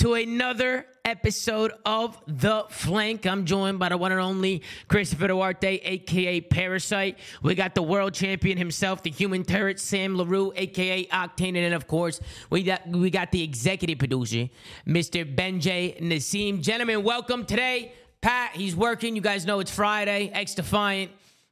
to another episode of The Flank. I'm joined by the one and only Christopher Duarte, aka Parasite. We got the world champion himself, the human turret, Sam Larew, aka Octane, and then of course, we got we got the executive producer, Mr. Benjay Nassim. Gentlemen, welcome today. Pat, he's working. You guys know it's Friday, X Defiant.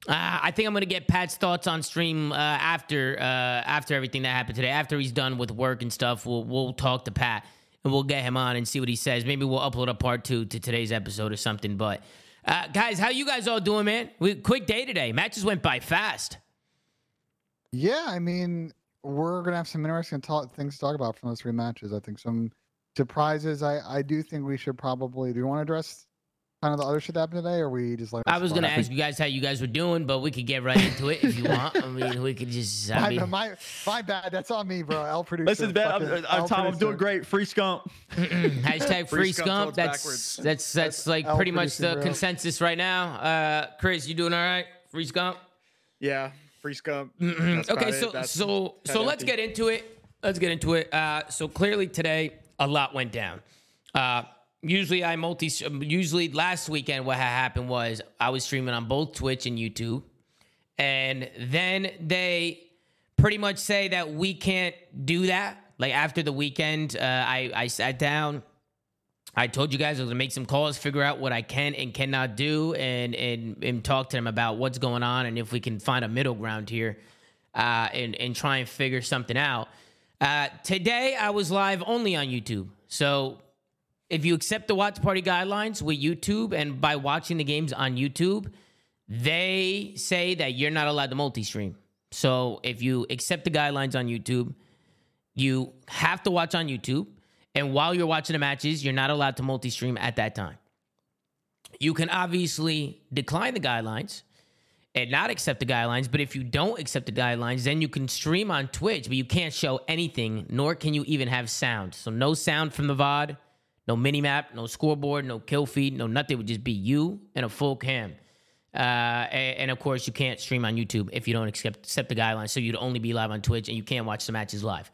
Uh, I think I'm gonna get Pat's thoughts on stream uh, after uh, after everything that happened today. After he's done with work and stuff, we'll we'll talk to Pat and we'll get him on and see what he says. Maybe we'll upload a part two to today's episode or something. But uh, guys, how you guys all doing, man? We, quick day today. Matches went by fast. Yeah, I mean, we're gonna have some interesting talk, things to talk about from those three matches. I think some surprises. I I do think we should probably. Do you want to address kind of the other shit that happened today, or we just like? I was gonna ask you guys how you guys were doing, but we could get right into it if you want. I mean, we could just. I My, mean, my, my bad. That's on me, bro. L producer. Listen, man, I'm, fucking I'm, L Tom, I'm doing great. Free scump. hashtag free Free scum scump. toads That's that's that's like L pretty much the bro. consensus right now. Uh, Chris, you doing all right? Free scump. Yeah, free scum. Mm, okay, so so so let's empty. get into it. Let's get into it. Uh, so clearly today a lot went down. Uh, usually I multi. Usually last weekend what happened was I was streaming on both Twitch and YouTube, and then they pretty much say that we can't do that. Like after the weekend, uh, I I sat down. I told you guys I was gonna make some calls, figure out what I can and cannot do, and and and talk to them about what's going on and if we can find a middle ground here, uh, and and try and figure something out. Uh, today I was live only on YouTube, so if you accept the watch party guidelines with YouTube and by watching the games on YouTube, they say that you're not allowed to multi-stream. So if you accept the guidelines on YouTube, you have to watch on YouTube. And while you're watching the matches, you're not allowed to multi stream at that time. You can obviously decline the guidelines and not accept the guidelines. But if you don't accept the guidelines, then you can stream on Twitch, but you can't show anything, nor can you even have sound. So no sound from the VOD, no mini map, no scoreboard, no kill feed, no nothing. It would just be you and a full cam. Uh, and, and of course, you can't stream on YouTube if you don't accept, accept the guidelines. So you'd only be live on Twitch and you can't watch the matches live.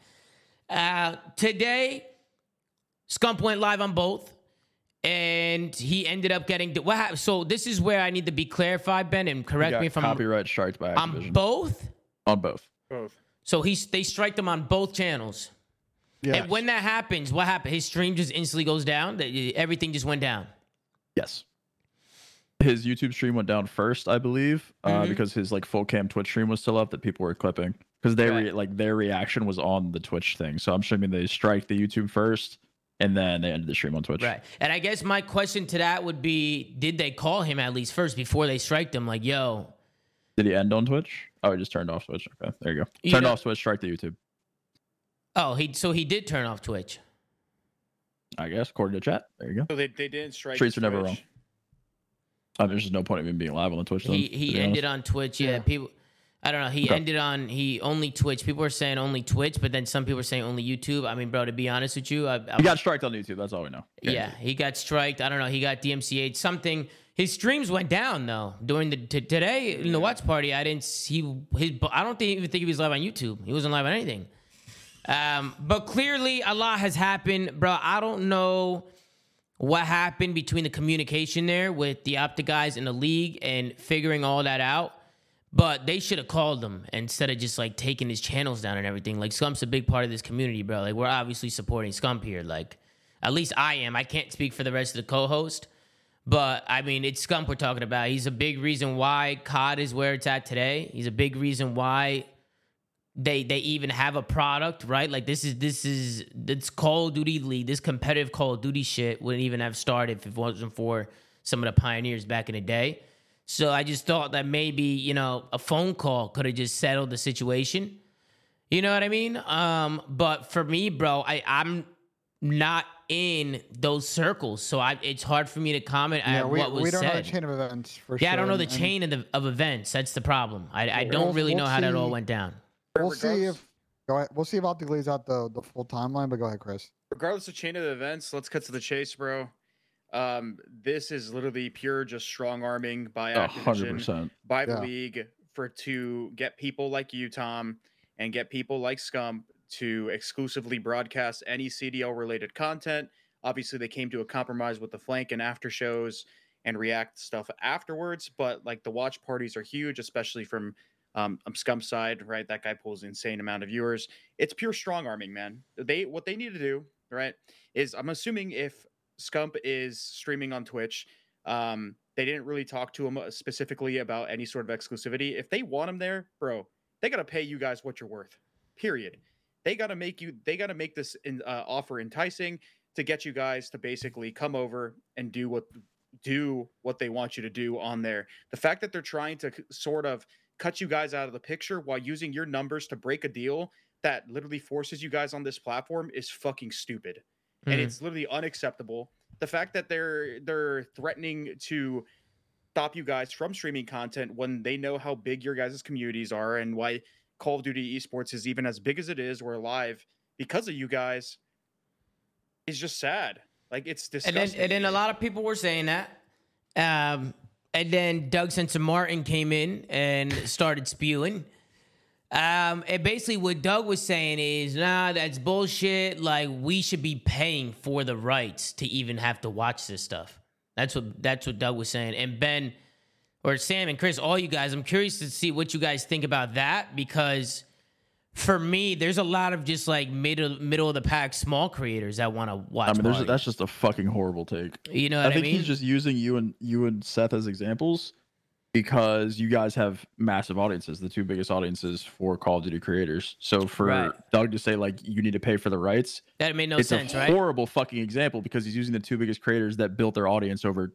Uh, today, Scump went live on both, and he ended up getting what happened. So this is where I need to be clarified, Ben, and correct me if I'm copyright striked by on both. on both. Both. So he's they strike them on both channels. Yeah. And when that happens, what happened? His stream just instantly goes down. That- Everything just went down. Yes. His YouTube stream went down first, I believe, uh, Mhm. because his like full cam Twitch stream was still up that people were clipping because they Right. re- like their reaction was on the Twitch thing. So I'm assuming they strike the YouTube first and then they ended the stream on Twitch. Right. And I guess my question to that would be: Did they call him at least first before they strike him? Like, yo, Did he end on Twitch? Oh, he just turned off Twitch. Okay, there you go. You Turned know- off Twitch, strike the YouTube. Oh, he so he did turn off Twitch. I guess according to chat. There you go. So they, they didn't strike. Streets are never wrong. Uh, there's just no point of even being live on the Twitch. Then, He to he ended honest. on Twitch. Yeah, Yeah. people. I don't know. He Okay. ended on he only Twitch. People were saying only Twitch, but then some people were saying only YouTube. I mean, bro, to be honest with you, I, I He got striked on YouTube. That's all we know. yeah, he got striked. I don't know. He got DMCA'd. Something. His streams went down though during the t- today in the watch party. I didn't see his. I don't think, even think he was live on YouTube. He wasn't live on anything. Um, but clearly a lot has happened, bro. I don't know what happened between the communication there with the Optic guys in the league and figuring all that out. But they should have called him instead of just like taking his channels down and everything. Like Scump's a big part of this community, bro. Like we're obviously supporting Scump here. Like at least I am. I can't speak for the rest of the co-host, but I mean it's Scump we're talking about. He's a big reason why COD is where it's at today. He's a big reason why they they even have a product, right? Like this is this is it's Call of Duty League, this competitive Call of Duty shit wouldn't even have started if it wasn't for some of the pioneers back in the day. So I just thought that maybe you know a phone call could have just settled the situation. You know what I mean? Um, but for me, bro, I I'm not in those circles, so I it's hard for me to comment yeah, on we, what was we don't know the chain of events for yeah, sure. I don't know the and- chain of, the, of events. That's the problem. I, I We'll- don't really we'll know how that all went down. We'll see Regardless- if go ahead. We'll see if Optic lays out the the full timeline. But go ahead, Chris. regardless of chain of events, let's cut to the chase, bro. Um, this is literally pure just strong arming by A 100%. by the Yeah. league for to get people like you, Tom, and get people like Scump to exclusively broadcast any CDL related content. Obviously, they came to a compromise with the flank and after shows and react stuff afterwards. But like the watch parties are huge, especially from um, um Scump side, right? That guy pulls insane amount of viewers. It's pure strong arming, man. They what they need to do, right, is I'm assuming if Scump is streaming on Twitch, um, they didn't really talk to him uh, specifically about any sort of exclusivity. If they want him there, bro, they gotta pay you guys what you're worth. Period. They gotta make you. They gotta make this in, uh, offer enticing to get you guys to basically come over and do what do what they want you to do on there. The fact that they're trying to sort of cut you guys out of the picture while using your numbers to break a deal that literally forces you guys on this platform is fucking stupid. Mm. And hmm. it's literally unacceptable. The fact that they're they're threatening to stop you guys from streaming content when they know how big your guys' communities are and why Call of Duty esports is even as big as it is, we're alive because of you guys is just sad. Like it's disgusting. And then, and then a lot of people were saying that. Um, and then Doug Censor Martin came in and started spewing. Um, and basically, what Doug was saying is, nah, that's bullshit. Like, we should be paying for the rights to even have to watch this stuff. That's what that's what Doug was saying. And Ben, or Sam and Chris, all you guys, I'm curious to see what you guys think about that because for me, there's a lot of just like middle middle of the pack small creators that want to watch. I mean, there's, that's just a fucking horrible take. You know, I think I mean? he's just using you and you and Seth as examples because you guys have massive audiences, the two biggest audiences for Call of Duty creators. So for right. Doug to say like you need to pay for the rights, that made no it's sense. a horrible fucking example because he's using the two biggest creators that built their audience over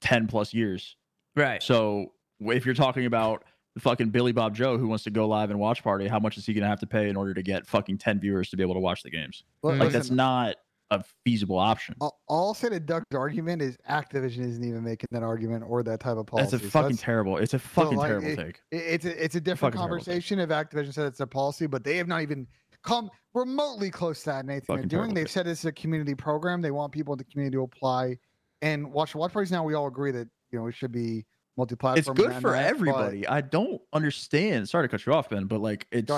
ten plus years. Right. So if you're talking about fucking Billy Bob Joe who wants to go live and watch party, how much is he going to have to pay in order to get fucking 10 viewers to be able to watch the games? Well, like, listen, that's not a feasible option. All, I'll say to Doug's argument is Activision isn't even making that argument or that type of policy. That's a fucking so that's, terrible. It's a fucking so like, terrible it, take. It, it's a, it's a different conversation if Activision said it's a policy, but they have not even come remotely close to that in anything they're doing. They've said it's a community program. They want people in the community to apply and watch watch parties. Now we all agree that you know it should be multi-platform. It's good for everybody. But... I don't understand. Sorry to cut you off, Ben, but like it's.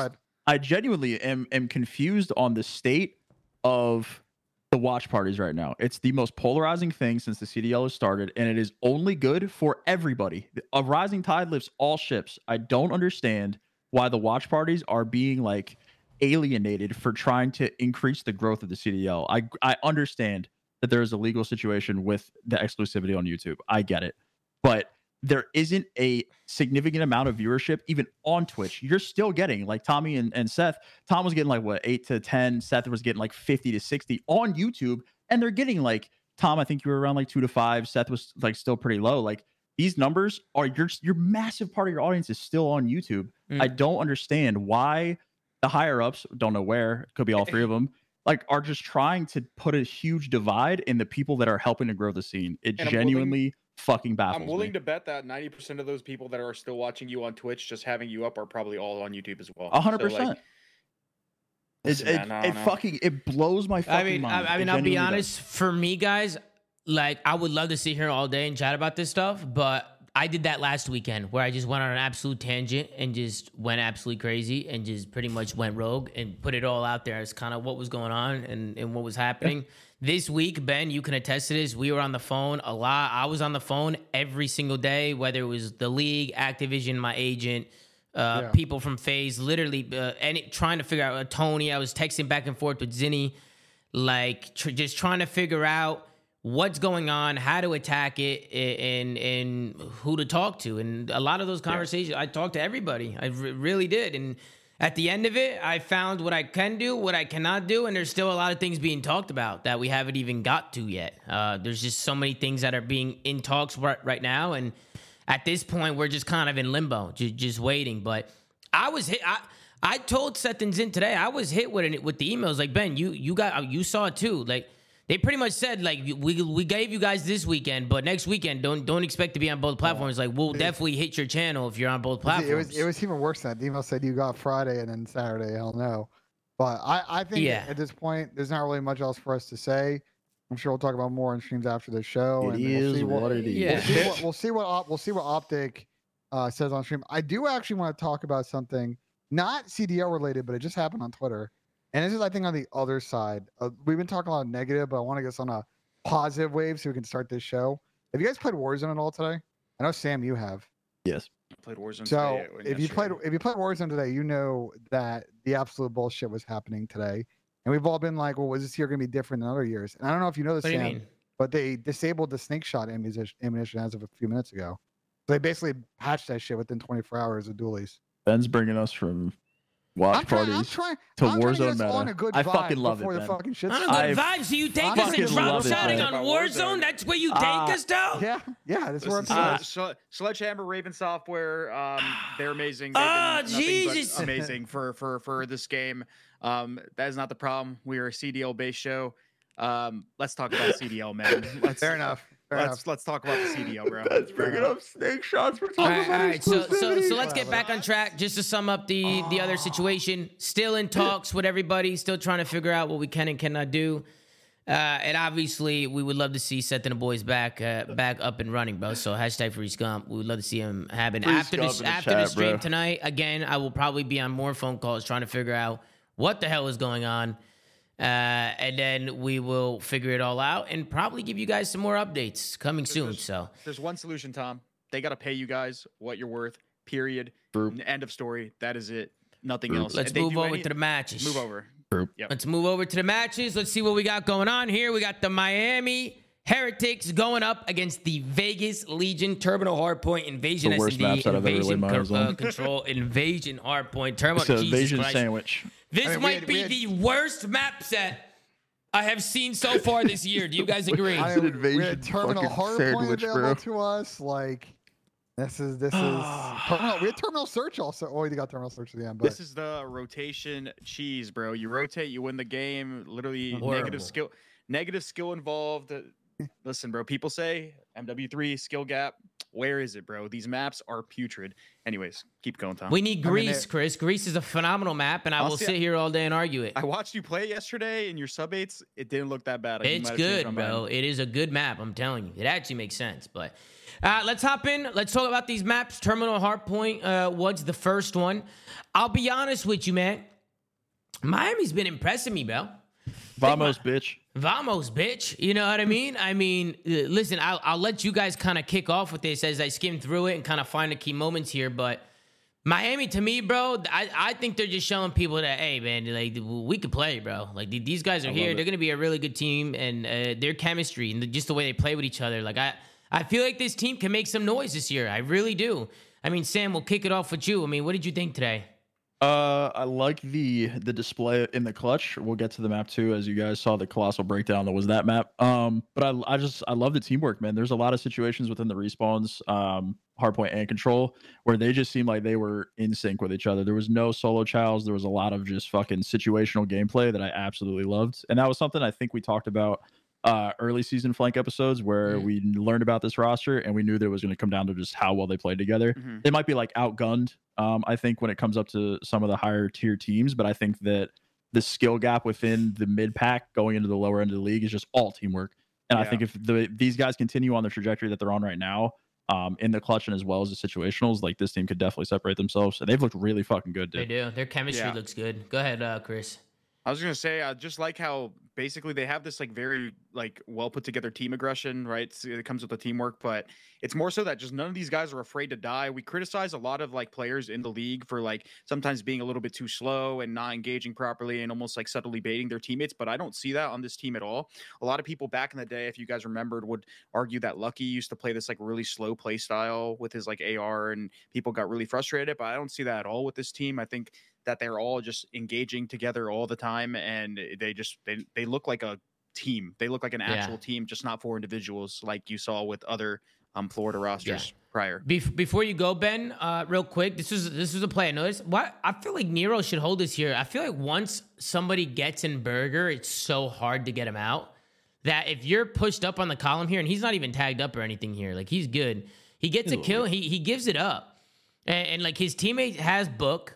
I genuinely am am confused on the state of the watch parties right now. It's the most polarizing thing since the CDL has started, and it is only good for everybody. A rising tide lifts all ships. I don't understand why the watch parties are being like alienated for trying to increase the growth of the CDL. I I understand that there is a legal situation with the exclusivity on YouTube. I get it. But there isn't a significant amount of viewership even on Twitch. You're still getting like Tommy and, and Seth. Tom was getting like what eight to ten. Seth was getting like fifty to sixty on YouTube, and they're getting like Tom. I think you were around like two to five. Seth was like still pretty low. Like these numbers are your your massive part of your audience is still on YouTube. Mm. I don't understand why the higher ups don't know where it could be all three of them like are just trying to put a huge divide in the people that are helping to grow the scene. It and genuinely fucking baffles I'm willing me. to bet that 90% of those people that are still watching you on Twitch, just having you up, are probably all on YouTube as well. 100%. So, like, it, it, it fucking it blows my fucking I mean, mind. I, I mean, I'll be honest. Does. For me, guys, like I would love to sit here all day and chat about this stuff, but I did that last weekend where I just went on an absolute tangent and just went absolutely crazy and just pretty much went rogue and put it all out there as kind of what was going on and, and what was happening. This week, Ben, you can attest to this. We were on the phone a lot. I was on the phone every single day, whether it was the league, Activision, my agent, uh, yeah. people from FaZe, literally uh, any, trying to figure out uh, Tony. I was texting back and forth with Zinni, like tr- just trying to figure out what's going on, how to attack it, and and who to talk to. And a lot of those conversations, yeah. I talked to everybody. I r- really did, and at the end of it, I found what I can do, what I cannot do, and there's still a lot of things being talked about that we haven't even got to yet. Uh, there's just so many things that are being in talks right, right now, and at this point, we're just kind of in limbo, just, just waiting. But I was hit. I, I told Seth and Zin today, I was hit with it with the emails. Like Ben, you you got you saw it too. Like they pretty much said like we we gave you guys this weekend, but next weekend don't don't expect to be on both platforms. Like we'll definitely hit your channel if you're on both platforms. It was it was even worse than that. The email said you got Friday and then Saturday. Hell no. But I I think yeah. at this point there's not really much else for us to say. I'm sure we'll talk about more on streams after the show. It and is we'll see what, what it is. Yeah. We'll see what we'll see what, we'll see what Optic uh, says on stream. I do actually want to talk about something not CDL related, but it just happened on Twitter. And this is, I think, on the other side. Uh, we've been talking a lot of negative, but I want to get us on a positive wave so we can start this show. Have you guys played Warzone at all today? I know Sam, you have. Yes. played Warzone. So today, if you played if you played Warzone today, you know that the absolute bullshit was happening today, and we've all been like, "Well, was this year going to be different than other years?" And I don't know if you know this, What Sam, but they disabled the snake shot ammunition, ammunition as of a few minutes ago. So they basically patched that shit within 24 hours of dualies. Ben's bringing us from watch I'm trying, I'm parties. trying, to I'm trying to get Warzone us on meta. a good I fucking love it, before the Ben. fucking shit On a starts. good I vibe. So you take us fucking and drop love it, shouting on Warzone? Warzone. That's where you Uh, take us, though? Yeah, yeah, that's where I'm Listen, saying. so, so, Sledgehammer, Raven Software, um, they're amazing. They've Ah, been Jesus. amazing for for for this game. Um, that is not the problem. We are a CDL based show. Um, let's talk about CDL, man. Let's, Fair enough. Fair let's enough. let's talk about the CDL, bro. Ben's bringing up snake shots. We're All talking right, about all right. So, so, so let's get back on track. Just to sum up the the other situation, still in talks with everybody, still trying to figure out what we can and cannot do. Uh, and obviously, we would love to see Seth and the boys back uh, back up and running, bro. So hashtag free scump. We would love to see him happen Free after scump this in the after the stream bro. tonight. Again, I will probably be on more phone calls trying to figure out what the hell is going on. Uh, and then we will figure it all out and probably give you guys some more updates coming soon. There's- So There's one solution, Tom. They got to pay you guys what you're worth. Period. True. End of story. That is it. Nothing True. else. let's And move over any- to the matches. Move over. Let's move over to the matches. Let's see what we got going on here. We got the Miami Heretics going up against the Vegas Legion Terminal Hardpoint Invasion The worst S&D I've ever laid Invasion my co- uh, Control Invasion Hardpoint Terminal. It's a Jesus Asian Christ. sandwich. This I mean, might had- be had- the worst map set I have seen so far this year. Do you guys agree? I It's an mean, we had terminal fucking hard point available bro. to us. Like this is this is terminal, we had terminal search also. Oh, you got terminal search at the end, but This is the rotation cheese, bro. You rotate, you win the game. Literally Horrible. negative skill, negative skill involved. Listen, bro. People say MW3 skill gap. Where is it, bro? These maps are putrid. Anyways, keep going, Tom. We need I mean, Greece, Chris. Greece is a phenomenal map, and I I'll will see- sit here all day and argue it. I watched you play yesterday in your sub eights. It didn't look that bad. You It's might have changed good, my bro. mind. It is a good map. I'm telling you, it actually makes sense. But uh, let's hop in. Let's talk about these maps. Terminal Hardpoint uh, was the first one. I'll be honest with you, man. Miami's been impressing me, bro. Vamos, bitch. Vamos, bitch. You know what I mean? I mean, uh, listen, I'll, I'll let you guys kind of kick off with this as I skim through it and kind of find the key moments here. But Miami, to me, bro, I, I think they're just showing people that, hey, man, like we could play, bro. Like these guys are I here. They're going to be a really good team, and uh, their chemistry and the, just the way they play with each other. Like I, I feel like this team can make some noise this year. I really do. I mean, Sam, we'll kick it off with you. I mean, what did you think today? Uh, I like the the display in the clutch. We'll get to the map too, as you guys saw the colossal breakdown that was that map. Um, but I I just I love the teamwork, man. There's a lot of situations within the respawns, um, hardpoint and control, where they just seemed like they were in sync with each other. There was no solo chows. There was a lot of just fucking situational gameplay that I absolutely loved, and that was something I think we talked about uh early season flank episodes where Mhm. we learned about this roster and we knew that it was going to come down to just how well they played together Mhm. they might be like outgunned um i think when it comes up to some of the higher tier teams but i think that the skill gap within the mid pack going into the lower end of the league is just all teamwork and i think if the these guys continue on the trajectory that they're on right now um in the clutch and as well as the situationals like this team could definitely separate themselves and they've looked really fucking good They dude do. Their chemistry Yeah. looks good. Go ahead, uh, Chris. I was gonna say, I just like how basically they have this like very like well put together team aggression, right? So it comes with the teamwork, but it's more so that just none of these guys are afraid to die. We criticize a lot of like players in the league for like sometimes being a little bit too slow and not engaging properly and almost like subtly baiting their teammates, but I don't see that on this team at all. A lot of people back in the day, if you guys remembered, would argue that Lucky used to play this like really slow play style with his like AR and people got really frustrated, but I don't see that at all with this team. I think that they're all just engaging together all the time and they just they, they look like a team they look like an Yeah. actual team just not for individuals like you saw with other um florida rosters prior Bef- before you go, Ben, uh, real quick, this is this is a play I noticed. What I feel like Nero should hold this here. I feel like once somebody gets in Burger, it's so hard to get him out. That if you're pushed up on the column here, and he's not even tagged up or anything here, like he's good. He gets a kill, he he gives it up, and, and like his teammate has book,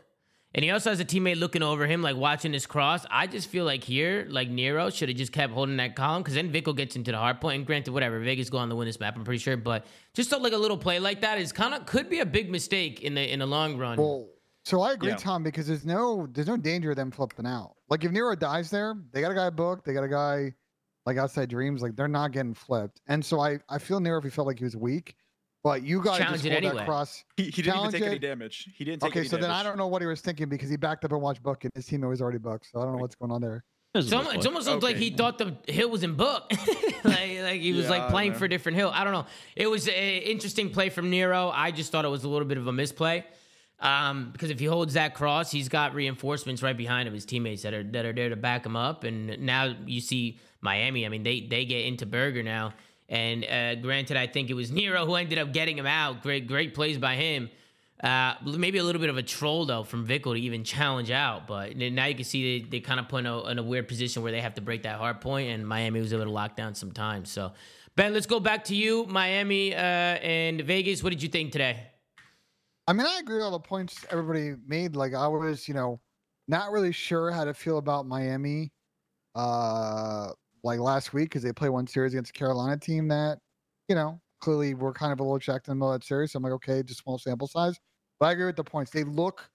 and he also has a teammate looking over him, like watching his cross. I just feel like here, like Nero should have just kept holding that column because then Vikul gets into the hard point. And granted, whatever, Vegas go on to win this map, I'm pretty sure. But just so, like a little play like that is kind of could be a big mistake in the in the long run. well, So I agree, Yeah. Tom, because there's no there's no danger of them flipping out. Like if Nero dies there, they got a guy booked, they got a guy like outside dreams, like they're not getting flipped. And so I I feel Nero if he felt like he was weak, but you got to Challenge just it hold anyway. that cross. He, he didn't even Challenge take any damage. He didn't take any Okay, any so then I don't know what he was thinking because he backed up and watched book and his teammate was already booked. So I don't know what's going on there. This It's almost, good it's almost looked like he thought the hill was in book, like, like he was Yeah, like playing for a different hill. I don't know. It was an interesting play from Nero. I just thought it was a little bit of a misplay um, because if he holds that cross, he's got reinforcements right behind him, his teammates that are that are there to back him up. And now you see Miami. I mean, they they get into Berger now. And uh, granted, I think it was Nero who ended up getting him out. Great great plays by him. Uh, maybe a little bit of a troll though from Vikul to even challenge out, but now you can see they, they kind of put in a, in a weird position where they have to break that hard point, and Miami was able to lock down some time. So, Ben, let's go back to you, Miami uh, and Vegas. What did you think today? I mean, I agree with all the points everybody made. Like I was, you know, not really sure how to feel about Miami uh like last week because they play one series against Carolina team that, you know, clearly we're kind of a little checked in the middle of that series. So I'm like, okay, just small sample size. But I agree with the points. They look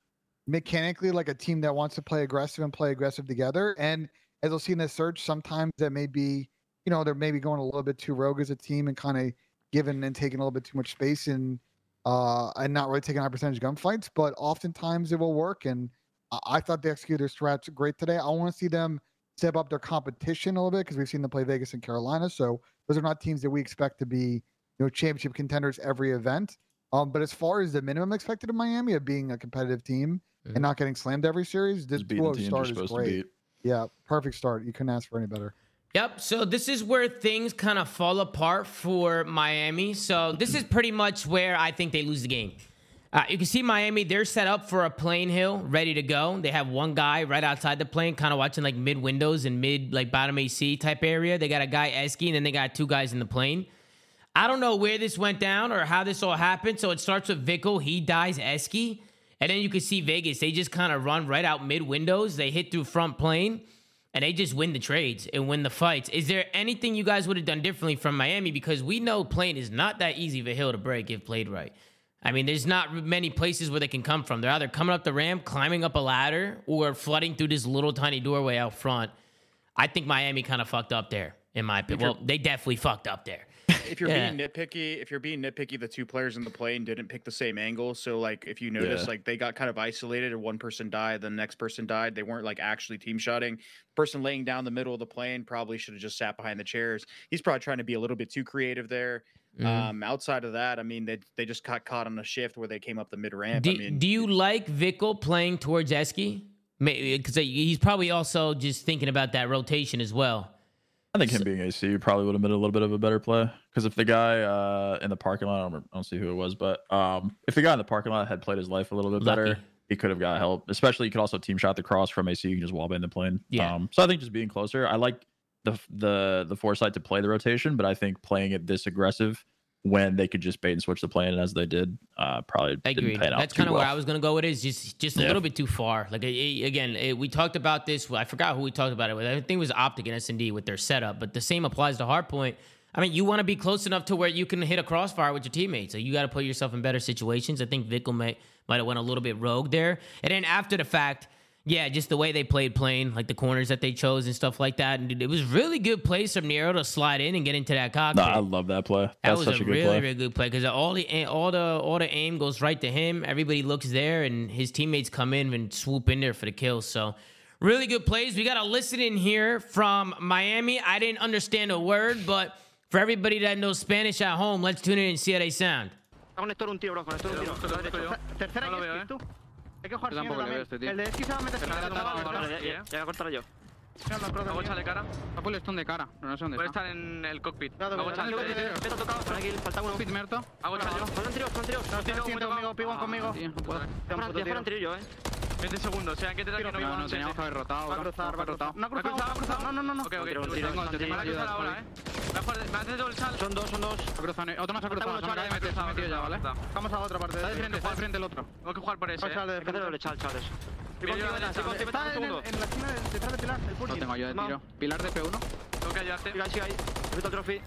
mechanically like a team that wants to play aggressive and play aggressive together. And as you'll see in this search, sometimes that may be, you know, they're maybe going a little bit too rogue as a team and kind of giving and taking a little bit too much space and uh, and not really taking high percentage gunfights, but oftentimes it will work. And I, I thought they executed their strats great today. I want to see them step up their competition a little bit because we've seen them play Vegas and Carolina. So those are not teams that we expect to be, you know, championship contenders every event. Um, but as far as the minimum expected of Miami of being a competitive team and not getting slammed every series, this Just beating 2 the teams start is great. Yeah, perfect start. You couldn't ask for any better. Yep. So this is where things kind of fall apart for Miami. So this is pretty much where I think they lose the game. Uh, you can see Miami; they're set up for a plane hill, ready to go. They have one guy right outside the plane, kind of watching like mid windows and mid like bottom AC type area. They got a guy Esky, and then they got two guys in the plane. I don't know where this went down or how this all happened. So it starts with Vikul. He dies Esky. And then you can see Vegas. They just kind of run right out mid windows. They hit through front plane and they just win the trades and win the fights. Is there anything you guys would have done differently from Miami? Because we know plane is not that easy of a hill to break if played right. I mean, there's not many places where they can come from. They're either coming up the ramp, climbing up a ladder, or flooding through this little tiny doorway out front. I think Miami kind of fucked up there, in my opinion. Well, they definitely fucked up there. If you're Yeah. being nitpicky, if you're being nitpicky, the two players in the plane didn't pick the same angle. So like if you notice, Yeah. like they got kind of isolated and one person died, the next person died. They weren't like actually team shotting. Person laying down the middle of the plane probably should have just sat behind the chairs. He's probably trying to be a little bit too creative there. Mhm. Um, outside of that, I mean, they they just got caught on a shift where they came up the mid ramp. Do, I mean, do you like Vikul playing towards Esky? Because he's probably also just thinking about that rotation as well. I think him being AC probably would have been a little bit of a better play. Because if the guy uh, in the parking lot, I don't, remember- I don't see who it was, but um, if the guy in the parking lot had played his life a little bit better, Lucky. he could have got help. Especially, you could also team shot the cross from AC. You can just wall bang the plane. Yeah. Um, so I think just being closer. I like the the the foresight to play the rotation, but I think playing it this aggressive when they could just bait and switch the plane as they did, uh, probably I agree. That's kind of well. where I was going to go with it. Is just just a Yeah. little bit too far. Like eh, again, eh, we talked about this. I forgot who we talked about it with. I think it was Optic and S and D with their setup. But the same applies to Hardpoint. I mean, you want to be close enough to where you can hit a crossfire with your teammates. So you got to put yourself in better situations. I think Vikul might might have went a little bit rogue there. And then after the fact, yeah, just the way they played playing, like the corners that they chose and stuff like that. And it was really good plays from Nero to slide in and get into that cockpit. No, I love that play. That was such a, a, really, play. really good play because all the a- all the all the aim goes right to him. Everybody looks there, and his teammates come in and swoop in there for the kill. So, really good plays. We got a listen in here from Miami. I didn't understand a word, but for everybody that knows Spanish at home, let's tune in and see how they sound. El de esquizo va a meterse. Ya lo contaré yo. Hago chale cara. Está full stun de cara, pero no sé dónde Puede estar en el cockpit. Hago chale. Peto tocado, tranquilo. Falta uno. Pit muerto. Hago chale. Con anterior, con anterior. No, siento conmigo, pibón conmigo. Fuera anterior yo, eh. 20 segundos, o sea, que te da que no No, no, teníamos que haber rotado. Va a cruzar, va a cruzar. No ha cruzado, ha cruzado. No, no, no. Ok, ok. Te tengo la cruzada ahora, eh. Me hace todo el sal. Son dos, son dos. Otro más ha cruzado. Vamos a la otra parte. Está de frente, está de frente el otro. Tengo que jugar por ese. Eh. Hay que hacer doble chal, chavales. Estoy contigo, Está derecha. en el- en la esquina de- detrás de Pilar, el No Pulsing. tengo yo de tiro. Pilar de P1. Tengo que ayudarte. Sigue ahí, sigue ahí. He visto el trophy.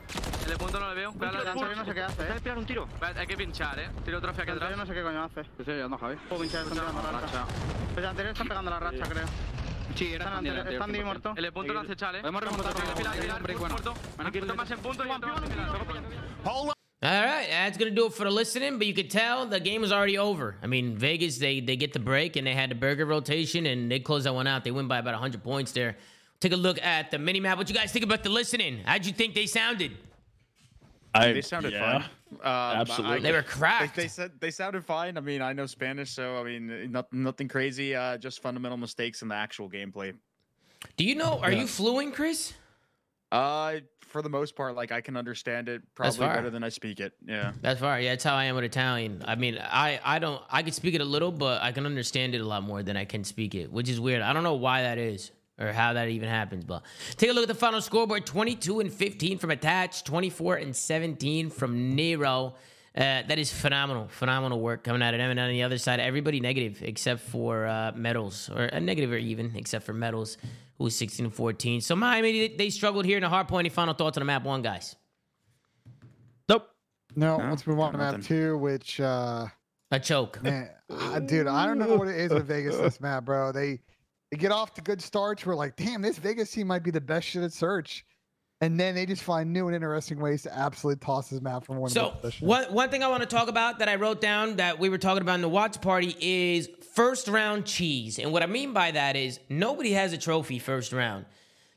El de punto no le veo. El la Antonio no sé qué hace, Voy a eh. un tiro. Hay que pinchar, eh. Tiro trofeo aquí atrás. no sé qué coño hace. Estoy ayudando, Javi. Puedo pinchar, están pegando la racha. Pues el anterior está pegando la racha, creo. Sí, era Están Sandy. Están 100%. muerto. El de punto no hace chale. Podemos remontar Pilar, pilar, muerto. Aquí más en punto y otro más en pilar. All right, that's gonna do it for the listening. But you could tell the game was already over. I mean, Vegas they they get the break and they had the burger rotation and they close that one out. They win by about 100 points there. Take a look at the mini map. What you guys think about the listening? How'd you think they sounded? I, They sounded yeah, fun. Um, absolutely. I- They were cracked. they said they sounded fine. I mean, I know Spanish, so I mean, nothing, nothing crazy. Uh, just fundamental mistakes in the actual gameplay. Do you know? Are Yeah. you fluent, Chris? Uh, for the most part, like I can understand it probably better than I speak it. Yeah. That's fine. Yeah, that's how I am with Italian. I mean, I I don't I can speak it a little, but I can understand it a lot more than I can speak it, which is weird. I don't know why that is or how that even happens. But take a look at the final scoreboard: twenty-two and fifteen from Attach, twenty-four and seventeen from Nero. Uh, that is phenomenal, phenomenal work coming out of them. And on the other side, everybody negative except for uh, MettalZ, or a negative or even except for MettalZ, who was 16 and 14. So Miami, they, they struggled here in the hard point. Any final thoughts on the map one, guys? Nope. No, No, let's move on to map nothing. two, which uh A choke. man, uh, dude, I don't know what it is with Vegas this map, bro. They they get off to good starts. We're like, damn, this Vegas team might be the best shit at search. And then they just find new and interesting ways to absolutely toss his map from one So position. one one thing I want to talk about that I wrote down that we were talking about in the watch party is first round cheese, and what I mean by that is nobody has a trophy first round.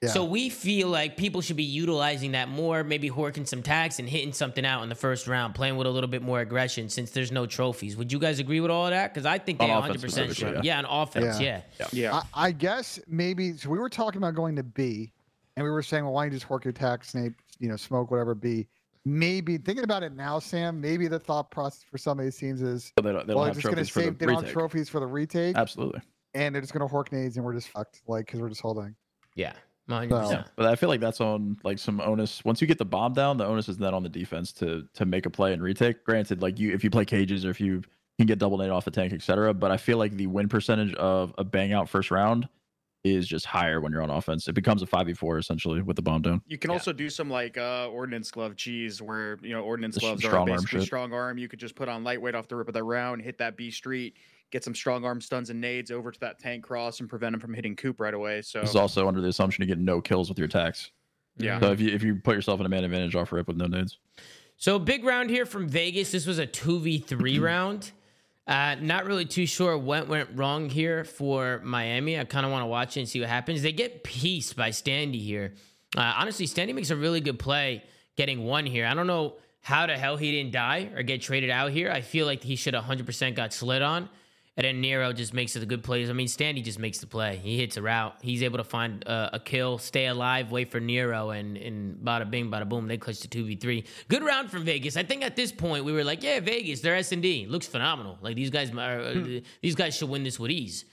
So we feel like people should be utilizing that more, maybe horking some tags and hitting something out in the first round, playing with a little bit more aggression since there's no trophies. Would you guys agree with all of that? Because I think they On 100 offense percent should. specifically, Yeah. on offense, Yeah. yeah. Yeah. I, I guess maybe so we were talking about going to B and we were saying, well, why don't you just work your tax, Snape, you know, smoke whatever B. Maybe thinking about it now, Sam, maybe the thought process for some of these teams is So they don't, they well, don't they're just gonna trophies for the save they don't have trophies for the retake Absolutely. and they're just gonna hork nades and we're just fucked, like because we're just holding. Yeah. 100%. So- Yeah, but I feel like that's on like some onus. Once you get the bomb down, the onus is then on the defense to to make a play and retake. Granted, like you, if you play cages or if you can get double nade off the tank, etc. But I feel like the win percentage of a bang out first round is just higher when you're on offense. It becomes a five v four essentially with the bomb down. You can also do some like uh ordnance glove cheese where you know ordnance The sh- gloves are strong arm basically shit. strong arm. You could just put on lightweight off the rip of the round, hit that B street, get some strong arm stuns and nades over to that tank cross and prevent him from hitting Coop right away. So This is also under the assumption you get no kills with your attacks. yeah. So if you if you put yourself in a man advantage off rip with no nades, So big round here from Vegas. This was a two v three round. Uh, not really too sure what went wrong here for Miami. I kind of want to watch it and see what happens. They get pieced by Standy here. Uh, honestly, Standy makes a really good play getting one here. I don't know how the hell he didn't die or get traded out here. I feel like he should have 100% got slid on. And then Nero just makes it the good plays. I mean, Standy just makes the play. He hits a route. He's able to find uh, a kill, stay alive, wait for Nero, and and bada bing, bada boom, they clutch the two v three. Good round from Vegas. I think at this point we were like, yeah, Vegas, their S and D looks phenomenal. Like these guys, are, uh, these guys should win this with ease.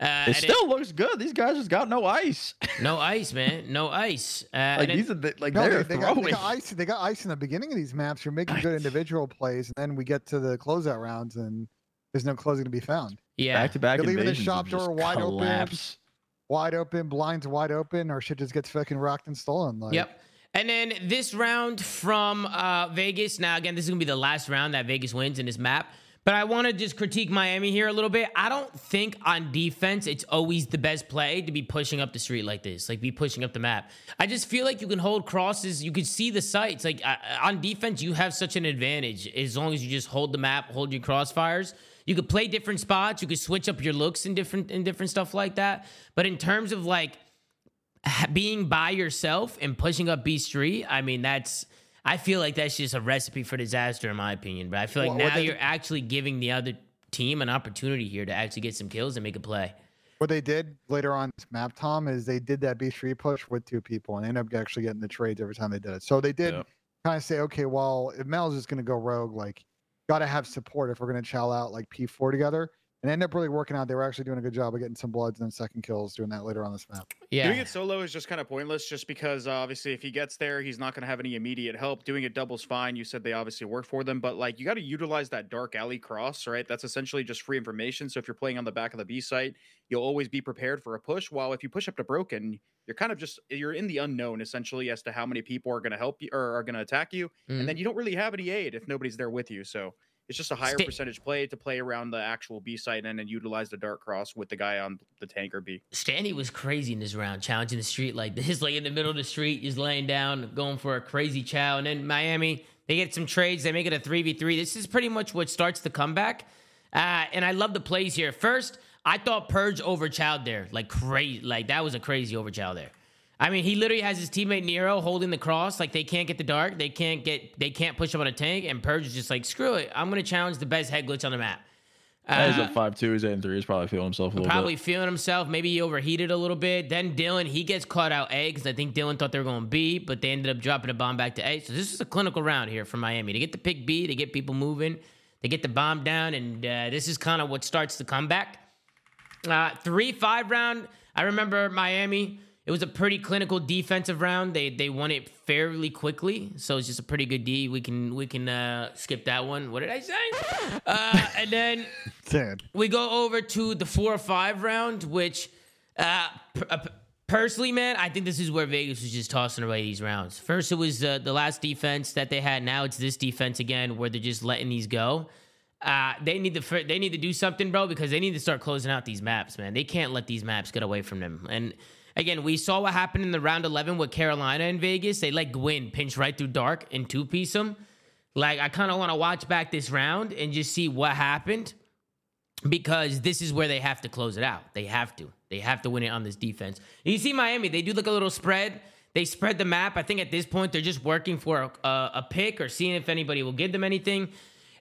Uh, it and then- still looks good. These guys just got no ice. no ice, man, no ice. Uh, like then- these are the, like No, they're they, they, got, they throwing. got ice. They got ice in the beginning of these maps. You're making good individual plays, and then we get to the closeout rounds, and there's no closing to be found. yeah, Back to back You're leaving the invasions shop just door wide open. collapse. Wide open, blinds wide open, or shit just gets fucking rocked and stolen. Like, Yep. And then this round from uh, Vegas. Now, again, this is going to be the last round that Vegas wins in this map. But I want to just critique Miami here a little bit. I don't think on defense it's always the best play to be pushing up the street like this, like be pushing up the map. I just feel like you can hold crosses, you can see the sights. Like uh, on defense, you have such an advantage as long as you just hold the map, hold your crossfires. You could play different spots, you could switch up your looks and different and different stuff like that. But in terms of like being by yourself and pushing up B Street, I mean, that's. I feel like that's just a recipe for disaster, in my opinion. But I feel like Well, now you're actually giving the other team an opportunity here to actually get some kills and make a play. What they did later on this map, Tom, is they did that B three push with two people and they ended up actually getting the trades every time they did it. So they did Yep. kind of say, okay, well, if Mel's just going to go rogue, like, got to have support if we're going to chow out like P4 together. And ended up really working out. They were actually doing a good job of getting some bloods and then second kills doing that later on this map. Yeah. Doing it solo is just kind of pointless just because uh, obviously if he gets there, he's not going to have any immediate help. Doing it double's fine. You said they obviously work for them, but like you got to utilize that dark alley cross, right? That's essentially just free information. So if you're playing on the back of the B site, you'll always be prepared for a push. While if you push up to broken, you're kind of just you're in the unknown essentially as to how many people are going to help you or are going to attack you, Mhm. and then you don't really have any aid if nobody's there with you. So it's just a higher Sta- percentage play to play around the actual B site and then utilize the dark cross with the guy on the tanker B. Stanley was crazy in this round, challenging the street like this, like in the middle of the street, just laying down, going for a crazy chow. And then Miami, they get some trades, they make it a 3v3. This is pretty much what starts the comeback. Uh, and I love the plays here. First, I thought Purj over Child there, like crazy. Like that was a crazy over Child there. I mean, he literally has his teammate Nero holding the cross, like they can't get the dark, they can't get, they can't push up on a tank, and Purj is just like, screw it, I'm gonna challenge the best head glitch on the map. he's Uh, up five two. He's eight and three. He's probably feeling himself a little probably bit. feeling himself. Maybe he overheated a little bit. Then Dylan, he gets caught out A because I think Dylan thought they were going B, but they ended up dropping a bomb back to A. So this is a clinical round here for Miami. They get the pick B, they get people moving, they get the bomb down, and uh, this is kind of what starts the comeback. Uh, three five round. I remember Miami. It was a pretty clinical defensive round. They they won it fairly quickly, so it's just a pretty good D. We can we can uh, skip that one. What did I say? Uh, and then Dude. we go over to the four or five round, which uh, per- uh, personally, man, I think this is where Vegas was just tossing away these rounds. First, it was uh, the last defense that they had. Now it's this defense again, where they're just letting these go. Uh, they need to fir- they need to do something, bro, because they need to start closing out these maps, man. They can't let these maps get away from them. And again, we saw what happened in the round eleven with Carolina and Vegas. They let Gwinn pinch right through dark and two piece them. Like I kind of want to watch back this round and just see what happened because this is where they have to close it out. They have to. They have to win it on this defense. You see Miami, they do like a little spread. They spread the map. I think at this point they're just working for a, a pick or seeing if anybody will give them anything.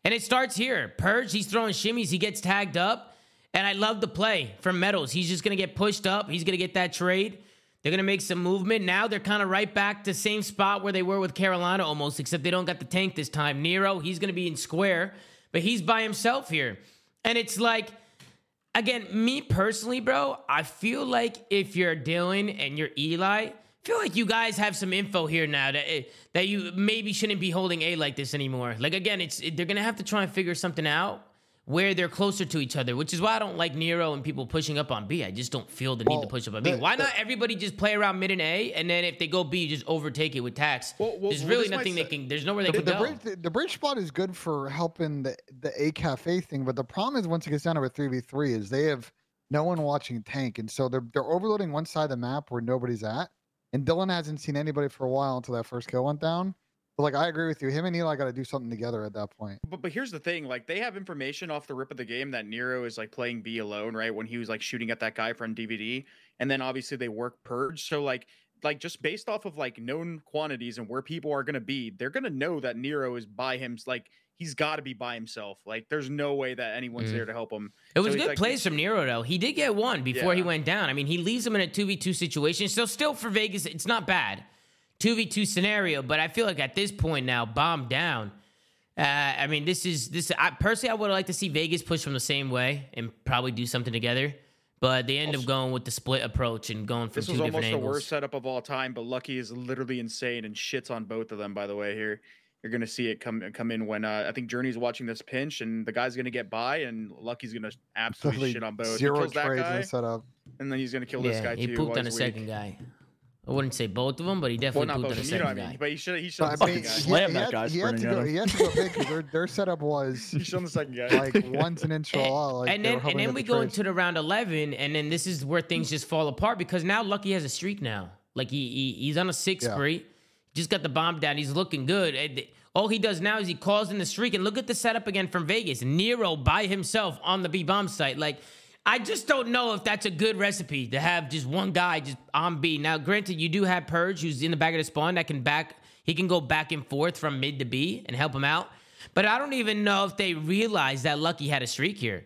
And it starts here. Purj, he's throwing shimmies. He gets tagged up. And I love the play from MettalZ. He's just going to get pushed up. He's going to get that trade. They're going to make some movement. Now they're kind of right back to same spot where they were with Carolina almost, except they don't got the tank this time. Nero, he's going to be in square, but he's by himself here. And it's like, again, me personally, bro, I feel like if you're Dylan and you're Eli, I feel like you guys have some info here now that eh, that you maybe shouldn't be holding A like this anymore. Like again, it's they're gonna have to try and figure something out where they're closer to each other, which is why I don't like Nero and people pushing up on B. I just don't feel the need to push up on B. Why not everybody just play around mid and A, and then if they go B, you just overtake it with tax? Well, well, there's really nothing they can. There's nowhere they The, can the go. bridge, the, the bridge spot is good for helping the the A cafe thing, but the problem is once it gets down to a three v three, is they have no one watching tank, and so they're they're overloading one side of the map where nobody's at, and Dylan hasn't seen anybody for a while until that first kill went down. But like I agree with you, him and Eli got to do something together at that point. But but here's the thing, like they have information off the rip of the game that Nero is like playing B alone, right? When he was like shooting at that guy from DVD, and then obviously they work purge. So like like just based off of like known quantities and where people are gonna be, they're gonna know that Nero is by him. Like he's got to be by himself. Like there's no way that anyone's Mm. there to help him. It was So good like- plays from Nero though. He did get one before he went down. I mean, he leaves him in a two v two situation. So still for Vegas, it's not bad. Two v two scenario, but I feel like at this point now, bomb down. Uh, I mean, this is this. I personally, I would like to see Vegas push from the same way and probably do something together. But they end up going with the split approach and going from This two was different almost the worst setup of all time, but Lucky is literally insane and shits on both of them. By the way, here you're gonna see it come come in when uh, I think Journey's watching this pinch, and the guy's gonna get by, and Lucky's gonna absolutely Totally shit on both. He Zero kills trades in the setup. and then he's gonna kill this Yeah, guy he too. pooped while on the second guy. I wouldn't say both of them, but he Well, definitely not pooped both on the you know what second I mean? guy. But he should he should So, on I mean, guy. he, Slam he that had, guy, he had to go. He had to go big because their, their setup was He showed on the second guy. like once an inch all. Like and then and then we get go the trades. into the round 11 and then this is where things just fall apart because now lucky has a streak now like he, he he's on a six Yeah. spree just got the bomb down he's looking good And all he does now is he calls in the streak and look at the setup again from vegas nero by himself on the b bomb site like I just don't know if that's a good recipe to have just one guy just on B. Now, granted, you do have Purj, who's in the back of the spawn that can back. He can go back and forth from mid to B and help him out. But I don't even know if they realized that Lucky had a streak here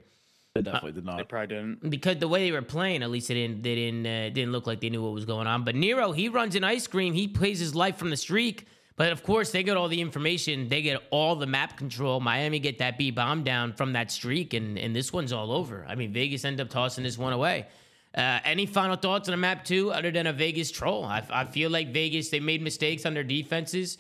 They definitely did not. They probably didn't. because the way they were playing, at least it didn't they didn't uh, didn't look like they knew what was going on. But Nero, he runs an ice cream. He plays his life from the streak, But of course, they get all the information. They get all the map control. Miami get that B bomb down from that streak, and, and this one's all over. I mean, Vegas end up tossing this one away. Uh, any final thoughts on the map two, other than a Vegas troll? I, I feel like Vegas they made mistakes on their defenses.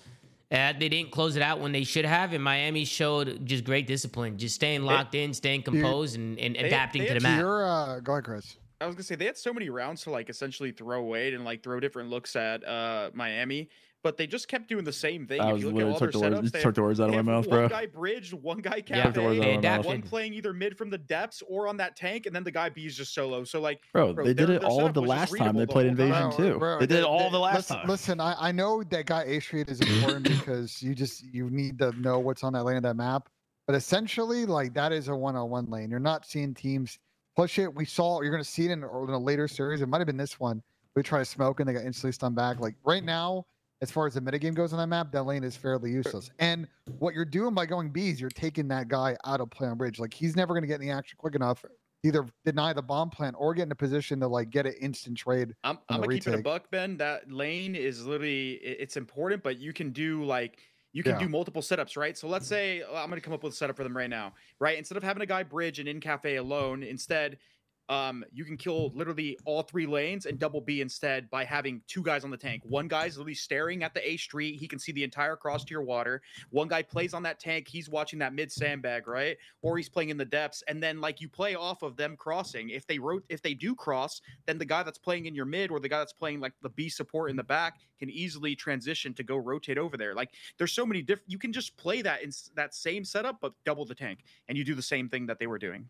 Uh, they didn't close it out when they should have, and Miami showed just great discipline, just staying locked in, staying composed, and, and they- adapting they to the map. You're uh, go ahead, Chris. I was gonna say they had so many rounds to like essentially throw away and like throw different looks at uh Miami, but they just kept doing the same thing. I if was you look at literally all took their the setups, words, they took the words out of my have mouth, one bro. guy bridged, one guy Yeah, Took the cafe, out of mouth. one playing either mid from the depths or on that tank, and then the guy B is just solo. So like, Bro, Bro, they did it all of the last time they played whole time. Invasion too. Bro, they did it all the- the last listen, time. Listen, I, I know that guy A Street is important because you just you need to know what's on that lane of that map. But essentially, like that is a one-on-one lane. You're not seeing teams push it. We saw you're going to see it in, in a later series. It might have been this one. We try to smoke and they got instantly stunned back. Like right now, as far as the metagame goes on that map, that lane is fairly useless. And what you're doing by going B's, you're taking that guy out of play on bridge. Like he's never going to get any action quick enough. Either deny the bomb plant or get in a position to like get an instant trade. I'm, I'm gonna keep it a buck, Ben. That lane is literally it's important, but you can do like you can Yeah. do multiple setups, right? So let's say uh, I'm gonna come up with a setup for them right now, right? Instead of having a guy bridge and in cafe alone, instead um, you can kill literally all three lanes and double B instead by having two guys on the tank. One guy's literally staring at the A street. He can see the entire cross tier water. One guy plays on that tank. He's watching that mid sandbag, right? Or he's playing in the depths. And then like you play off of them crossing. If they wrote, if they do cross, then the guy that's playing in your mid or the guy that's playing like the B support in the back can easily transition to go rotate over there. Like there's so many different. You can just play that in that same setup, but double the tank, and you do the same thing that they were doing.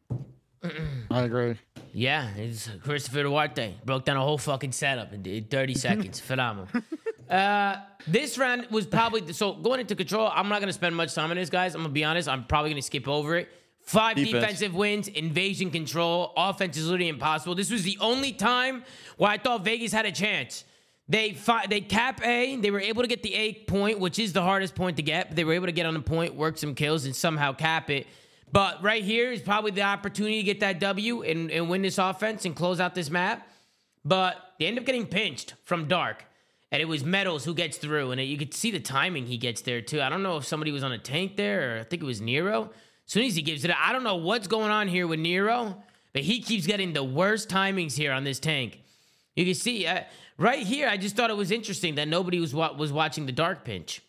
I agree. Yeah, it's Christopher Duarte broke down a whole fucking setup in, in 30 seconds. Phenomenal. Uh, this round was probably so going into control. I'm not gonna spend much time on this, guys. I'm gonna be honest. I'm probably gonna skip over it. Five Defense. defensive wins, invasion control, offense is literally impossible. This was the only time where I thought Vegas had a chance. They fi- they cap A. They were able to get the A point, which is the hardest point to get. But they were able to get on the point, work some kills, and somehow cap it. But right here is probably the opportunity to get that W and, and win this offense and close out this map. But they end up getting pinched from Dark. And it was MettalZ who gets through. And you could see the timing he gets there, too. I don't know if somebody was on a tank there, or I think it was Nero. As soon as he gives it, I don't know what's going on here with Nero, but he keeps getting the worst timings here on this tank. You can see uh, right here. I just thought it was interesting that nobody was wa- was watching the dark pinch,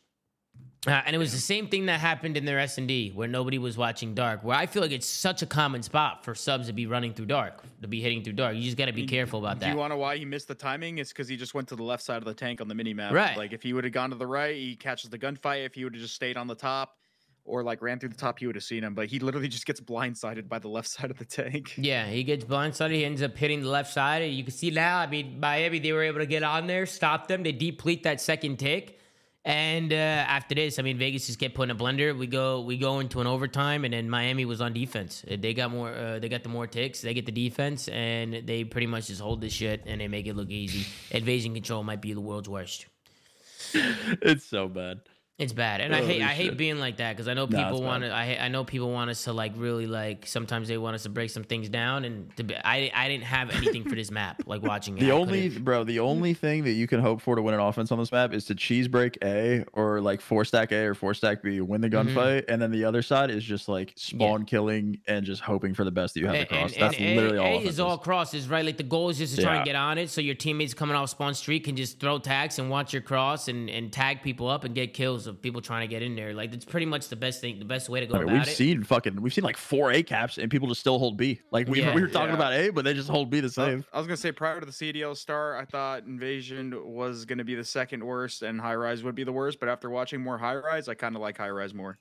uh, and it was the same thing that happened in their S and D where nobody was watching dark. Where I feel like it's such a common spot for subs to be running through dark, to be hitting through dark. You just got to be careful about that. Do you want to why he missed the timing? It's because he just went to the left side of the tank on the mini map. Right. Like if he would have gone to the right, he catches the gunfight. If he would have just stayed on the top or like ran through the top, he would have seen him. But he literally just gets blindsided by the left side of the tank. Yeah, he gets blindsided. He ends up hitting the left side. You can see now. I mean, Miami they were able to get on there, stop them. They deplete that second tick, and uh, after this, I mean, Vegas just get put in a blender. We go, we go into an overtime, and then Miami was on defense. Uh, They got more, uh, they got the more ticks. They get the defense, and they pretty much just hold this shit, and they make it look easy. Invasion control might be the world's worst. it's so bad. It's bad, and I Holy hate I hate being like that because I know people it's want to. I I know people want us to like really like. Sometimes they want us to break some things down, and to be, I I didn't have anything for this map like watching it. The I only couldn't- bro, the only thing that you can hope for to win an offense on this map is to cheese break A or like four stack A or four stack B, win the Mhm. gunfight, and then the other side is just like spawn killing and just hoping for the best that you have and, across. and, That's and literally A, all. A is all crosses, right? Like the goal is just to try and get on it, so your teammates coming off spawn street can just throw tags and watch your cross and, and tag people up and get kills of people trying to get in there. Like it's pretty much the best thing, the best way to go I mean, about we've it. seen fucking we've seen like four A caps and people just still hold B. Like we, Yeah. we were talking Yeah. about A, but they just hold B the same. I was gonna say prior to the CDL start, I thought Invasion was gonna be the second worst and High Rise would be the worst. But after watching more High Rise, I kind of like High Rise more.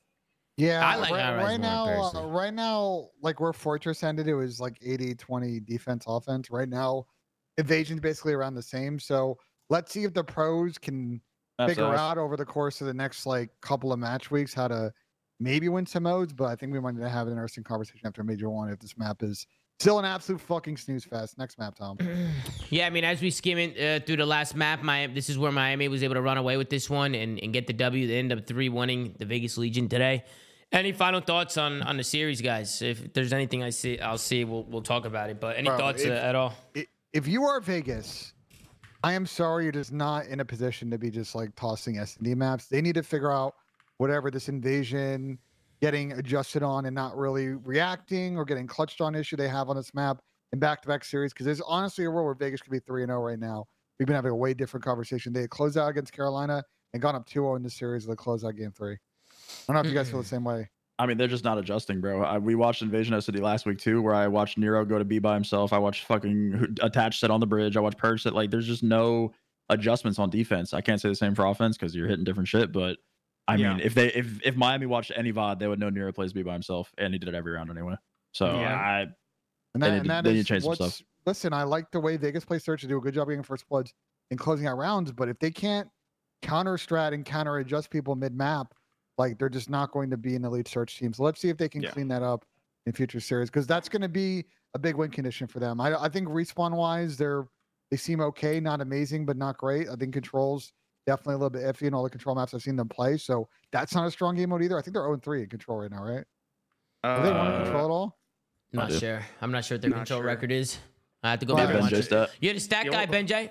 Yeah, I like right, right now. Uh, right now, like where Fortress ended, it was like 80-20 defense offense. Right now, Invasion's basically around the same. So let's see if the pros can figure Absolutely. out over the course of the next like couple of match weeks how to maybe win some modes. But I think we might need to have an interesting conversation after a Major One if this map is still an absolute fucking snooze fest. Next map, Tom. Yeah, I mean, as we skim it uh, through the last map, Miami, this is where Miami was able to run away with this one and, and get the W. They end up three winning the Vegas Legion today. Any final thoughts on on the series, guys? If there's anything I see, I'll see. We'll we'll talk about it. But any Bro, thoughts if- uh, at all? If you are Vegas, I am sorry, you're just not in a position to be just like tossing S and D maps. They need to figure out whatever this invasion, getting adjusted on and not really reacting or getting clutched on issue they have on this map in back-to-back series. Because there's honestly a world where Vegas could be three and zero right now. We've been having a way different conversation. They closed out against Carolina and gone up 2-0 in the series. They closed out game three. I don't know if you guys feel the hmm. same way. I mean, they're just not adjusting, bro. I, we watched Invasion of City last week too, where I watched Nero go to B by himself. I watched fucking attached set on the bridge. I watched Purj set. Like, there's just no adjustments on defense. I can't say the same for offense because you're hitting different shit. But I Yeah. mean, if they if if Miami watched any VOD, they would know Nero plays B by himself, and he did it every round anyway. So Yeah. I And They that, need and that they need is to change some stuff. Listen, I like the way Vegas plays search to do a good job getting first bloods and closing out rounds, but if they can't counter strat and counter adjust people mid map, like they're just not going to be an elite search team. So let's see if they can Yeah. clean that up in future series because that's going to be a big win condition for them. I, I think respawn wise, they're they seem okay, not amazing, but not great. I think controls definitely a little bit iffy in all the control maps I've seen them play. So that's not a strong game mode either. I think they're 0 3 in control right now, right? Have they won in Uh, control at all? Not sure. I'm not sure what their Not control sure. record is. I have to go back and Ben watch it. uh, You had a stat The guy, only- Benjay.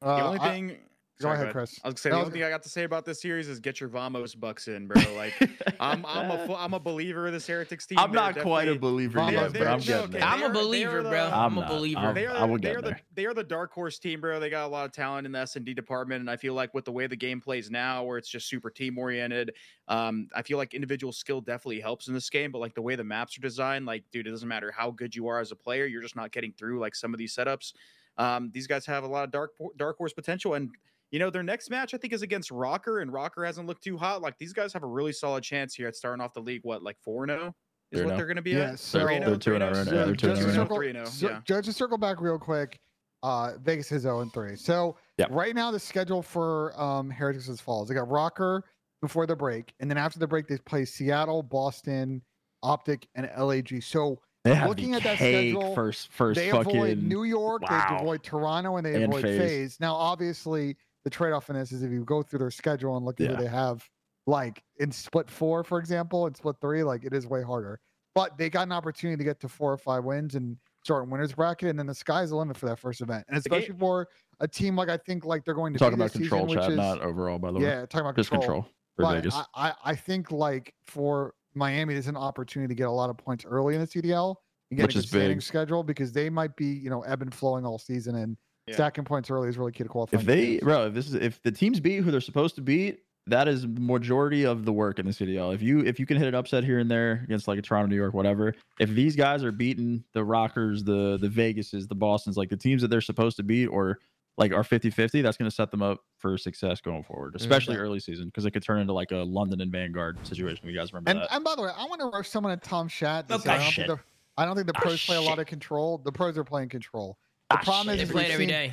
The Uh, only I- thing. Go Sorry, ahead, Chris. I was gonna say No, the only thing I got to say about this series is get your Vamos bucks in, bro. Like I'm I'm a fu- I'm a believer of this Heretics team. I'm They're not quite a believer Vamos, yet, but I'm they're getting okay. there. I'm a believer, bro. I'm, I'm a believer. I'm- They are, will they get are the there. they are the dark horse team, bro. They got a lot of talent in the S and D department, and I feel like with the way the game plays now, where it's just super team oriented, um, I feel like individual skill definitely helps in this game. But like the way the maps are designed, like dude, it doesn't matter how good you are as a player, you're just not getting through like some of these setups. Um, these guys have a lot of dark dark horse potential, and you know their next match I think is against Rokkr, and Rokkr hasn't looked too hot. Like these guys have a really solid chance here at starting off the league. What like 4 0? is Three what and oh. they're going to be Yeah, at. so- They're, Three and they're oh, two and three right and now. They're two just and to circle, Three and oh, cir- yeah. just to circle back real quick, uh, Vegas is 0 and 3. So Yep. right now the schedule for um, Heretics is as follows. They got Rokkr before the break, and then after the break they play Seattle, Boston, Optic, and LAG. So They have Looking at that schedule, first first they fucking avoid New York, wow. they avoid Toronto, and they And avoid FaZe. FaZe. Now, obviously, the trade-off in this is if you go through their schedule and look at Yeah. who they have, like in split four, for example, and split three, like it is way harder. But they got an opportunity to get to four or five wins and start in winners bracket, and then the sky's the limit for that first event. And game- especially for a team like I think like they're going to talking be about this control season, is, not overall by the way. yeah, talking about Just control. control for But Vegas. I, I, I think like for Miami, there's an opportunity to get a lot of points early in the CDL and get Which a good standing schedule because they might be, you know, ebb and flowing all season and Yeah. stacking points early is really key to qualifying. if they, games. bro, if this is if the teams beat who they're supposed to beat, that is majority of the work in the CDL. If you if you can hit an upset here and there against like a Toronto, New York, whatever, if these guys are beating the Rokkrs, the the Vegases, the Boston's, like the teams that they're supposed to beat, or like are 50-50, that's going to set them up for success going forward, especially Okay. early season, because it could turn into like a London and Vanguard situation. You guys remember and, that? and by the way, I want to roast someone at Tom Shat. that Okay. I, don't Shit. think the, I don't think the Ah, pros play a lot of control. The pros are playing control. The Ah, problem shit. They is play we've it every seen- day.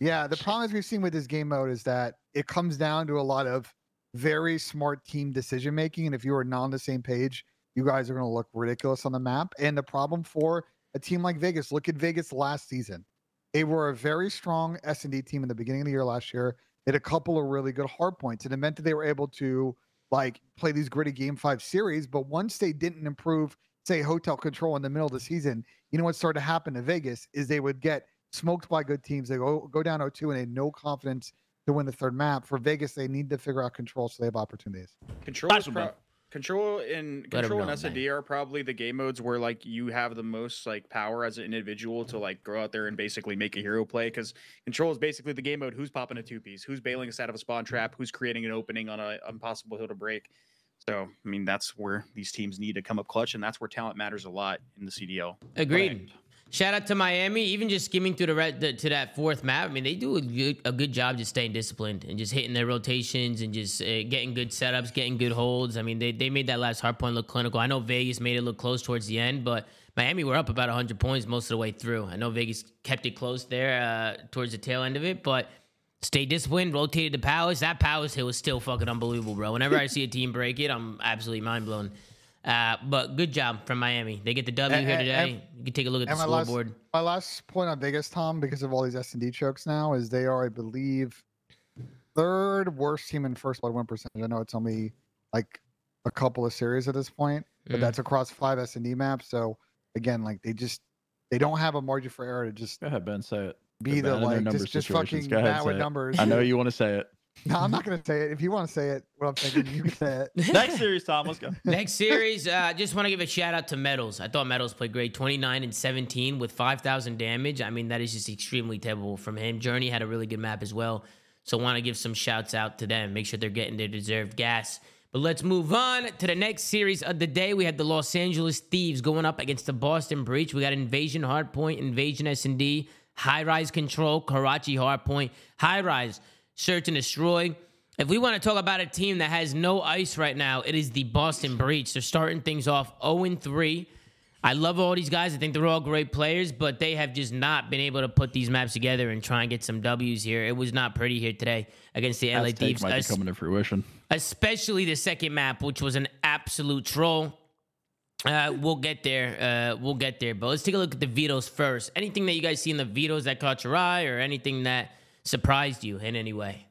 Yeah, the problem is we've seen with this game mode is that it comes down to a lot of very smart team decision making. And if you are not on the same page, you guys are going to look ridiculous on the map. And the problem for a team like Vegas, look at Vegas last season. They were a very strong S and D team in the beginning of the year last year. They had a couple of really good hard points, and it meant that they were able to like play these gritty game five series. But once they didn't improve, say hotel control in the middle of the season, you know what started to happen to Vegas is they would get smoked by good teams. They go go down 0-2 and they had no confidence to win the third map. For Vegas, they need to figure out control so they have opportunities. Control That's is pro- control in control and S&D are probably the game modes where like you have the most like power as an individual to like go out there and basically make a hero play because control is basically the game mode who's popping a two piece, who's bailing us out of a spawn trap, who's creating an opening on a impossible hill to break. So I mean that's where these teams need to come up clutch, and that's where talent matters a lot in the CDL. Agreed. Shout out to Miami, even just skimming through the, red, the to that fourth map. I mean, they do a good, a good job just staying disciplined and just hitting their rotations and just uh, getting good setups, getting good holds. I mean, they, they made that last hard point look clinical. I know Vegas made it look close towards the end, but Miami were up about 100 points most of the way through. I know Vegas kept it close there uh, towards the tail end of it, but stay disciplined, rotated the powers. That powers hit was still fucking unbelievable, bro. Whenever I see a team break it, I'm absolutely mind blown. Uh, but good job from Miami. They get the W And- here today. and- you can take a look at the and my last- scoreboard. My last point on Vegas, Tom, because of all these S and D chokes now, is they are, I believe, third worst team in first blood win percentage. I know it's only like a couple of series at this point, but Mm. that's across five S and D maps. So again, like they just they don't have a margin for error to just Go ahead, Ben. Say it. be They're the bad like just, just fucking Go ahead, bad with it. numbers. I know you want to say it. No, I'm not gonna say it. If you want to say it, what I'm thinking, you can say it. Next series, Tom. Let's go. Next series, uh, just want to give a shout out to MettalZ. I thought MettalZ played great, 29 and 17 with 5,000 damage. I mean, that is just extremely terrible from him. Journey had a really good map as well. So want to give some shouts out to them. Make sure they're getting their deserved gas. But let's move on to the next series of the day. We had the Los Angeles Thieves going up against the Boston Breach. We got Invasion Hardpoint, Invasion S&D, High Rise Control, Karachi Hardpoint, High Rise, Search and Destroy. If we want to talk about a team that has no ice right now, it is the Boston Breach. They're starting things off 0 3. I love all these guys. I think they're all great players, but they have just not been able to put these maps together and try and get some W's here. It was not pretty here today against the LA Aztecs Thieves, might be es- coming to fruition. especially the second map, which was an absolute troll. Uh, we'll get there. Uh, we'll get there. But let's take a look at the vetoes first. Anything that you guys see in the vetoes that caught your eye, or anything that surprised you in any way?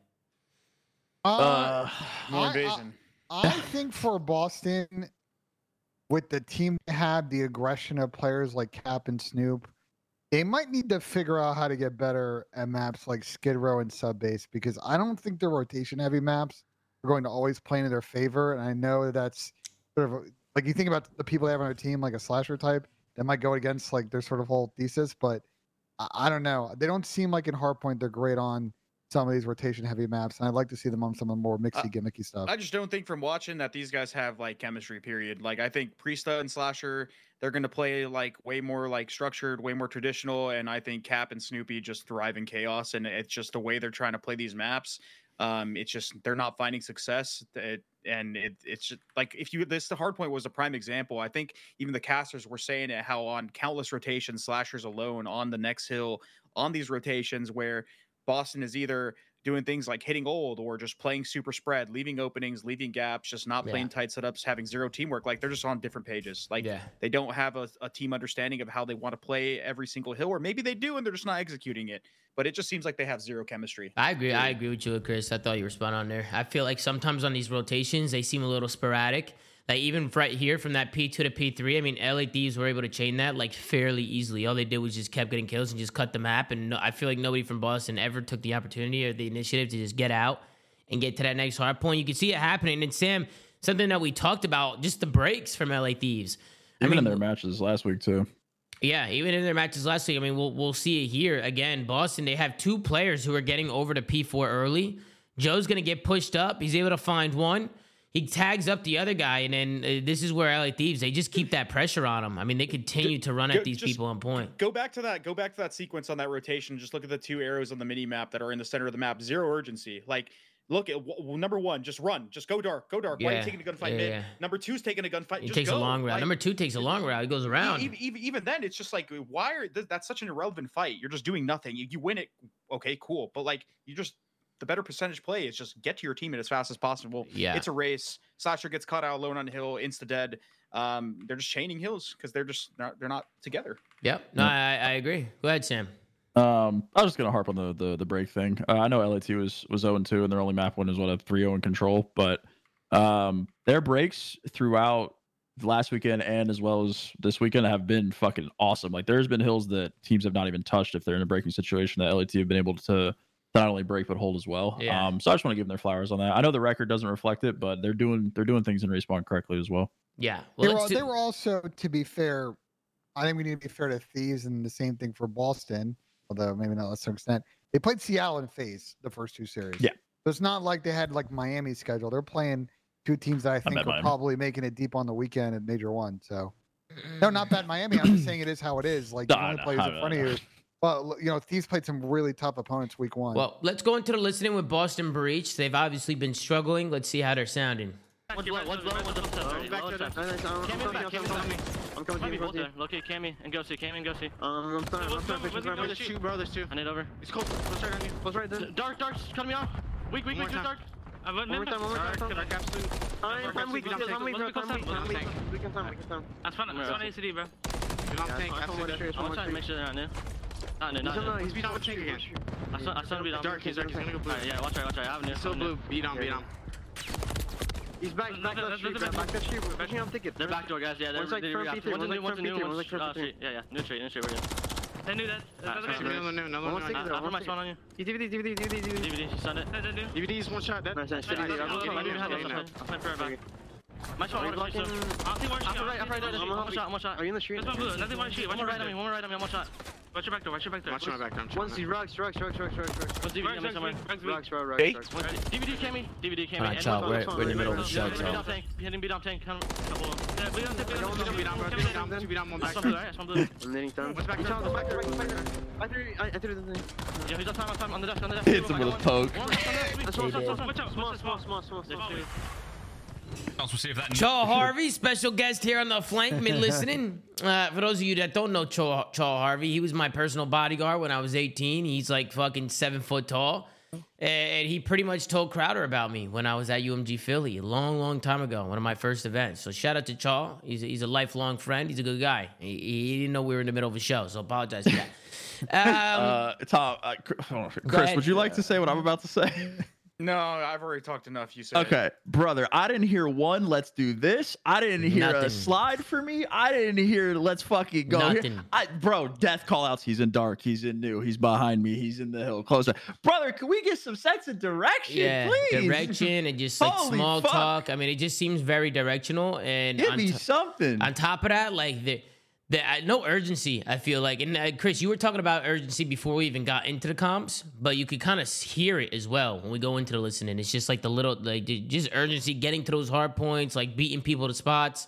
Uh, More I- I- invasion. I think for Boston, with the team they have, the aggression of players like Cap and Snoop, they might need to figure out how to get better at maps like Skid Row and Sub Base because I don't think the rotation heavy maps are going to always play in their favor. And I know that that's sort of like you think about the people they have on their team, like a slasher type, that might go against like their sort of whole thesis, but I, I don't know. They don't seem like in Hardpoint they're great on some of these rotation heavy maps, and I'd like to see them on some of the more mixy, gimmicky stuff. I just don't think from watching that these guys have like chemistry. Period. Like I think Priestahh and Slasher, they're gonna play like way more like structured, way more traditional, and I think Cap and Snoopy just thrive in chaos, and it's just the way they're trying to play these maps. Um, it's just they're not finding success. It, and it, it's just like if you this the hard point was a prime example. I think even the casters were saying it how on countless rotations, slashers alone on the next hill on these rotations where Boston is either doing things like hitting old or just playing super spread, leaving openings, leaving gaps, just not Yeah. playing tight setups, having zero teamwork. Like they're just on different pages. Like yeah. they don't have a, a team understanding of how they want to play every single hill, or maybe they do and they're just not executing it. But it just seems like they have zero chemistry. I agree. I agree with you, Chris. I thought you were spot on there. I feel like sometimes on these rotations they seem a little sporadic. Like even right here from that P two to P three, I mean, LA Thieves were able to chain that like fairly easily. All they did was just kept getting kills and just cut the map. And no, I feel like nobody from Boston ever took the opportunity or the initiative to just get out and get to that next hard point. You can see it happening. And Sam, something that we talked about, just the breaks from LA Thieves. Even I mean, in their matches last week too. yeah, even in their matches last week, I mean, we'll we'll see it here again. Boston, they have two players who are getting over to P four early. Joe's gonna get pushed up. He's able to find one. He tags up the other guy, and then uh, this is where LA Thieves they just keep that pressure on him. I mean, they continue to run go- at these people on point. Go back to that. Go back to that sequence on that rotation. Just look at the two arrows on the mini map that are in the center of the map. Zero urgency. Like, look at w- number one. Just run. Just go dark. Go dark. Why are you taking a gunfight yeah, mid? yeah. Number two's taking a gunfight. He just takes a long route. Like, Number two takes a long route. He goes around. Even, even, even then, it's just like, why are that's such an irrelevant fight? You're just doing nothing. You, you win it, okay, cool. But like, you just the better percentage play is just get to your teammate as fast as possible. Yeah. it's a race. Slasher gets caught out alone on hill, insta dead. Um, they're just chaining hills because they're just not, they're not together. Yep. No, I, I agree. Go ahead, Sam. Um, I was just gonna harp on the the, the break thing. Uh, I know LAT was was 0 2, and their only map win is what a 3 0 in control, but um, their breaks throughout last weekend and as well as this weekend have been fucking awesome. Like there's been hills that teams have not even touched if they're in a breaking situation that LAT have been able to not only break but hold as well. Yeah. Um, so I just want to give them their flowers on that. I know the record doesn't reflect it, but they're doing they're doing things in respawn correctly as well. Yeah. They were, let's they were also, to be fair, I think we need to be fair to Thieves and the same thing for Boston, although maybe not to a certain extent. They played Seattle and FaZe the first two series. Yeah. So it's not like they had like Miami schedule. They're playing two teams that I think are Miami. probably making it deep on the weekend at Major One. So no, not bad Miami. I'm just saying it is how it is. Like you No, only no, players no, in no, front of you. But you know, Thieves played some really tough opponents week one. well, let's go into the listening with Boston Breach. They've obviously been struggling. Let's see how they're sounding. What's low? What's low? What's upstairs? Back Low to the- upstairs. I'm Cammy coming, back, I'm Cammy coming, back. I'm coming, Cammy I'm both there. coming. Locate Cammy and go see, Cammy and go see. Um, I'm starting, I'm What's starting, wrong? fixing What's my- wrong? There's two, bro. There's two. I need over. It's close. Close right on you. Close right there. Dark, dark, cut me off. Weak, weak, One weak, more dark. I went One more time, one more time. Can I cap soon? I'm, I'm weak. Let's I'm weak, bro. go I'm weak. top. I'm weak. Let's We can time. We can time. That's fine. That's fine. ACD, bro. Yeah, I'm on one tree, it's I'm one trying to tree. make sure they're not new. Not new, He's not on the- new. he's beat on tree again. I saw, I saw him beat on. Dark, he's dark, he's gonna go blue. Alright, yeah, watch right, watch right. I have new. Still I have new. blue. Beat on, beat on. He's back, back Nothing, that street, nothing, bro. Back that street, bro. Pushing on ticket. They're backdoor guys, yeah. They're, like they from re-upped. P3, One's a new, like one's a new, P3, one's one's like from uh, P3. Yeah, yeah. New street, new street, we're good. They knew that. Another okay. one, another One one, second, another I put my spawn on you. DVD, DVD, DVD, DVD. DVD, she stunned it. They knew. DVD's one shot, dead. Nice, nice. DVD, DVD, I'm I'm I'm. I'm playing for back. My shot, one shot. I'll see one shot. I'm right, I'm right, I'll see I'm one shot. One more shot, one shot. Are you in the street? That's my blue. Nothing one shoot. One Watch right on me, there. one right on me, one more shot. Watch your back there. Watch your back there. Watch my back, I'm. One Z, rocks, rocks, rocks, rocks, rocks, rocks. What's DVD coming somewhere? Rocks, rocks, rocks, rocks. DVD came me. DVD came Come me. on, we're, we're in the middle of the show, Hitting beat Chop. tank. Hitting beat up tank. Come. Couple. Yeah, we don't have to I got one beat down, bro. Two down, two beat down, one back. one blue, right? That's one blue. I'm knitting down. What's back Watch there? back there, back there. I threw, I, I threw the thing. Yeah, he's on time, on time, on the desk, on the desk. Hits him with a poke. One, left, on the desk. That's one, They small, did. Watch out. Watch out. small, small, small, small. Follow. We'll see if that. Cho Harvey, special guest here on the flank, mid listening. Uh, for those of you that don't know Cho, Cho Harvey, he was my personal bodyguard when I was 18. He's like fucking seven foot tall. And he pretty much told Crowder about me when I was at UMG Philly a long, long time ago, one of my first events. So shout out to Chaw. He's a, he's a lifelong friend. He's a good guy. He, he didn't know we were in the middle of a show, so apologize for that. Um, Uh, Tom, uh, Chris, hold on. Go Chris, would you like to say what I'm about to say? No, I've already talked enough. You said it. Okay, brother, I didn't hear one. Let's do this. I didn't hear Nothing. a slide for me. I didn't hear. Let's fucking go. Nothing. I, bro, death call outs. He's in dark. He's in new. He's behind me. He's in the hill. Closer, brother. Can we get some sense of direction, yeah, please? direction and just like Holy small fuck. talk. I mean, it just seems very directional. And Give on me to- something. on top of that, like the, uh, no urgency. I feel like, and uh, Chris, you were talking about urgency before we even got into the comps, but you could kind of hear it as well when we go into the listening. It's just like the little, like just urgency, getting to those hard points, like beating people to spots.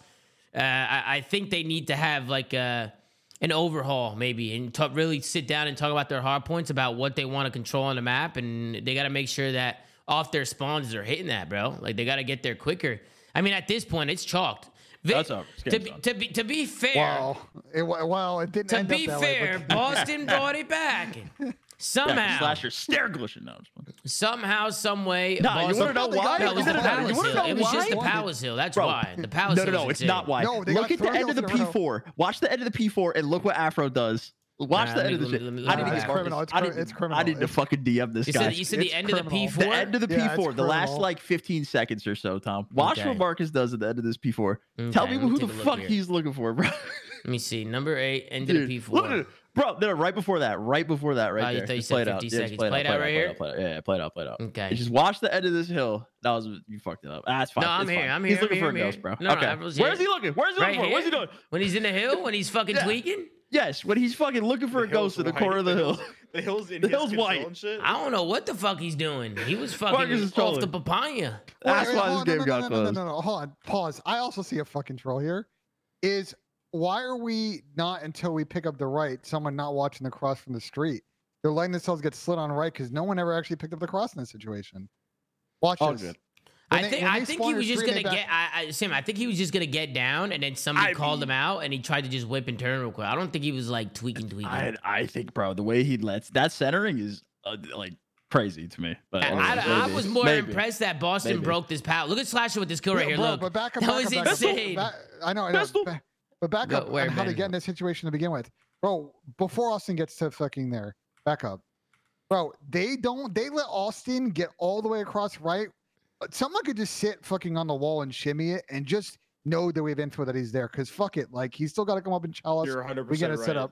Uh, I, I think they need to have like a, an overhaul maybe and really sit down and talk about their hard points about what they want to control on the map, and they got to make sure that off their spawns they're hitting that, bro. Like they got to get there quicker. I mean, at this point, it's chalked. Vi- That's over. To be, to be to be fair, Well, it, well, it didn't to end be up that way, fair, but- Boston brought it back. Yeah, Somehow, slasher stare glitching now. somehow, some way. Nah, you Boston- wanna know got why? it. No, it was No, the no, no, Palace Hill. know It was why? just the Palace Hill. That's Bro, why. The Palace No, Hill no, no, was it's insane. not why. No, Look at the end of the goals in a row. P4. Watch the end of the P4 and look what Afro does. Watch Nah, the end of me- the shit. I let need to back. Criminal, this. it's I need- it's criminal. I need to fucking DM this You guy. said, you said the It's end of the. P4. The end of the Yeah, P4, the last like 15 seconds or so, Tom. Watch Okay. what Marcus does at the end of this P4. Tell Okay, me let me who the fuck here. he's looking for, bro. Let me see. Number eight, end Dude, of the P4. look at it. Bro, no, right before that, right before that, right Oh, you there. thought you said play it out. 50 Yeah, seconds. play it out, it out play right here? out, play it out. Yeah, yeah, play it out, play it out. Okay. Just watch the end of this hill. That was you fucked it up. Ah, That's fine. No, I'm here. I'm here. He's looking for a here, ghost, bro. here. No, okay. Where's he looking? Where's he Right looking for? What's he here? doing? When he's in the hill, when he's fucking tweaking. Yes, when he's fucking looking for The a ghost in the white. corner of the hill. The hill's in The hill's white. shit. I don't know what the fuck he's doing. He was fucking is off trolling. the papaya. That's Wait, why hold this on, game got no, no, closed. No, no, no, hold on. Pause. I also see a fucking troll here. Is why are we not until we pick up the right? Someone not watching the cross from the street. They're letting themselves get slid on right because no one ever actually picked up the cross in this situation. Watch All this. good. When I they- think I think he was just gonna they get. I, I, Sam, I think he was just gonna get down, and then somebody I called him out, and he tried to just whip and turn real quick. I don't think he was like tweaking, tweaking. I I think, bro, the way he lets that centering is uh, like crazy to me. But I, anyways, I- I was more Maybe. impressed that Boston Maybe. broke this power. Look at Slasher with this kill right Yeah, here. bro, Look, but back up, that back was up, back up. insane. Back- I know, I know. Pistol. Ba- But back Go- up where, how they get in this situation to begin with. Bro, before Austin gets to fucking there, back up. Bro, they don't they let Austin get all the way across right. Someone could just sit fucking on the wall and shimmy it and just know that we have info that he's there. Cause fuck it. Like he's still gotta come up and challenge. You're 100 we gotta right. set up.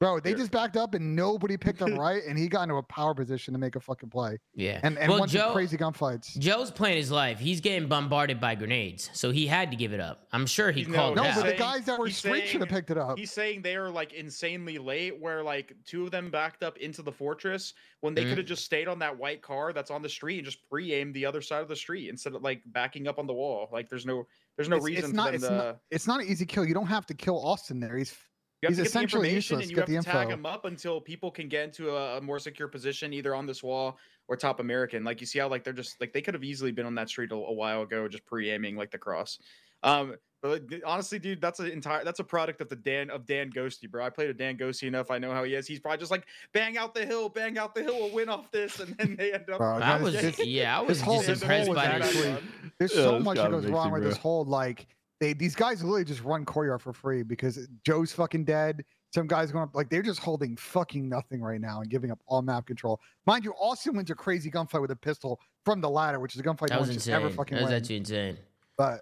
Bro, they Here. just backed up and nobody picked up right, and he got into a power position to make a fucking play. yeah. And and well, won some Joe, crazy gunfights. Joe's playing his life. He's getting bombarded by grenades, so he had to give it up. I'm sure he He's- called No, it but out. the guys that were he's street should have picked it up. He's saying they are like insanely late, where like two of them backed up into the fortress when they Mhm. could have just stayed on that white car that's on the street and just pre-aimed the other side of the street instead of like backing up on the wall. Like there's no there's no it's, reason it's for not them it's to. not it's not an easy kill. You don't have to kill Austin there. He's you have he's to get the essentially information useless. and you Get have to tag him up until people can get into a, a more secure position either on this wall or top American. Like you see how like they're just like they could have easily been on that street a, a while ago, just pre-aiming like the cross. Um, but honestly, dude, that's an entire that's a product of the Dan of Dan Ghosty, bro. I played a Dan Ghosty enough. I know how he is. He's probably just like bang out the hill, bang out the hill, we'll win off this, and then they end up. Bro, I was, this- yeah, I was this whole- just impressed whole by was actually- There's Yeah, so that's much that goes wrong you with this whole like they these guys literally just run courtyard for free because Joe's fucking dead. Some guys going up like they're just holding fucking nothing right now and giving up all map control. Mind you, Austin wins a crazy gunfight with a pistol from the ladder, which is a gunfight That no was one insane. ever fucking That was win. actually insane. But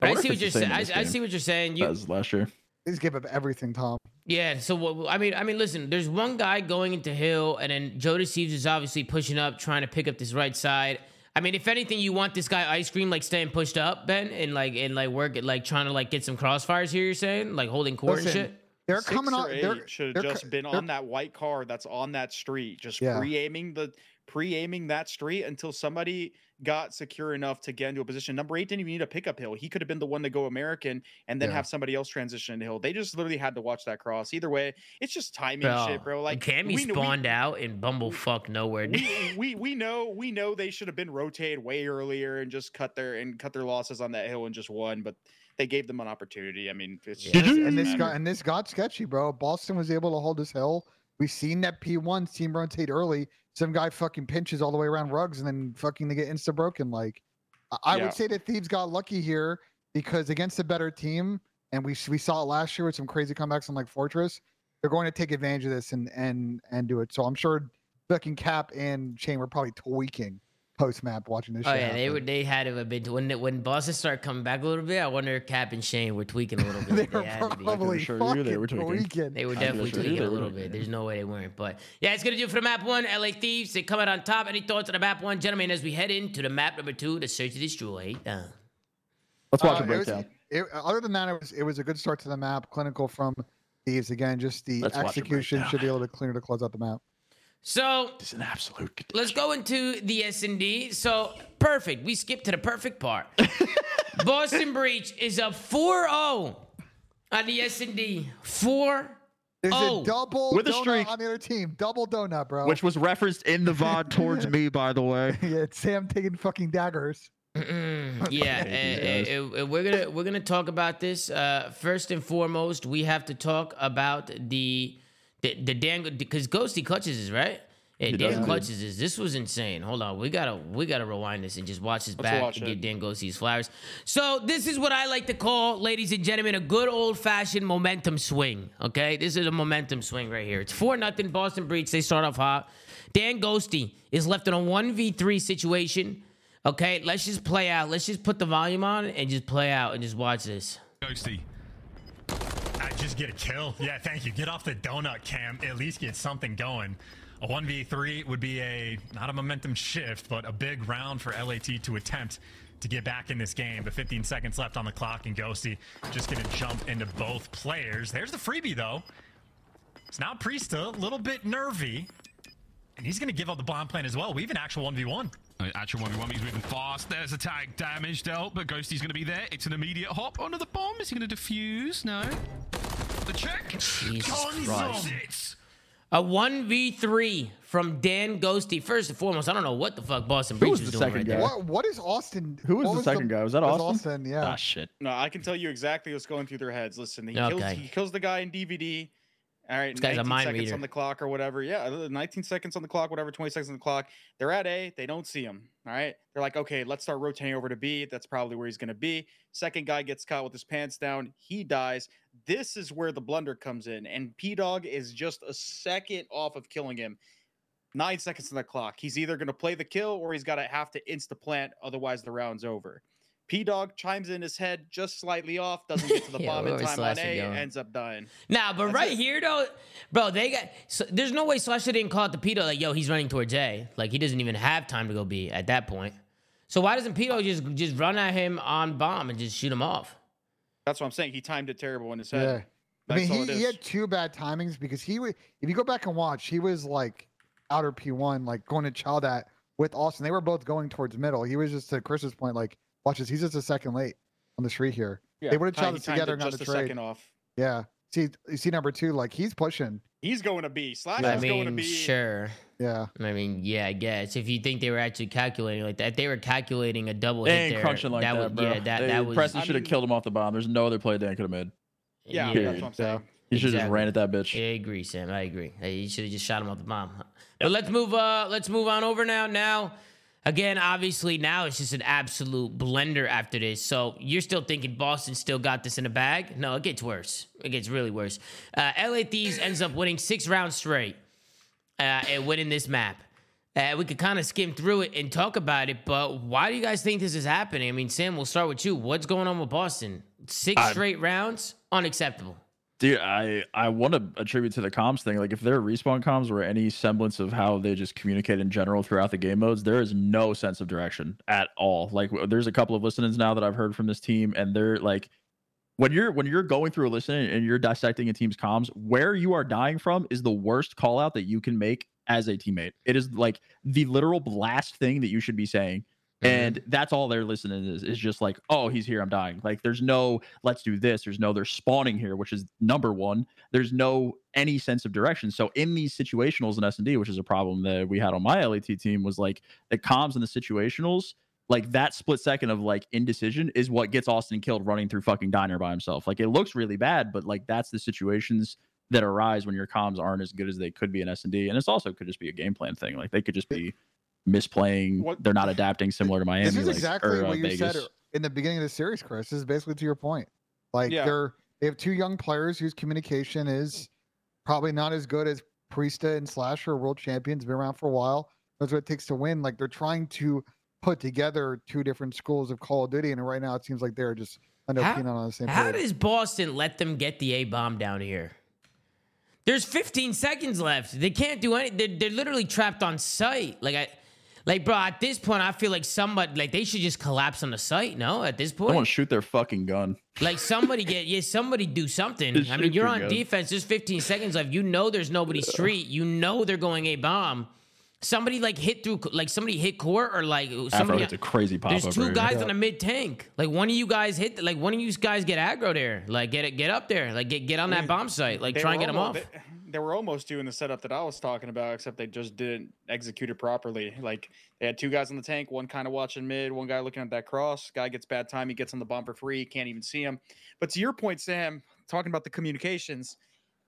But I, see what you're saying. I, I see what you're saying. You As last year. they just give up everything, Tom. Yeah, so what, I mean, I mean, listen. There's one guy going into Hill, and then Joe Deceives is obviously pushing up, trying to pick up this right side. I mean, if anything, you want this guy ice cream like staying pushed up, Ben, and like and like work it, like trying to like get some crossfires here. You're saying like holding court and shit. They're Six coming or on. eight They're, should have just been on that white car that's on that street, just Yeah. pre-aiming the pre-aiming that street until somebody got secure enough to get into a position. Number eight didn't even need a pickup hill. He could have been the one to go American and then Yeah. have somebody else transition into hill. They just literally had to watch that cross. Either way, it's just timing shit, bro. Like Cammy we kn- we- spawned out in bumblefuck nowhere. we, we we know we know they should have been rotated way earlier and just cut their and cut their losses on that hill and just won, but they gave them an opportunity. I mean, it's Yeah. just, and this matter. got and this got sketchy, bro. Boston was able to hold his hill. We've seen that P1 team rotate early. Some guy fucking pinches all the way around rugs and then fucking they get insta broken. Like I, Yeah. would say that Thieves got lucky here because against a better team, and we we saw it last year with some crazy comebacks on like Fortress. They're going to take advantage of this and and and do it. So I'm sure fucking Cap and Shane were probably tweaking post map watching this. Oh shit yeah, they happen. were. They had to have been when when Boston started coming back a little bit. I wonder if Cap and Shane were tweaking a little bit. they They were had to be. probably assure you they fucking were tweaking. tweaking. They were definitely assure you tweaking a little bit. There's no way they weren't. But yeah, it's gonna do it for the map one. LA Thieves. They come out on top. Any thoughts on the map one, gentlemen? As we head into the map number two, the search and destroy. Uh, Let's watch Uh, a it was- breakdown. it, other than that, it was it was a good start to the map. Clinical from thieves again. Just the Let's execution should be able to clear to close out the map. So It's an absolute. let's go into the S and D. So perfect. We skipped to the perfect part. Boston Breach is a 4-0 on the S and D. Four. Oh. There's Oh, a double with a donut streak. on the other team. Double donut, bro. Which was referenced in the VOD towards me, by the way. yeah, it's Sam taking fucking daggers. Yeah, hate and, these eh, and- and eh, eh, we're gonna we're gonna talk about this. Uh, first and foremost, we have to talk about the the, the Dan because Ghosty clutches is right. Yeah, Dan does. clutches is. This was insane. Hold on, we gotta we gotta rewind this and just watch this Let's back watch and give it. Dan Ghosty his flowers. So this is what I like to call, ladies and gentlemen, a good old fashioned momentum swing. Okay, this is a momentum swing right here. It's four nothing Boston Breach. They start off hot. Dan Ghosty is left in a one v three situation. Okay, let's just play out. Let's just put the volume on and just play out and just watch this. Ghosty. Just get a kill. Yeah, thank you. Get off the donut cam. At least get something going. A 1v3 would be a not a momentum shift, but a big round for LAT to attempt to get back in this game. But 15 seconds left on the clock, and Ghosty just gonna jump into both players. There's the freebie though. It's now Priestahh, a little bit nervy. And he's gonna give up the bomb plan as well. We have an actual 1v1. Uh, Actual 1v1 he's moving fast. There's a tag damage dealt, but Ghosty's going to be there. It's an immediate hop onto the bomb. Is he going to defuse? No. The check. Jesus Guns Christ. A 1v3 from Dan Ghosty. First and foremost, I don't know what the fuck Boston Breach was was, the doing second right guy? there. What what is Austin? Who was what the second guy? Was that it Austin? Yeah. Ah, shit. No, I can tell you exactly what's going through their heads. Listen, he kills he kills the guy in DVD. All right, This guy's a 19 mind seconds reader. on the clock or whatever. Yeah, uh, 19 seconds on the clock, whatever, 20 seconds on the clock. They're at A, they don't see him. All right. They're like, okay, let's start rotating over to B. That's probably where he's going to be. Second guy gets caught with his pants down. He dies. This is where the blunder comes in. And P Dog is just a second off of killing him. Nine seconds on the clock. He's either going to play the kill or he's got to have to insta plant. Otherwise, the round's over. P Dog chimes in his head just slightly off, doesn't get to the Yeah, bomb in time on A, ends up dying. Nah, but That's right it. here though, bro, they got. So, there's no way Slasher didn't call it the Pito like, yo, he's running towards A. Like he doesn't even have time to go B at that point. So why doesn't Pito uh, just just run at him on bomb and just shoot him off? That's what I'm saying. He timed it terrible in his head. Yeah. I mean, he, he had two bad timings because he would. If you go back and watch, he was like outer P one, like going to child at with Austin. They were both going towards middle. He was just to Chris's point, like watch this. He's just a second late on the street here. Yeah, they would have time- child he this timed together and got a trade. second off. Yeah. See, you see number two, like he's pushing. He's going to be. Slash I is going to be. Sure. Yeah. I mean, yeah, I guess if you think they were actually calculating like that, if they were calculating a double They hit ain't there. crunching like that, would, bro. Yeah, that They- that was. Preston should have mean- killed him off the bomb. There's no other play Dan could have made. Yeah, yeah, that's what I'm saying. He should have just ran at that bitch. I agree, Sam. I agree. Hey, You should have just shot him off the bomb. But let's move. Uh, let's move on over now. Now, again, obviously, now it's just an absolute blender after this. So you're still thinking Boston still got this in the bag? No, it gets worse. It gets really worse. Uh, LA Thieves ends up winning six rounds straight uh, and winning this map. Uh, we could kind of skim through it and talk about it, but why do you guys think this is happening? I mean, Sam, we'll start with you. What's going on with Boston? Six straight rounds? Unacceptable. Dude, I I want to attribute to the comms thing. Like, if there are respawn comms or any semblance of how they just communicate in general throughout the game modes, there is no sense of direction at all. Like, there's a couple of listenings now that I've heard from this team, and they're like, when you're when you're going through a listening and you're dissecting a team's comms, where you are dying from is the worst call out that you can make as a teammate. It is like the literal last thing that you should be saying. Mm-hmm. And that's all they're listening is is just like, oh, he's here, I'm dying. Like there's no let's do this. There's no they're spawning here, which is number one. There's no any sense of direction. So in these situationals in S and D, which is a problem that we had on my LAT team, was like the comms and the situationals, like that split second of like indecision is what gets Austin killed running through fucking diner by himself. Like it looks really bad, but like that's the situations that arise when your comms aren't as good as they could be in S and D. And it's also could just be a game plan thing. Like they could just be misplaying. What- They're not adapting similar to Miami. this is like, exactly or, uh, what you Vegas. said in the beginning of the series, Chris. This is basically to your point. Like Yeah. they're they have two young players whose communication is probably not as good as Priestahh and Slasher, world champions, been around for a while. That's what it takes to win. Like they're trying to put together two different schools of Call of Duty, and right now it seems like they're just under How- peanut on the same How page. does Boston let them get the A bomb down here? There's 15 seconds left. They can't do any. They're, they're literally trapped on site. Like I, like bro. At this point, I feel like somebody like they should just collapse on the site. No, at this point, I want to shoot their fucking gun. like somebody get yeah, somebody do something. Just I mean, you're on gun. defense. There's 15 seconds left. You know there's nobody uh, street. You know they're going A bomb. Somebody like hit through, like somebody hit court or like Afro somebody. hits a crazy pop There's up. two right guys here. on a mid tank. Like one of you guys hit. Like one of you guys get aggro there. Like get it, get up there. Like get get on that bomb site. Like They try and were get them off. They, they were almost doing the setup that I was talking about, except they just didn't execute it properly. Like they had two guys on the tank, one kind of watching mid, one guy looking at that cross. Guy gets bad time, he gets on the bomb for free, can't even see him. But to your point, Sam, talking about the communications,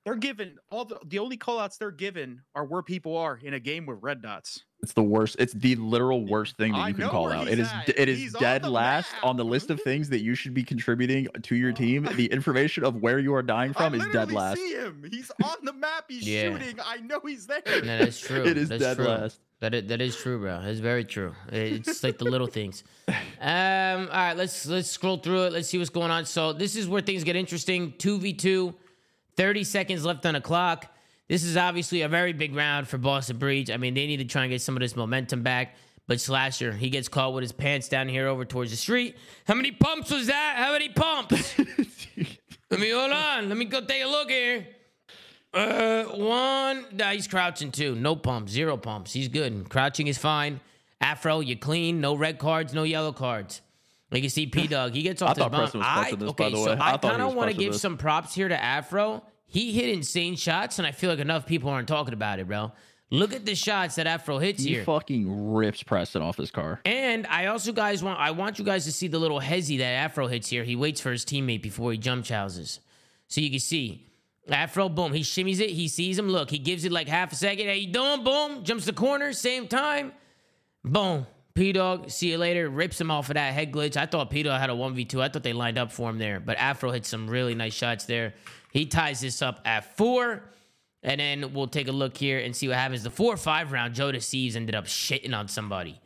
they're given all the the only callouts they're given are where people are in a game with red dots. It's the worst. It's the literal worst thing that I you can call out. he's It is at. it is He's dead the last on the list of things that you should be contributing to your team. The information of where you are dying from I is dead literally last. see him. He's on the map. He's Yeah. shooting. I know he's there. No, that's true. It is that's dead true. last. That is, that is true, bro. It's very true. It's like the little things. Um, all right, let's let's scroll through it. Let's see what's going on. So this is where things get interesting. Two v two, 30 seconds left on the clock. This is obviously a very big round for Boston Breach. I mean, they need to try and get some of this momentum back. But Slasher, he gets caught with his pants down here over towards the street. How many pumps was that? How many pumps? Let me hold on. Let me go take a look here. Uh, one. Nah, he's crouching too. No pumps. Zero pumps. He's good. Crouching is fine. Afro, you clean. No red cards. No yellow cards. Like you see, P Dog, he gets off thought bomb. Preston was I, this, by okay, the so way. I I kind of want to give this. some props here to Afro. He hit insane shots, and I feel like enough people aren't talking about it, bro. Look at the shots that Afro hits here. He here. fucking rips Preston off his car. And I also guys want I want you guys to see the little hezzy that Afro hits here. He waits for his teammate before he jump chowses. So you can see. Afro, boom, he shimmies it, he sees him. Look, he gives it like half a second. How you doing? Boom, jumps the corner, same time. Boom. P Dog, see you later. Rips him off of that head glitch. I thought P Dog had a 1v2. I thought they lined up for him there. But Afro hit some really nice shots there. He ties this up at four. And then we'll take a look here and see what happens. The four or five round, Joe Deceives ended up shitting on somebody.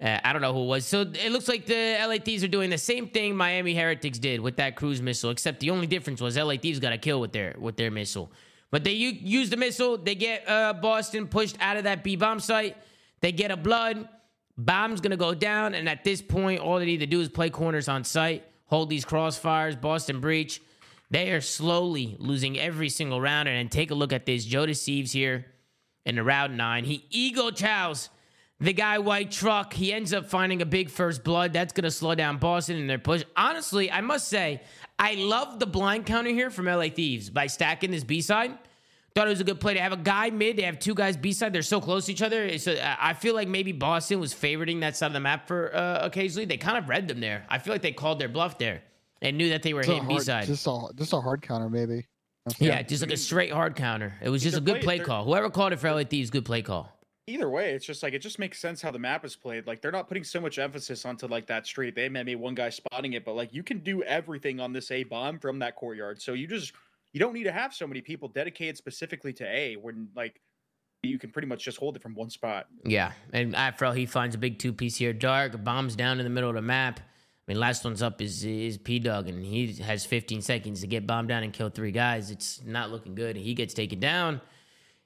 Uh, I don't know who it was. So it looks like the LA Thieves are doing the same thing Miami Heretics did with that cruise missile, except the only difference was LA Thieves got a kill with their with their missile. But they u- use the missile. They get uh, Boston pushed out of that B bomb site. They get a blood. Bomb's gonna go down, and at this point, all they need to do is play corners on site, hold these crossfires. Boston breach. They are slowly losing every single round. And take a look at this. Joe Deceives here in the round nine. He ego chows the guy white truck. He ends up finding a big first blood. That's gonna slow down Boston in their push. Honestly, I must say, I love the blind counter here from LA Thieves by stacking this B side. Thought it was a good play to have a guy mid. They have two guys B side. They're so close to each other. So uh, I feel like maybe Boston was favoriting that side of the map for uh, occasionally. They kind of read them there. I feel like they called their bluff there and knew that they were just hitting B side. Just a just a hard counter, maybe. That's Yeah, just like a straight hard counter. It was just a good play- play call. Whoever called it for LA Thieves, good play call. Either way, it's just like it just makes sense how the map is played. Like they're not putting so much emphasis onto like that street. They may be one guy spotting it, but like you can do everything on this A bomb from that courtyard. So you just you don't need to have so many people dedicated specifically to A when like you can pretty much just hold it from one spot. Yeah, and Afro he finds a big two piece here. Dark bombs down in the middle of the map. I mean, last one's up is is P Dog, and he has 15 seconds to get bombed down and kill three guys. It's not looking good. And he gets taken down.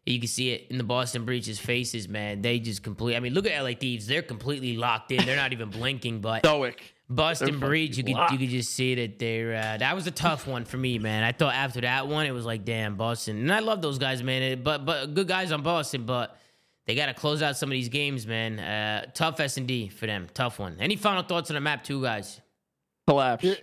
You can see it in the Boston Breaches faces, man. They just complete. I mean, look at LA Thieves. They're completely locked in. They're not even blinking. But Stoic. Boston They're Breach, you fucking could you could just see that they're uh, that was a tough one for me, man. I thought after that one, it was like, damn, Boston. And I love those guys, man. It- but but good guys on Boston, but they got to close out some of these games, man. Uh, tough S and D for them. Tough one. Any final thoughts on the map, two guys? Collapse. Yeah.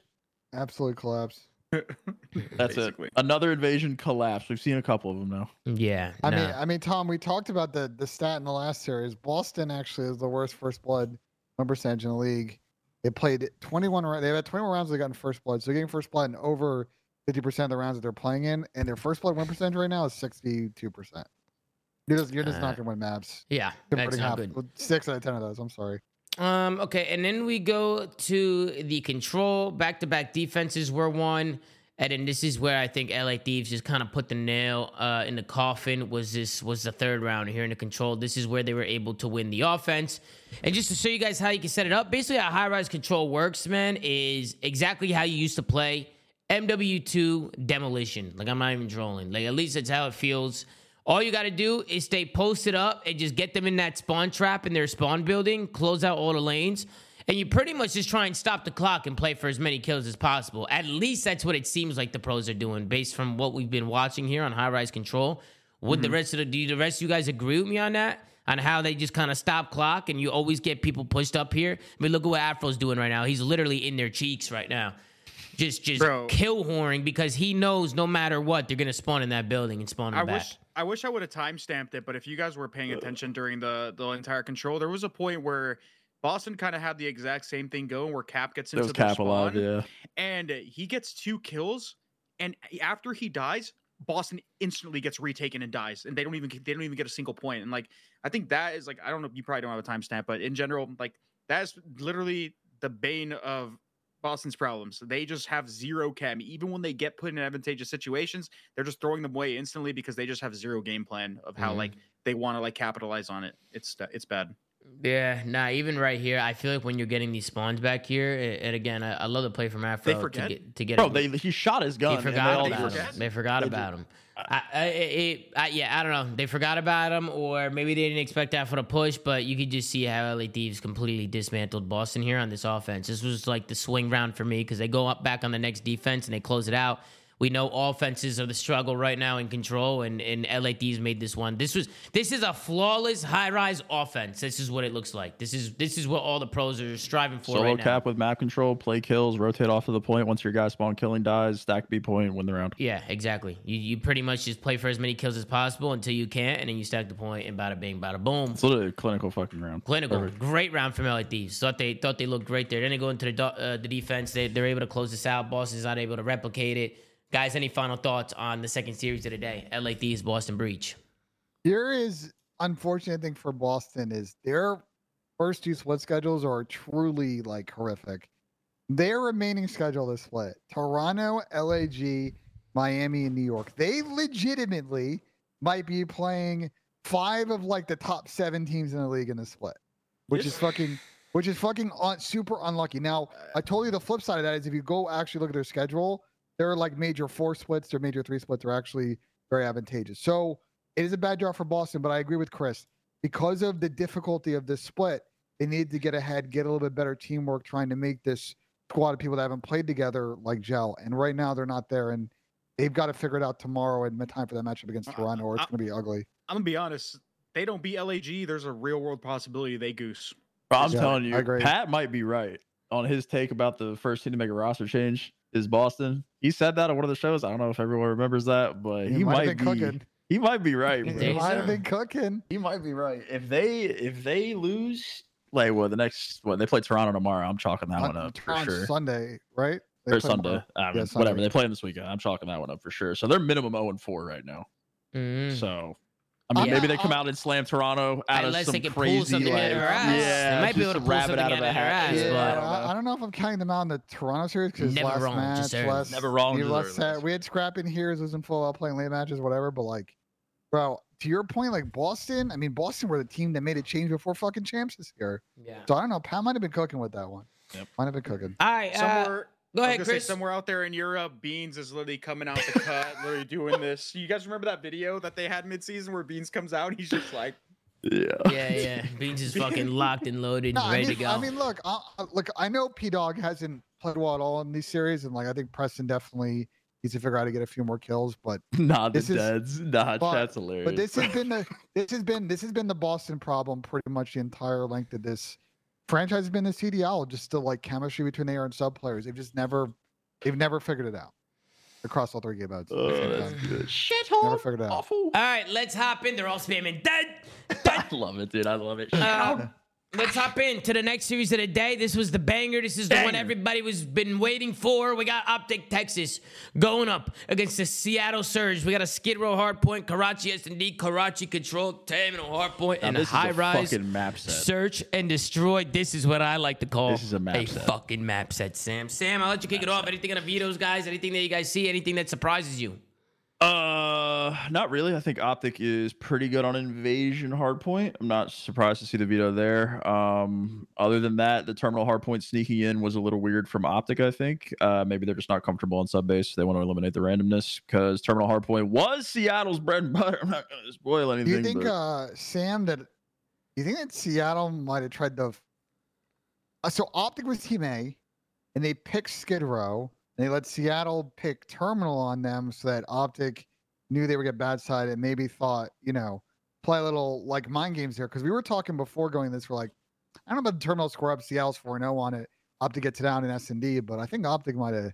Absolute collapse. That's Basically. it. Another invasion collapse. We've seen a couple of them now. Yeah, I no. mean, I mean, Tom, we talked about the the stat in the last series. Boston actually is the worst first blood win percentage in the league. They played 21 rounds. They've had 21 rounds. They got in first blood. So they're getting first blood in over 50 percent of the rounds that they're playing in, and their first blood win percentage right now is 62 percent. You're just you're just Uh, not gonna win maps. yeah, that's not half- good. well, Six out of ten of those. I'm sorry. Um, okay, and then we go to the control. Back to back defenses were won. And then this is where I think LA Thieves just kind of put the nail uh, in the coffin. Was this was the third round here in the control? This is where they were able to win the offense. And just to show you guys how you can set it up, basically how high rise control works, man, is exactly how you used to play MW2 demolition. Like I'm not even trolling. Like at least that's how it feels. All you got to do is stay posted up and just get them in that spawn trap in their spawn building, close out all the lanes, and you pretty much just try and stop the clock and play for as many kills as possible. At least that's what it seems like the pros are doing based from what we've been watching here on High Rise Control. Would the mm-hmm. rest of the do the rest of you guys agree with me on that? On how they just kind of stop clock and you always get people pushed up here. I mean, look at what Afro's doing right now. He's literally in their cheeks right now. Just just Bro. kill whoring because he knows no matter what, they're gonna spawn in that building and spawn in I back. wish I wish I would have time stamped it, but if you guys were paying attention during the the entire control, there was a point where Boston kind of had the exact same thing going where Cap gets into their Cap alive, spawn, yeah. and he gets two kills, and after he dies, Boston instantly gets retaken and dies, and they don't even they don't even get a single point. And like I think that is like I don't know, you probably don't have a timestamp, but in general, like that's literally the bane of Boston's problems. They just have zero chem. Even when they get put in advantageous situations, they're just throwing them away instantly because they just have zero game plan of how Mhm. like they want to like capitalize on it. It's it's bad. Yeah, nah, even right here, I feel like when you're getting these spawns back here, and again, I, I love the play from Afro to forget? get to get Bro, they he shot his gun. They forgot all about just- him. They forgot They did. about him. I, I, it, I, yeah, I don't know. They forgot about him, or maybe they didn't expect that for the push. But you could just see how LA Thieves completely dismantled Boston here on this offense. This was like the swing round for me because they go up back on the next defense and they close it out. We know offenses are the struggle right now in control, and, and LA Thieves made this one. This was this is a flawless high rise offense. This is what it looks like. This is this is what all the pros are striving for Solo right now. cap with map control, play kills, rotate off to the point. Once your guy spawn killing dies, stack B point, win the round. Yeah, exactly. You you pretty much just play for as many kills as possible until you can't, and then you stack the point and bada bing, bada boom. It's literally a clinical fucking round. Clinical, Perfect. great round from LA Thieves. Thought they thought they looked great there. Then they go into the uh, the defense. They they're able to close this out. Boston's not able to replicate it. Guys, any final thoughts on the second series of the day? LA Thieves, Boston Breach. Here is unfortunate thing for Boston is their first two split schedules are truly like horrific. Their remaining schedule is split: Toronto, LAG, Miami, and New York. They legitimately might be playing five of like the top seven teams in the league in the split, which is fucking, which is fucking un- super unlucky. Now, I told you the flip side of that is if you go actually look at their schedule, they're like major four splits, their major three splits are actually very advantageous. So it is a bad draw for Boston, but I agree with Chris. Because of the difficulty of this split, they need to get ahead, get a little bit better teamwork, trying to make this squad of people that haven't played together like gel. And right now they're not there, and they've got to figure it out tomorrow and time for that matchup against Toronto, or it's going to be ugly. I'm gonna be honest. They don't beat LAG. There's a real world possibility they goose. Bro, I'm Yeah, telling you. Pat might be right on his take about the first team to make a roster change is Boston. He said that on one of the shows. I don't know if everyone remembers that, but he, might might, be. cooking. He might be right. There Bro. He might have been cooking. He might be right. If they if they lose, like what the next what they play Toronto tomorrow, I'm chalking that On- one up for on sure. Sunday, right? They Or Sunday, tomorrow. I mean, Yeah, whatever they play them this weekend. I'm chalking that one up for sure. So they're minimum 0 and 4 right now. Mm. So I mean, Yeah. maybe they come out and slam Toronto out of Unless some they crazy something like, out of their ass. yeah, They might be able to pull rabbit something out of out a their ass, Yeah, but- I, I don't know if I'm counting them out in the Toronto series because Never last wrong, match, deserved. less, Never wrong, we, less deserved. sad- we had scrap in here, losing full out playing late matches, whatever. But like, bro, to your point, like Boston, I mean, Boston were the team that made a change before fucking champs this year. Yeah. So I don't know. Pat might have been cooking with that one. Yep. Might have been cooking. All right. Uh, Somewhere. Go ahead, gonna say Chris. somewhere out there in Europe, Beans is literally coming out the cut, literally doing this. You guys remember that video that they had mid-season where Beans comes out? He's just like, Yeah. yeah, yeah. Beans is fucking locked and loaded No, and I ready mean, to go. I mean, look, uh, uh, look. I know P Dog hasn't played well at all in these series, and like I think Preston definitely needs to figure out how to get a few more kills. But Not the This is- deads. Nah, but- that's hilarious. but this has been the this has been this has been the Boston problem pretty much the entire length of this franchise has been the CDL, just still like chemistry between AR and sub players. They've just never they've never figured it out across all three game modes. at Oh, that's time. good. Never figured it out. Awful. All right, let's hop in. They're all spamming dead. I love it, dude. I love it. Uh, let's hop in to the next series of the day. This was the banger. This is the one everybody was been waiting for. We got Optic Texas going up against the Seattle Surge. We got a Skid Row Hardpoint, Karachi S&D, Karachi Control, Terminal Hardpoint, Now, and a High Rise. fucking map set. Search and destroy. This is what I like to call This is a map set. fucking map set, Sam. Sam, I'll let you kick it off. Anything on the vetoes, guys? Anything that you guys see? Anything that surprises you? Uh, not really. I think Optic is pretty good on invasion hardpoint. I'm not surprised to see the veto there. Um, other than that, the terminal hardpoint sneaking in was a little weird from Optic. I think uh, maybe they're just not comfortable on sub base. They want to eliminate the randomness because terminal hardpoint was Seattle's bread and butter. I'm not going to spoil anything. Do you think, but- uh, Sam, that you think that Seattle might have tried to? Uh, so Optic was Team A, and they picked Skid Row. And they let Seattle pick Terminal on them, so that Optic knew they would get bad side and maybe thought, you know, play a little like mind games here. Because we were talking before going this, we're like, I don't know about the Terminal score up. Seattle's four zero oh on it. Optic gets it down in S and D, but I think Optic might have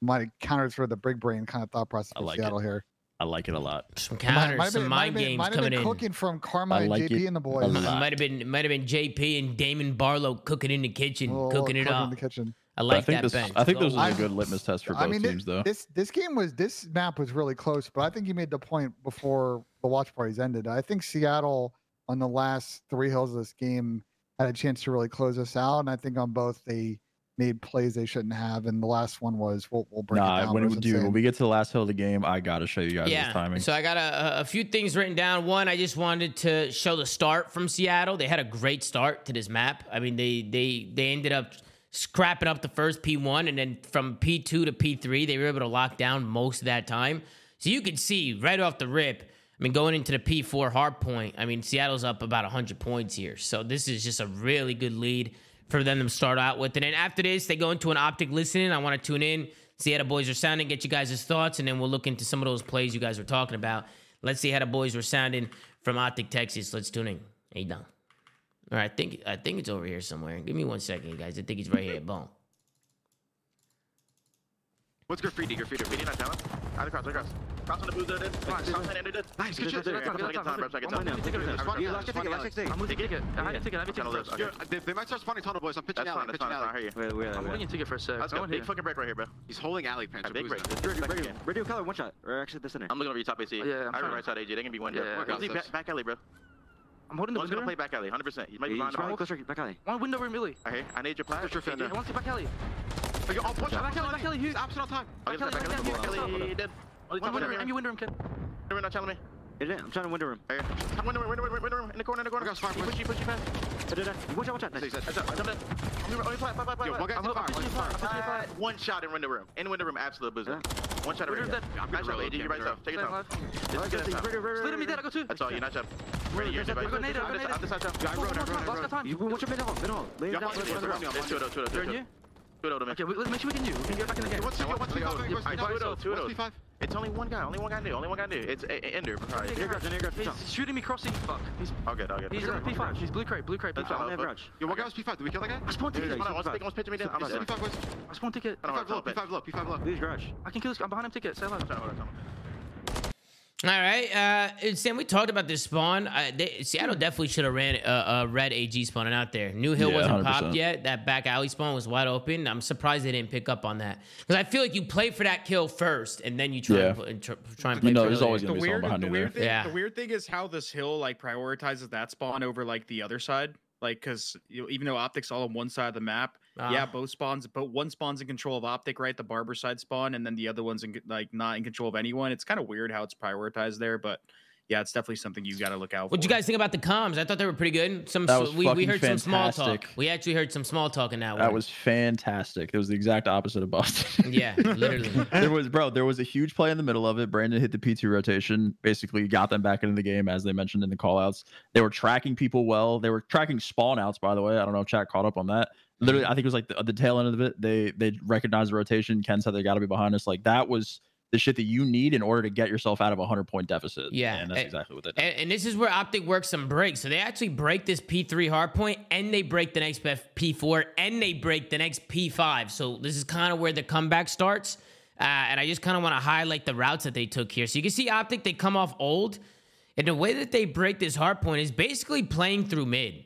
might have countered sort of the big brain kind of thought process I for like it. Seattle here. I like it a lot. Some Might- counters, might have some been- might have mind been- games might have coming been in. cooking from Karma I uh, and JP it and the a boys. Might have been might have been JP and Damon Barlow cooking in the kitchen, Oh, cooking it cooking in up. the kitchen. I like I think that this. bench. I think Go this was with a good litmus test for both I mean, teams, though. this this game was this map was really close, but I think you made the point before the watch parties ended. I think Seattle on the last three hills of this game had a chance to really close us out, and I think on both they made plays they shouldn't have, and the last one was we'll, we'll break it Nah, down. when, it was dude, when we get to the last hill of the game, I gotta show you guys this timing. So I got a, a few things written down. One, I just wanted to show the start from Seattle. They had a great start to this map. I mean, they they they ended up scrapping up the first P1, and then from P2 to P3, they were able to lock down most of that time. So you could see right off the rip. I mean, going into the P4 hard point, I mean, Seattle's up about 100 points here. So this is just a really good lead for them to start out with. And then after this, they go into an optic listening. I want to tune in, see how the boys are sounding, get you guys' thoughts, and then we'll look into some of those plays you guys were talking about. Let's see how the boys were sounding from Optic Texas. Let's tune in. Hey, down. All right, I think I think it's over here somewhere. Give me one second, guys. I think it's right here. Boom. What's graffiti? Graffiti. Graffiti not talent? Out across, across. Cross on the boozer, dude. Cross on the dude. Nice, good shit. Good time, good time. Reps, I can tell. Last ticket, last ticket. I'm moving ticket. I had a ticket. I have a ticket first. Okay. They, they might start spawning tunnel, boys. I'm pitching That's alley. fine, that's pitching fine, that's fine. I hear you. Wait, wait, I'm wait. moving ticket for a sec. Let's I go. want Big fucking break right here, bro. He's holding alley, Panther. A big break. Boozing. Just Radio, back radio, again. radio color, one shot. Or actually, the center. I'm looking over your top AC. Yeah, I'm I trying- right side AJ. They can be one Yeah, yeah, work out back, this. back alley, bro. I'm holding the One's window. gonna play back alley, 100%. He might be behind the closer, back alley. One window room, Millie. Okay, I need your your fan I want to see back alley. Oh, you- oh, one shot, Back alley, back alley. He's absent on time. Back alley, back alley, alley, back alley. dead. One window room. And your window room, kid. You're not telling me. Is it? I'm trying to window room. Right here. Window room, window room, window room, in the corner, in the corner. I got fire. Push you, push you past. I did that. Watch out, watch out. Nice. Watch out. Jump in. I'm gonna only fly, fly, fly, fly. Yo, one guy's fire. One fire. One shot in window room. In window room, absolute boozer. One shot in window room. I'm gonna reload. You by yourself. Take your time. Just get it. Split me dead. I go two. That's all. You're not jumping. Ready, you're dead. I'm this side. Guy road, road, road. You watch your mid hall, mid hall. Lay down. It's 2-0, 2-0, 2-0. 2-0 to me. Okay, let's make sure we can do. We can get back in the game. What's 2-0? What's 2-0? What's 2-0? What's 2-0? It's only one guy. Only one guy new. Only one guy new. It's a- a- Ender. Sorry. Near garage, near garage. He's Jump. shooting me crossing. Fuck. He's All good, all good. he's uh, P5. He's blue crate. Blue crate. Blue crate. On that garage. Yo, what guy was P5? Did we kill that guy? I spawned ticket. Hold on, one's picking, one's pitching me down. I'm not P5 boys. I spawned ticket. I don't P5 low, know, top it. P5 low, P5 low. Leave garage. I can kill this. I'm behind him. Ticket. Say alive. Hold on, hold on. All right, uh, Sam. We talked about this spawn. Uh, they, Seattle definitely should have ran a, a red AG spawning out there. New Hill Yeah, wasn't 100%. popped yet. That back alley spawn was wide open. I'm surprised they didn't pick up on that because I feel like you play for that kill first and then you try Yeah. and, put, and tr- try and play. You know, for there's always the gonna be someone weird, behind the weird thing, Yeah. the weird thing is how this hill like prioritizes that spawn over like the other side. Like, because you know, even though optics all on one side of the map, yeah, Ah. both spawns, but one spawn's in control of optic, right? The barber side spawn, and then the other one's in, like not in control of anyone. It's kind of weird how it's prioritized there, but yeah, it's definitely something you got to look out for. What do you guys think about the comms? I thought they were pretty good. Some That was we, we fucking heard some small talk. We actually heard some small talk in that, one. That was fantastic. It was the exact opposite of Boston. yeah, literally. there was bro there was a huge play in the middle of it brandon hit the p2 rotation basically got them back into the game as they mentioned in the callouts they were tracking people well they were tracking spawn outs by the way i don't know if chat caught up on that literally i think it was like the, the tail end of it they they recognized the rotation ken said they got to be behind us like that was the shit that you need in order to get yourself out of a 100 point deficit Yeah, and that's and- exactly what they did And, and this is where Optic works some breaks. So they actually break this P3 hardpoint and they break the next P4 and they break the next P5. So this is kind of where the comeback starts. Uh, and I just kind of want to highlight the routes that they took here. So you can see Optic, they come off old. And the way that they break this hardpoint is basically playing through mid.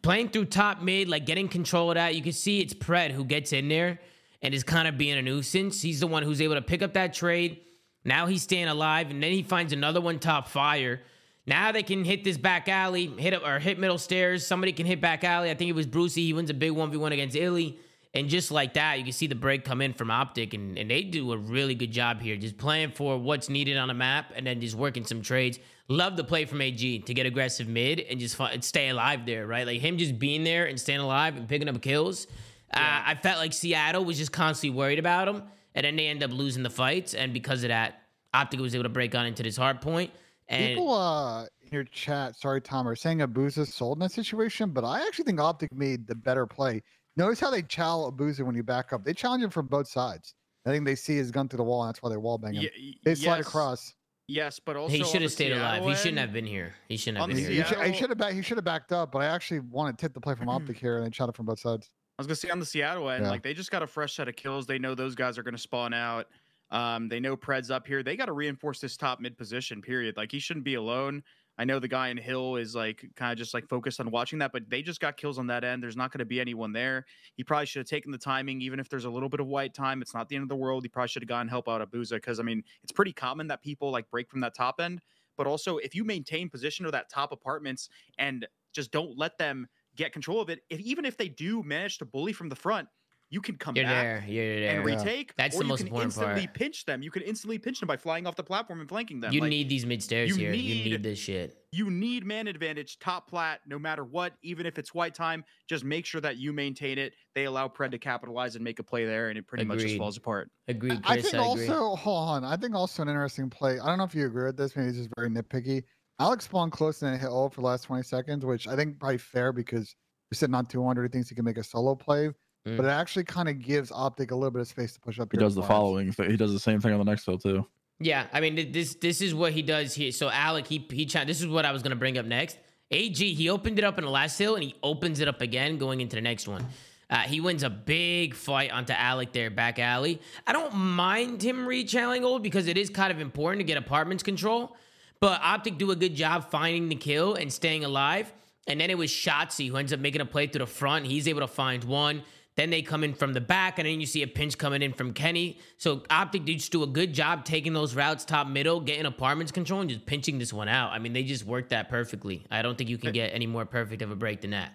Playing through top mid, like getting control of that. You can see it's Pred who gets in there and is kind of being a nuisance. He's the one who's able to pick up that trade. Now he's staying alive, and then he finds another one top fire. Now they can hit this back alley, hit up or hit middle stairs. Somebody can hit back alley. I think it was Brucey. He wins a big 1v1 against Illey. And just like that, you can see the break come in from Optic, and, and they do a really good job here, just playing for what's needed on the map and then just working some trades. Love the play from AG to get aggressive mid and just stay alive there, right? Like him just being there and staying alive and picking up kills. Uh, I felt like Seattle was just constantly worried about him, and then they end up losing the fights. And because of that, Optic was able to break on into this hard point. And People uh in your chat, sorry Tom, are saying Abuzah sold in that situation, but I actually think Optic made the better play. Notice how they chow Abuzah when you back up. They challenge him from both sides. I think they see his gun through the wall, and that's why they wall bang him. Ye- They slide yes. across. Yes, but also he should have stayed alive. Seattle He shouldn't have been here. He shouldn't have On been the here. He, should, he should have back. He should have backed up, but I actually wanted to tip the play from Optic here, and they shot it from both sides. I was gonna say on the Seattle end, Yeah. like they just got a fresh set of kills. They know those guys are gonna spawn out. Um, they know Pred's up here. They got to reinforce this top mid position. Period. Like he shouldn't be alone. I know the guy in Hill is like kind of just like focused on watching that, but they just got kills on that end. There's not going to be anyone there. He probably should have taken the timing, even if there's a little bit of white time. It's not the end of the world. He probably should have gone help out Abuzah because I mean it's pretty common that people like break from that top end. But also, if you maintain position of that top apartments and just don't let them get control of it, if even if they do manage to bully from the front, you can come You're back there. You're there. and retake. That's or the you can instantly pinch them. You can instantly pinch them by flying off the platform and flanking them. You Like, need these mid stairs you here. you need- need this shit. you need man advantage, top plat, no matter what, even if it's white time. Just make sure that you maintain it. They allow Pred to capitalize and make a play there, and it pretty much just falls apart. Agreed, I think I, agree. also, hold on. I think also an interesting play. I don't know if you agree with this. Maybe it's just very nitpicky. Alex spawned close and then hit ult for the last 20 seconds, which I think probably fair because you're sitting on 200. He thinks he can make a solo play, Mm. but it actually kind of gives Optic a little bit of space to push up. he does the following thing he does the same thing on the next field too Yeah, I mean this this is what he does here. So Alec, he he cha- this is what I was gonna bring up next. AG, he opened it up in the last hill and he opens it up again going into the next one. Uh, he wins a big fight onto Alec there, back alley. I don't mind him rechalling old because it is kind of important to get apartments control. But Optic do a good job finding the kill and staying alive. And then it was Shotzzy who ends up making a play to the front. He's able to find one. Then they come in from the back, and then you see a pinch coming in from Kenny. So Optic did just do a good job taking those routes top middle, getting apartments control, and just pinching this one out. I mean, they just worked that perfectly. I don't think you can get any more perfect of a break than that.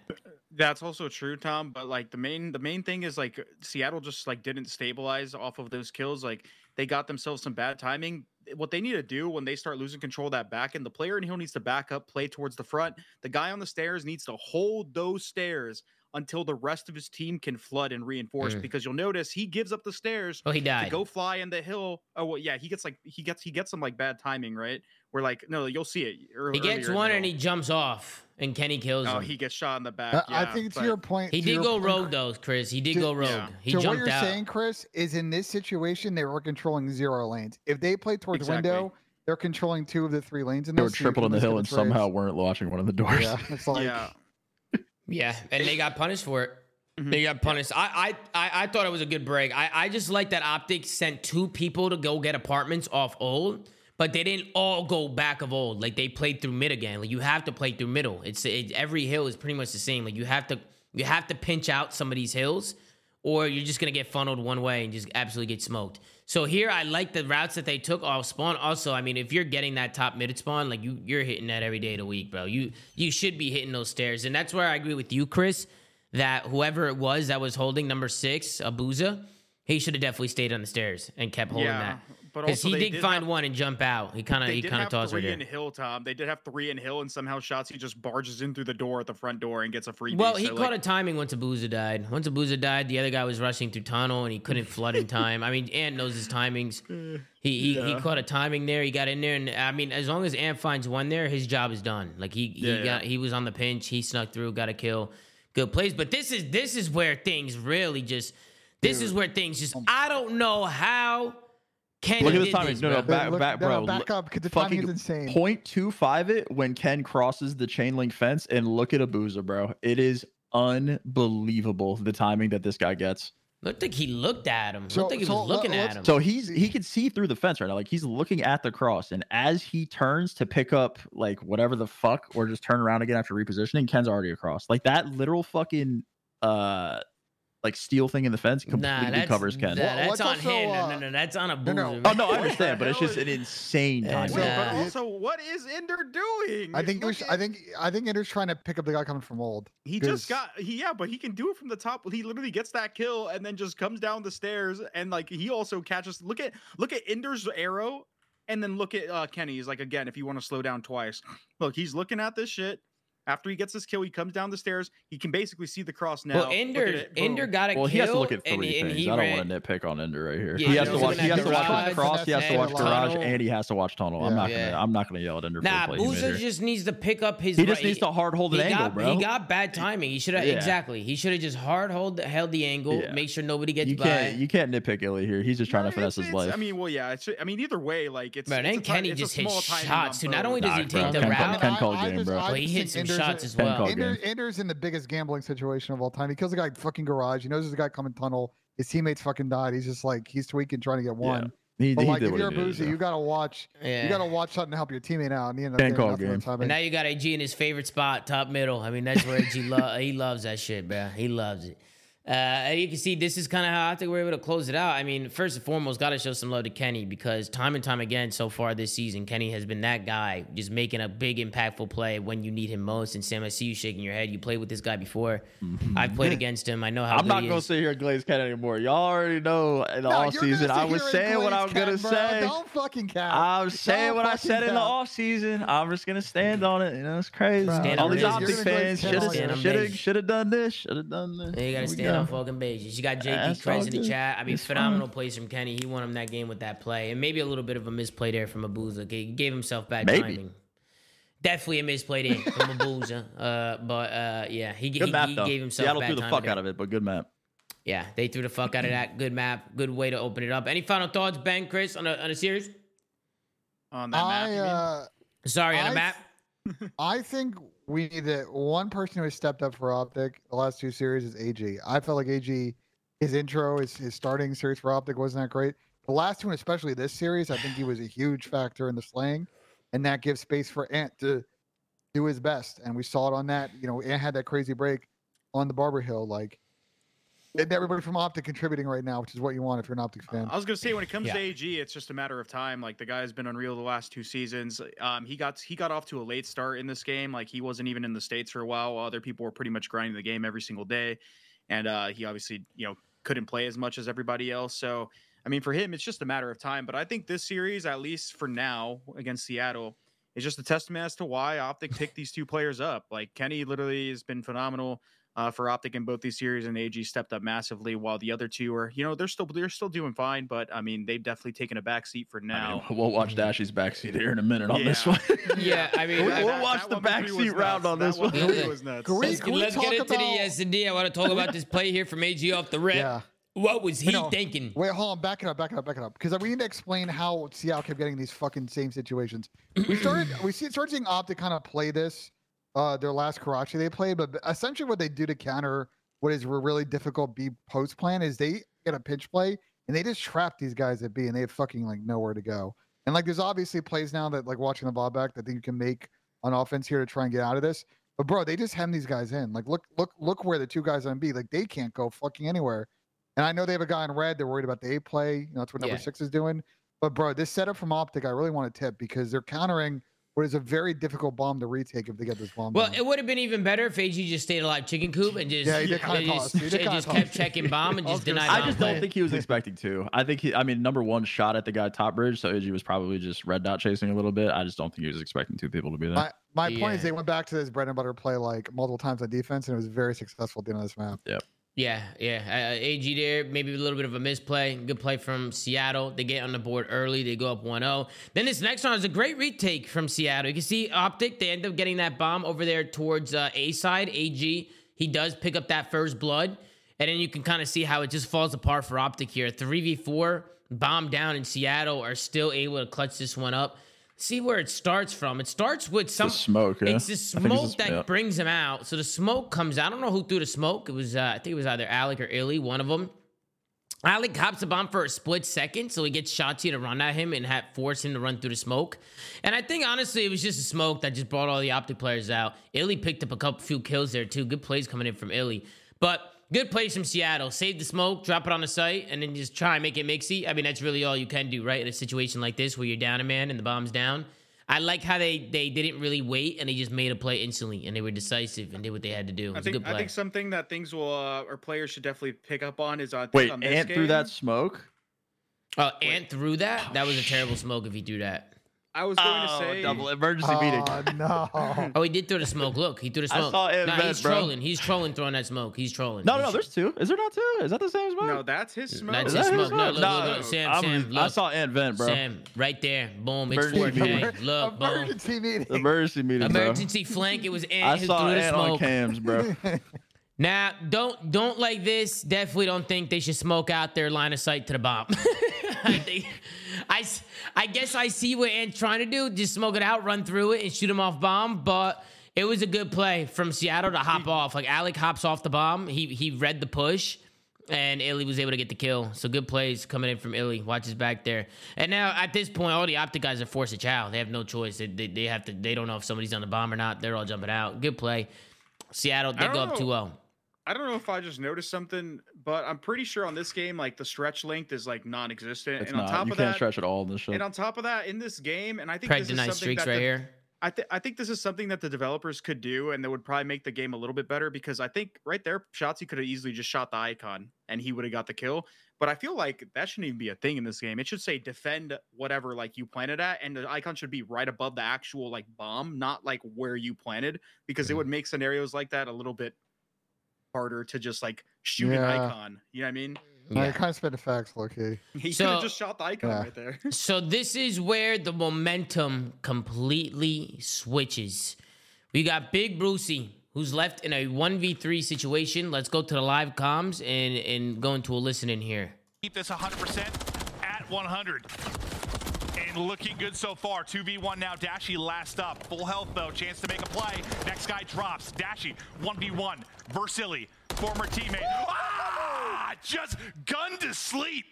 That's also true, Tom. But like the main the main thing is like Seattle just like didn't stabilize off of those kills. Like they got themselves some bad timing. What they need to do when they start losing control of that back end, the player in Hill needs to back up, play towards the front. The guy on the stairs needs to hold those stairs until the rest of his team can flood and reinforce. Mm. Because you'll notice he gives up the stairs Oh, he to died. go fly in the hill. Oh well, yeah, he gets like he gets he gets some like bad timing, right? Where like no, you'll see it. ear- He gets earlier in the one and he jumps off, and Kenny kills him. Oh, him. he gets shot in the back. Uh, I think to your point, He did go point, rogue though, Chris. He did To- go rogue. yeah. He to what you're out. saying, Chris, is in this situation they were controlling zero lanes. If they play towards Exactly. window, they're controlling two of the three lanes in they were this. so you tripled can on the hill and trades. somehow weren't launching one of the doors Yeah, it's like yeah. Yeah, and they got punished for it. Mhm. They got punished. I, I I I thought it was a good break. I, I just like that Optic sent two people to go get apartments off old, but they didn't all go back of old. Like they played through mid again. Like you have to play through middle. It's it, every hill is pretty much the same. Like you have to you have to pinch out some of these hills, or you're just gonna get funneled one way and just absolutely get smoked. So here I like the routes that they took off spawn. Also, I mean, if you're getting that top mid spawn, like you you're hitting that every day of the week, bro. You you should be hitting those stairs, and that's where I agree with you, Chris that whoever it was that was holding number six, Abuzah, He should have definitely stayed on the stairs and kept holding yeah, that. but Because also he they did, find have, one and jump out. He kind of he kind of tossed three in Hill, Tom. They did have three in Hill, and somehow Shotzzy just barges in through the door at the front door and gets a free. Well, he so, caught like, a timing once Abuzah died. Once Abuzah died, the other guy was rushing through tunnel and he couldn't flood in time. I mean, Ant knows his timings. He he, he caught a timing there. He got in there, and I mean, as long as Ant finds one there, his job is done. Like he he Yeah, got yeah. he was on the pinch. He snuck through, got a kill, good plays. But this is this is where things really just. This is where things just. I don't know how. Kenny Look at the timing. this, No, no, bro. back, Look- back, bro. no, back up because the timing is insane. Point two five it when Ken crosses the chain link fence and look at Abuzah, bro. It is unbelievable the timing that this guy gets. Looked like he looked at him. So- Looked like he so was looking let- at him. So he's he can see through the fence right now. Like he's looking at the cross, and as he turns to pick up like whatever the fuck, or just turn around again after repositioning, Ken's already across. Like that literal fucking uh like steel thing in the fence completely Nah, covers Ken. that- Well, that's on also, him. No, uh, no, no, that's on a no, no. Oh no, I understand, but it's just an insane Yeah, timing. Bro, Yeah. but also, what is Ender doing? I think was, I think I think Ender's trying to pick up the guy coming from old. He 'Cause- just got he yeah, but he can do it from the top. He literally gets that kill and then just comes down the stairs and like he also catches. Look at look at Ender's arrow, and then look at uh, Kenny's. Like again, if you want to slow down twice, look, he's looking at this shit. After he gets his kill, he comes down the stairs. He can basically see the cross now. well, Ender, it. Ender got a Well, kill. he has to look at three and things. he I don't ran, want to nitpick on Ender right here. Yeah, he has to watch. He has to watch garage the cross. He has to watch garage, tunnel. and he has to watch tunnel. I'm not Yeah. gonna. I'm not gonna yell at Ender. Nah, for he Boozer just needs to pick up his. He just needs to hard hold an angle, bro. He got bad timing. He should have exactly. He should have just hard hold held the angle. Make sure nobody gets You by. can't. You can't nitpick Illey here. He's just trying to finesse his life. I mean, well, yeah. I mean, either way, like it's. But it's then Kenny just hits shots on too. Not only does he take bro. the Ken- route, Ken I- called game, bro. But he hits some think Ender's shots as well. called Ender. Ender's in the biggest gambling situation of all time. He kills a guy fucking garage. He knows there's a guy coming tunnel. His teammates fucking died. He's just like he's tweaking, trying to get one. He, But he like if you're a he boozy, do. you gotta watch. Yeah. You gotta watch something to help your teammate out. And he ended up call game. with. And now you got AG in his favorite spot, top middle. I mean, that's where AG lo- he loves that shit, bro. He loves it. Uh, and you can see this is kind of how I think we're able to close it out. I mean, first and foremost, got to show some love to Kenny because time and time again so far this season, Kenny has been that guy just making a big, impactful play when you need him most. And Sam, I see you shaking your head. You played with this guy before. I've played against him. I know how I'm good not gonna sit here and glaze Ken anymore. Y'all already know in the No, off you're season I was here and saying what glaze I was gonna bro. say. Don't fucking cap. I'm saying Don't what I fucking said in the off season. I'm just gonna stand on it. You know, it's crazy. All these business. optic fans should have on Stand on should have business. should have done this. Should have done this. Yeah, you gotta stand go. On fucking bases. You got JP That's in the chat. I mean, It's phenomenal fine. plays from Kenny. He won him that game with that play, and maybe a little bit of a misplay there from Abuzah. He gave himself bad Maybe. timing. Definitely a misplay there from Abuzah. Uh, but uh, yeah, he, he, map he though. gave himself Seattle bad threw the fuck there. out of it, but good map. Yeah, they threw the fuck out of that. Good map. Good way to open it up. Any final thoughts, Ben, Chris, on a, on a series? on that map. I you mean? uh, Sorry, on a I- map. I think we need to, one person who has stepped up for Optic the last two series is AG. I felt like AG, his intro, his, his starting series for Optic wasn't that great. The last one, especially this series, I think he was a huge factor in the slaying, and that gives space for Ant to do his best. And we saw it on that. You know, Ant had that crazy break on the Barber Hill. Like, and everybody from Optic contributing right now, which is what you want if you're an Optic fan. I was gonna say when it comes Yeah. to AG, it's just a matter of time. Like the guy's been unreal the last two seasons. Um, he got he got off to a late start in this game. Like he wasn't even in the states for a while. while Other people were pretty much grinding the game every single day, and uh, he obviously you know couldn't play as much as everybody else. So I mean, for him, it's just a matter of time. But I think this series, at least for now, against Seattle, is just a testament as to why Optic picked these two players up. Like Kenny literally has been phenomenal uh, for Optic in both these series, and AG stepped up massively. While the other two are, you know, they're still they're still doing fine, but I mean, they've definitely taken a back seat for I now. mean, we'll watch mm-hmm. Dashy's backseat here in a minute on this one. Yeah, I mean, We'll- I- we'll watch the one movie was backseat round nuts. on That this one. movie was nuts. Can we- Let's, can let's talk get into uh, about- the S and D. I want to talk about this play here from AG off the rip. Yeah. What was he know, thinking? Wait, hold on, back it up, back it up, back it up. Because uh, we need to explain how Seattle kept getting these fucking same situations. We started, we see, started seeing Optic kind of play this, uh, their last Karachi they played, but essentially what they do to counter what is a really difficult B post plan is they get a pitch play and they just trap these guys at B and they have fucking like nowhere to go. And like, there's obviously plays now that like watching the ball back that you can make on offense here to try and get out of this. But bro, they just hem these guys in. Like, look, look, look where the two guys on B, like they can't go fucking anywhere. And I know they have a guy in red. They're worried about the A play. You know, that's what number Yeah. six is doing. But bro, this setup from Optic, I really want to tip because they're countering But it's a very difficult bomb to retake if they get this bomb. Well, down. it would have been even better if AG just stayed alive chicken coop and just, Yeah, he did kinda toss. just, He did kinda just toss. kept checking bomb and just gonna denied I bomb just don't think he was expecting to. I think he, I mean, number one shot at the guy top bridge, so AG was probably just red dot chasing a little bit. I just don't think he was expecting two people to be there. my my point is they went back to this bread and butter play like multiple times on defense, and it was very successful at the end of this map. Yeah, yeah. Uh, AG there, maybe a little bit of a misplay. Good play from Seattle. They get on the board early. They go up 1 0. Then this next one is a great retake from Seattle. You can see Optic, they end up getting that bomb over there towards uh, A side. AG, he does pick up that first blood. And then you can kind of see how it just falls apart for Optic here. 3v4, bomb down in Seattle, are still able to clutch this one up. See where it starts from. It starts with some smoke, yeah. It's the it's smoke the- that yeah. brings him out. So the smoke comes out. I don't know who threw the smoke. It was uh, I think it was either Alec or Illey, one of them. Alec hops the bomb for a split second, so he gets Shotzzy to run at him and have force him to run through the smoke. And I think honestly, it was just the smoke that just brought all the optic players out. Illey picked up a couple few kills there too. Good plays coming in from Illey, but good plays from Seattle. Save the smoke, drop it on the site, and then just try and make it mixy. I mean, that's really all you can do, right? In a situation like this where you're down a man and the bomb's down. I like how they they didn't really wait and they just made a play instantly and they were decisive and did what they had to do. It I was a think good play. I think something that things will uh, or players should definitely pick up on is on Wait, on this Ant game, threw that smoke. Oh, Ant threw that. That was a terrible smoke if he threw that. I was going Oh, to say double emergency oh, meeting. Oh no! Oh, he did throw the smoke. Look, he threw the I smoke. saw Ant no, vent, he's bro. trolling. He's trolling throwing that smoke. He's trolling. No, no, no. There's two. Is there not two? Is that the same smoke? no, that's his smoke. That's Is his that his smoke. No, smoke? look, look, look. Sam, I'm- Sam, I saw Ant vent, bro. Sam, right there. Boom. It's Emergency 4K. meeting. Look, boom. Emergency meeting. Emergency meeting, bro. Emergency flank. It was Ant I who saw threw the Ant on cams, bro. Now, don't don't like this. Definitely don't think they should smoke out their line of sight to the bomb. I think, I, I guess I see what Ant's trying to do. Just smoke it out, run through it, and shoot him off bomb. But it was a good play from Seattle to hop off. Like Alec hops off the bomb. He he read the push, and Illey was able to get the kill. So good plays coming in from Illey. Watch his back there. And now at this point, all the optic guys are forced to chow. They have no choice. They, they, they have to. They don't know if somebody's on the bomb or not. They're all jumping out. Good play. Seattle, they go up know. 2-0. I don't know if I just noticed something, but I'm pretty sure on this game, like the stretch length is like non-existent. It's and on top You of can't that, stretch at all in this show. and on top of that, in this game, and I think Probably this is deny something streaks that right the- here. I, th- I think this is something that the developers could do, and that would probably make the game a little bit better because I think right there, Shotzzy could have easily just shot the icon and he would have got the kill. But I feel like that shouldn't even be a thing in this game. It should say defend whatever like you planted at, and the icon should be right above the actual like bomb, not like where you planted, because it mm-hmm. would make scenarios like that a little bit harder to just like shoot an icon. You know what I mean? No, Yeah. you kind of spit the facts, Loki. He could So- have just shot the icon Yeah. right there. So this is where the momentum completely switches. We got Big Brucey, who's left in a 1v3 situation. Let's go to the live comms and, and go into a listen in here. keep this 100% at 100. Looking good so far. 2v1 now. Dashy last up. Full health though. Chance to make a play. Next guy drops. Dashy 1v1. Versili, former teammate. Ah! Just gunned to sleep.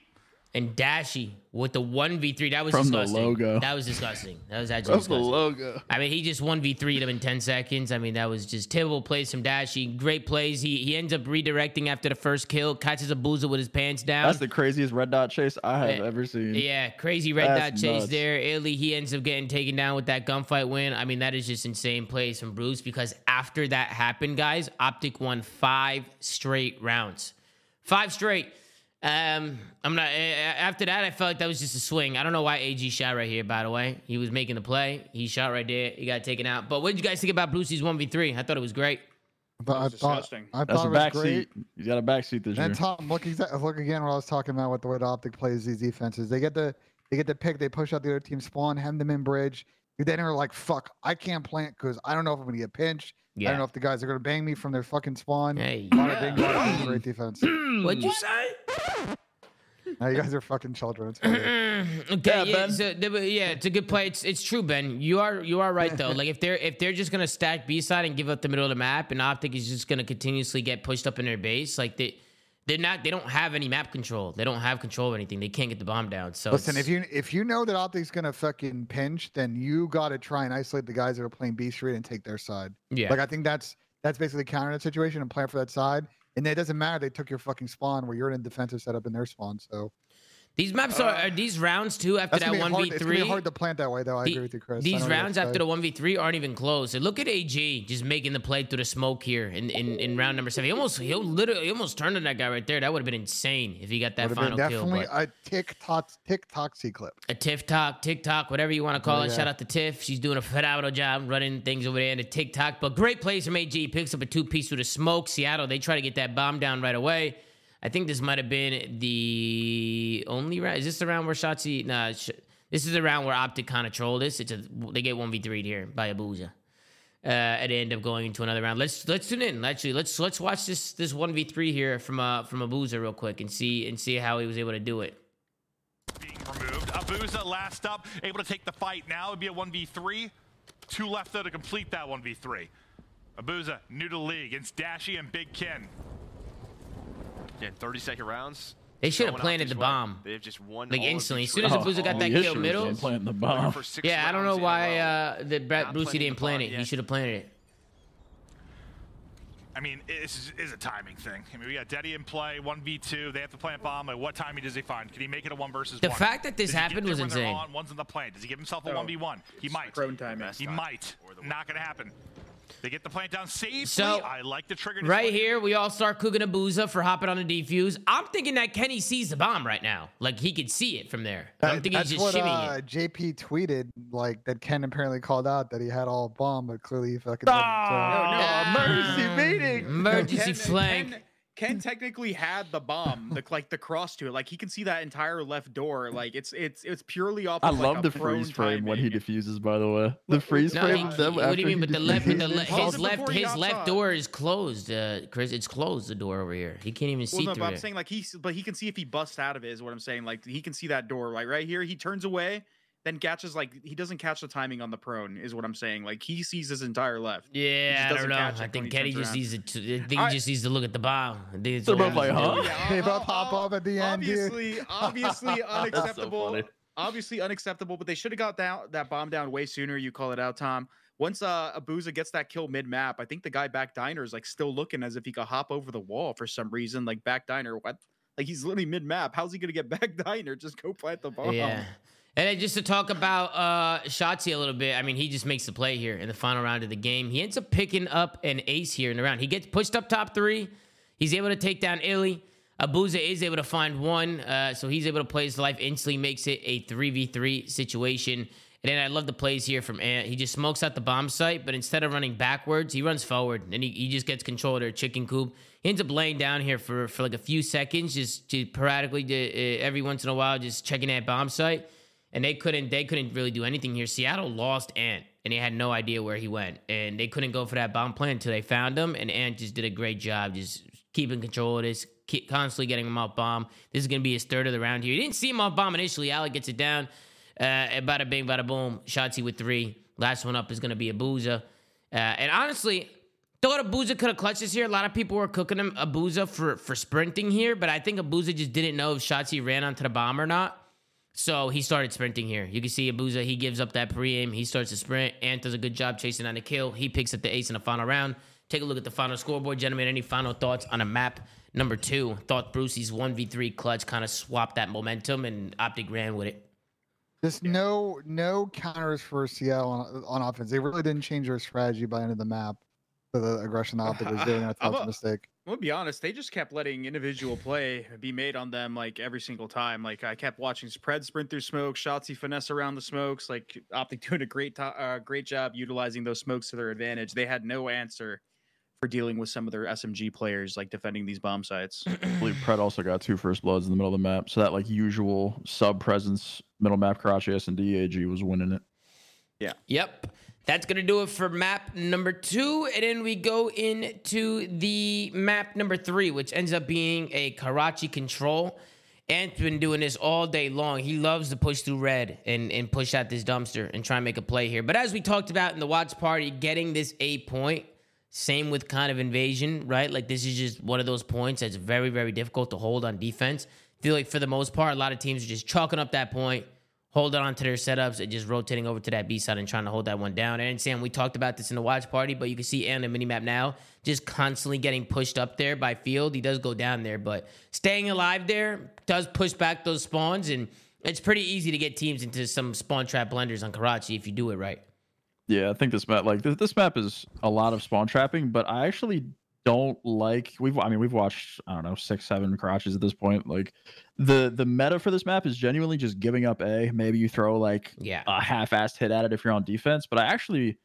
And Dashy with the 1v3. That was From the disgusting. logo. That was disgusting. That was actually That's the logo. I mean, he just 1v3'd him in 10 seconds. I mean, that was just terrible plays from Dashy. Great plays. He he ends up redirecting after the first kill, catches a boozer with his pants down. That's the craziest red dot chase I have Yeah. ever seen. Yeah, crazy red That's dot chase nuts. there. Illey, he ends up getting taken down with that gunfight win. I mean, that is just insane plays from Bruce because after that happened, guys, Optic won five straight rounds. Five straight. Um, I'm not. eh, After that, I felt like that was just a swing. I don't know why AG shot right here. By the way, he was making the play. He shot right there. He got taken out. But what did you guys think about Brucey's one v three? I thought it was great. But I thought disgusting. I That's thought a it was back great. seat. He's got a back seat this year. And Tom, look, exa- look again what I was talking about with the way the optic plays these defenses. They get the they get the pick, they push out the other team spawn, hem them in bridge. Then they're like, "Fuck, I can't plant because I don't know if I'm gonna get pinched. I don't know if the guys are gonna bang me from their fucking spawn." Hey. Bada bing, bada bing, great defense. Mm. What'd you say? now you guys are fucking children. It's. Mm-hmm. Okay, Yeah, yeah, Ben. so, yeah, it's a good play. It's it's true, Ben. You are you are right though. like if they're if they're just gonna stack B side and give up the middle of the map, and Optic is just gonna continuously get pushed up in their base, like they they're not they don't have any map control. They don't have control of anything. They can't get the bomb down. So Listen, if you if you know that optic's gonna fucking pinch, then you got to try and isolate the guys that are playing B Street and take their side. yeah, Like I think that's that's basically countering that situation and plan for that side. And it doesn't matter they took your fucking spawn where you're in a defensive setup in their spawn. So These maps are, uh, are these rounds too after that one v it's gonna be hard to plant that way, though. I The- agree with you, Chris. These know what you're rounds after the one v three aren't even close. And look at AG just making the play through the smoke here in, in, in round number seven. He almost he literally almost turned on that guy right there. That would have been insane if he got that Would have been final kill. definitely a TikTok TikToksy clip. a TikTok, TikTok, whatever you want to call Oh, it. yeah. Shout out to Tiff. She's doing a phenomenal job running things over there in the TikTok. But great plays from AG. Picks up a two piece through the smoke. Seattle, they try to get that bomb down right away. I think this might have been the only round. Is this the round where Shotzzy? Nah, sh- this is the round where Optic kind of trolled this. It's a they get one v three here by Abuzah. Uh, and end up going into another round. Let's let's tune in. Actually, let's let's watch this this one v three here from uh from Abuzah real quick and see and see how he was able to do it. being removed. Abuzah last up, able to take the fight. Now it'd be a 1v3. Two left though to complete that 1v3. Abuzah, new to the league. It's Dashy and Big Ken. Again, 30 second rounds. They should have planted the bomb. They've just won Like instantly. As soon as rounds. Abuzah got that kill middle. is planting the bomb. Yeah, I don't know rounds in a why row. uh, that Brad Brucey didn't the plan bomb it. He should have planted it. I mean, this is, is a timing thing. I mean, we got Deddy in play, 1v2. They have to plant bomb. Like, what timing does he find? Can he make it a one versus The one? fact that this Does happened was insane. On, one's in the plant. Does he give himself a No. 1v1? He might. Prone timing. He might. Not going to happen. They get the plant down safely. So, I like the trigger. Right here, we all start cooking Abuzah for hopping on the defuse. I'm thinking that Kenny sees the bomb right now. Like he could see it from there. I'm That- thinking he's just what shimmying uh, it. JP tweeted, like that Ken apparently called out that he had all bomb, but clearly he fucking didn't. Oh, so- emergency meeting. Emergency Ken, flank. Ken, Ken technically had the bomb, the, like the cross to it. Like he can see that entire left door. Like it's it's it's purely off. I Of, like, love a the freeze frame when he timing. diffuses. By the way, the freeze No, frame. he, of them what do you mean? he But the left, the defuses. le- his left, his left on. door is closed. Uh, Chris, it's closed. The door over here. He can't even Well, see no, through but I'm it. saying like he's, but he can see if he busts out of it. Is what I'm saying. Like he can see that door. Like right here, he turns away, then catches like he doesn't catch the timing on the prone. Is what I'm saying. Like he sees his entire left. Yeah, just I don't know. I think he Kenny just around. needs to. I think I- he just needs to look at the bomb. I They're all both like, needs to huh? They both ob- hop up at the end. Obviously, obviously unacceptable. funny. obviously unacceptable. But they should have got down that bomb down way sooner. You call it out, Tom. Once uh, Abuzah gets that kill mid map, I think the guy back diner is like still looking as if he could hop over the wall for some reason. Like back diner, what? Like he's literally mid map. How's he gonna get back diner? Just go plant the bomb. Yeah. And then just to talk about uh Shotzzy a little bit, I mean, he just makes the play here in the final round of the game. He ends up picking up an ace here in the round. He gets pushed up top three. He's able to take down Illey. Abuzah is able to find one, uh, so he's able to play his life. Instantly makes it a 3v3 situation. And then I love the plays here from Ant. He just smokes out the bomb site, but instead of running backwards, he runs forward. And he, he just gets control of their chicken coop. He ends up laying down here for, for like a few seconds, just to periodically, uh, every once in a while, just checking that bomb site and they couldn't they couldn't really do anything here. Seattle lost Ant, and they had no idea where he went, and they couldn't go for that bomb plan until they found him. And Ant just did a great job, just keeping control of this, keep constantly getting him off bomb. This is gonna be his third of the round here. He didn't see him off bomb initially. Alec gets it down, uh, bada bing, bada boom. Shotzzy with three. Last one up is gonna be Abuzah, uh, and honestly. Thought Abuzah could have clutched this here. A lot of people were cooking him Abuzah for for sprinting here, but I think Abuzah just didn't know if Shotzzy ran onto the bomb or not. So he started sprinting here. You can see Abuzah, he gives up that pre-aim. He starts to sprint. Ant does a good job chasing on the kill. He picks up the ace in the final round. Take a look at the final scoreboard. Gentlemen, any final thoughts on a map number two? Thought Brucey's 1v3 clutch kind of swapped that momentum and Optic ran with it. Just no no counters for Seattle on, on offense. They really didn't change their strategy by the end of the map for the aggression Optic was doing. I thought was a- mistake. I'm gonna be honest. They just kept letting individual play be made on them like every single time. Like I kept watching spread sprint through smoke, Shotzzy finesse around the smokes. Like Optic doing a great to- uh, great job utilizing those smokes to their advantage. They had no answer for dealing with some of their SMG players like defending these bomb sites. I believe Pred also got two first bloods in the middle of the map, so that like usual sub presence middle map Karachi S and D AG was winning it. Yeah. Yep. That's going to do it for map number two. And then we go into the map number three, which ends up being a Karachi control. Ant's been doing this all day long. He loves to push through red and, and push out this dumpster and try and make a play here. But as we talked about in the watch party, getting this eight point, same with kind of invasion, right? Like this is just one of those points that's very, very difficult to hold on defense. I feel like for the most part, a lot of teams are just chalking up that point, holding on to their setups and just rotating over to that B side and trying to hold that one down. And Sam, we talked about this in the watch party, but you can see on the minimap now, just constantly getting pushed up there by field. He does go down there, but staying alive there does push back those spawns, and it's pretty easy to get teams into some spawn trap blenders on Karachi if you do it right. Yeah, I think this map like this, this map is a lot of spawn trapping, but I actually don't like we've I mean we've watched I don't know six seven Karachis at this point. Like the the meta for this map is genuinely just giving up A. Maybe you throw like Yeah. a half-assed hit at it if you're on defense, but I actually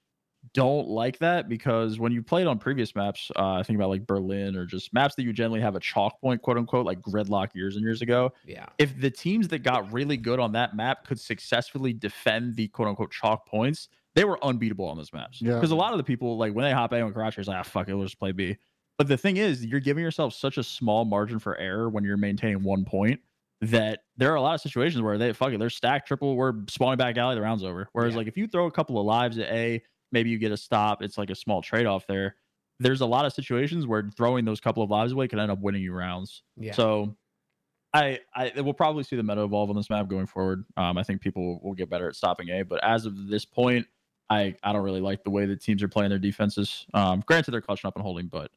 don't like that because when you played on previous maps, uh, I think about like Berlin or just maps that you generally have a chalk point, quote unquote, like gridlock years and years ago. Yeah. If the teams that got really good on that map could successfully defend the quote unquote chalk points, they were unbeatable on those maps. Yeah. Because a lot of the people, like when they hop A on Karachi, it's like, ah, fuck it, we'll just play B. But the thing is, you're giving yourself such a small margin for error when you're maintaining one point that there are a lot of situations where they fuck it, they're stacked triple, we're spawning back alley, the round's over. Whereas Yeah. like if you throw a couple of lives at A, maybe you get a stop, it's like a small trade-off there. There's a lot of situations where throwing those couple of lives away can end up winning you rounds. Yeah. So I I we'll probably see the meta evolve on this map going forward. Um, I think people will get better at stopping A, but as of this point, I I don't really like the way that teams are playing their defenses. Um, granted they're clutching up and holding, but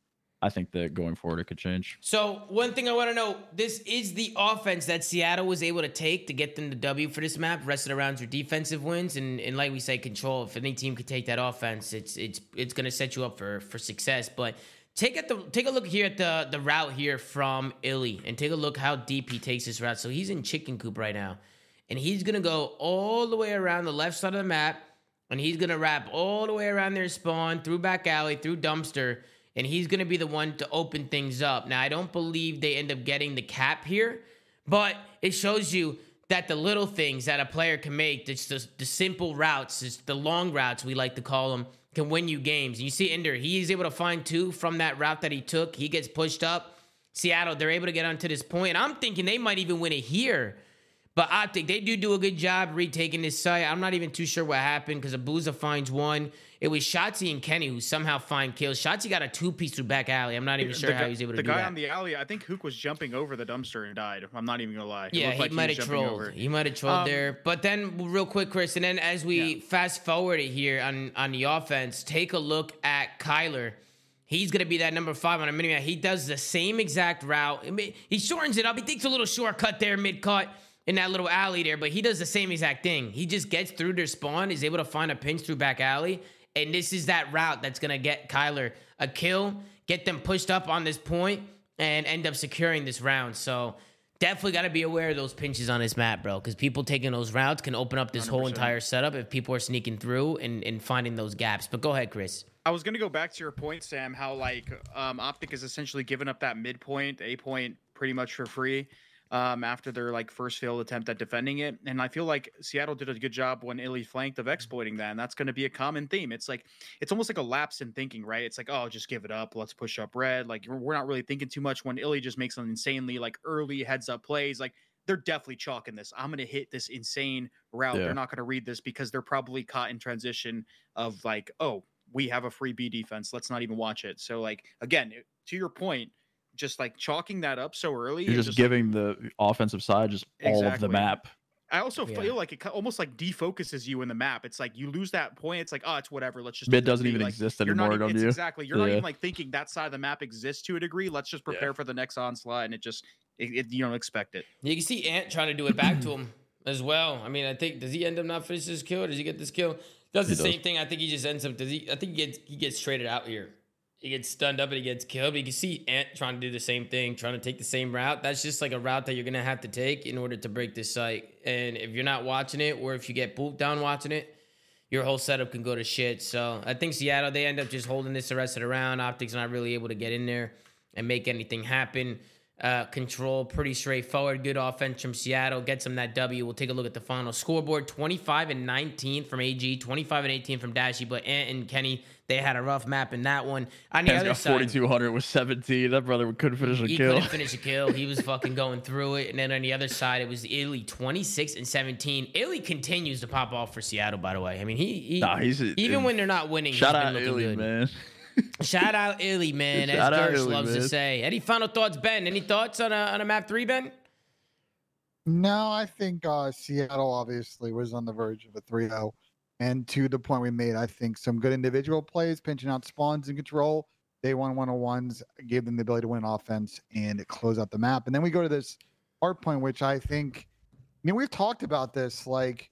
I think that going forward it could change. So one thing I want to know: this is the offense that Seattle was able to take to get them the W for this map. Rest of the rounds are defensive wins, and, and like we say, control. If any team could take that offense, it's it's it's going to set you up for for success. But take at the take a look here at the the route here from Illey, and take a look how deep he takes this route. So he's in chicken coop right now, and he's going to go all the way around the left side of the map, and he's going to wrap all the way around their spawn through back alley through dumpster and he's going to be the one to open things up. Now, I don't believe they end up getting the cap here, but it shows you that the little things that a player can make, just the, the simple routes, it's the long routes we like to call them, can win you games. And you see Ender, he is able to find two from that route that he took. He gets pushed up. Seattle, they're able to get onto this point. I'm thinking they might even win it here. But I think they do do a good job retaking this site. I'm not even too sure what happened because Abuzah finds one. It was Shotzzy and Kenny who somehow find kills. Shotzzy got a two piece through back alley. I'm not even sure the how he was able to the guy that. on the alley, I think Hook was jumping over the dumpster and died. I'm not even gonna lie. It yeah, he like might was have trolled. over. He might have trolled Um, there. But then, real quick, Chris, and then as we fast forward it here on on the offense, take a look at Kyler. He's gonna be that number five on a minimap. He does the same exact route. He shortens it up. He takes a little shortcut there, mid cut in that little alley there, but he does the same exact thing. He just gets through their spawn, is able to find a pinch through back alley, and this is that route that's gonna get Kyler a kill, get them pushed up on this point, and end up securing this round. So definitely got to be aware of those pinches on this map, bro, because people taking those routes can open up this whole 100%. entire setup if people are sneaking through and, and finding those gaps. But go ahead, Chris. I was gonna go back to your point, Sam. How like um, Optic is essentially giving up that midpoint, a point, pretty much for free. Um, after their like first failed attempt at defending it, and I feel like Seattle did a good job when Illey flanked of exploiting that, and that's going to be a common theme. It's like it's almost like a lapse in thinking, right? It's like, oh, just give it up, let's push up red. Like we're we're not really thinking too much when Illey just makes an insanely like early heads up plays. Like they're definitely chalking this. I'm going to hit this insane route. Yeah. They're not going to read this because they're probably caught in transition of like, oh, we have a free B defense. Let's not even watch it. So like again, to your point, just like chalking that up so early. You're is just like- giving the offensive side just all of the map. I also Yeah. feel like it almost like defocuses you in the map. It's like you lose that point. It's like, oh, it's whatever. Let's just. It this doesn't even Like, exist you're not anymore, even- don't you? Exactly. You're not even like thinking that side of the map exists to a degree. Let's just prepare for the next onslaught, and it just it, it, you don't expect it. You can see Ant trying to do it back to him as well. I mean, I think does he end up not finish this kill? Or does he get this kill? Does the He same does. thing. I think he just ends up. Does he? I think he gets he gets traded out here. He gets stunned up and he gets killed. But you can see Ant trying to do the same thing, trying to take the same route. That's just like a route that you're gonna have to take in order to break this site. And if you're not watching it, or if you get booped down watching it, your whole setup can go to shit. So I think Seattle they end up just holding this the rest of the round. Optics not really able to get in there and make anything happen. Uh, control pretty straightforward. Good offense from Seattle gets them that W. We'll take a look at the final scoreboard: 25 and 19 from AG, 25 and 18 from Dashy. But Ant and Kenny they had a rough map in that one. On the He's other side, 4,200 with 17. That brother couldn't finish a he kill. couldn't finish a kill. He was fucking going through it. And then on the other side, it was Illey 26 and 17. Illey continues to pop off for Seattle, by the way. I mean, he, he Nah, he's even when they're not winning, Shout he's out been looking Illey, good. man. Shout out Illey, man, Shout as out Gersh Illey, loves to say. Any final thoughts, Ben? Any thoughts on a, on a map three, Ben? No, I think uh, Seattle obviously was on the verge of a 3 0. And to the point we made, I think some good individual plays, pinching out spawns and control, day one 101s gave them the ability to win offense and close out the map. And then we go to this hard point, which I think, I mean, we've talked about this. Like,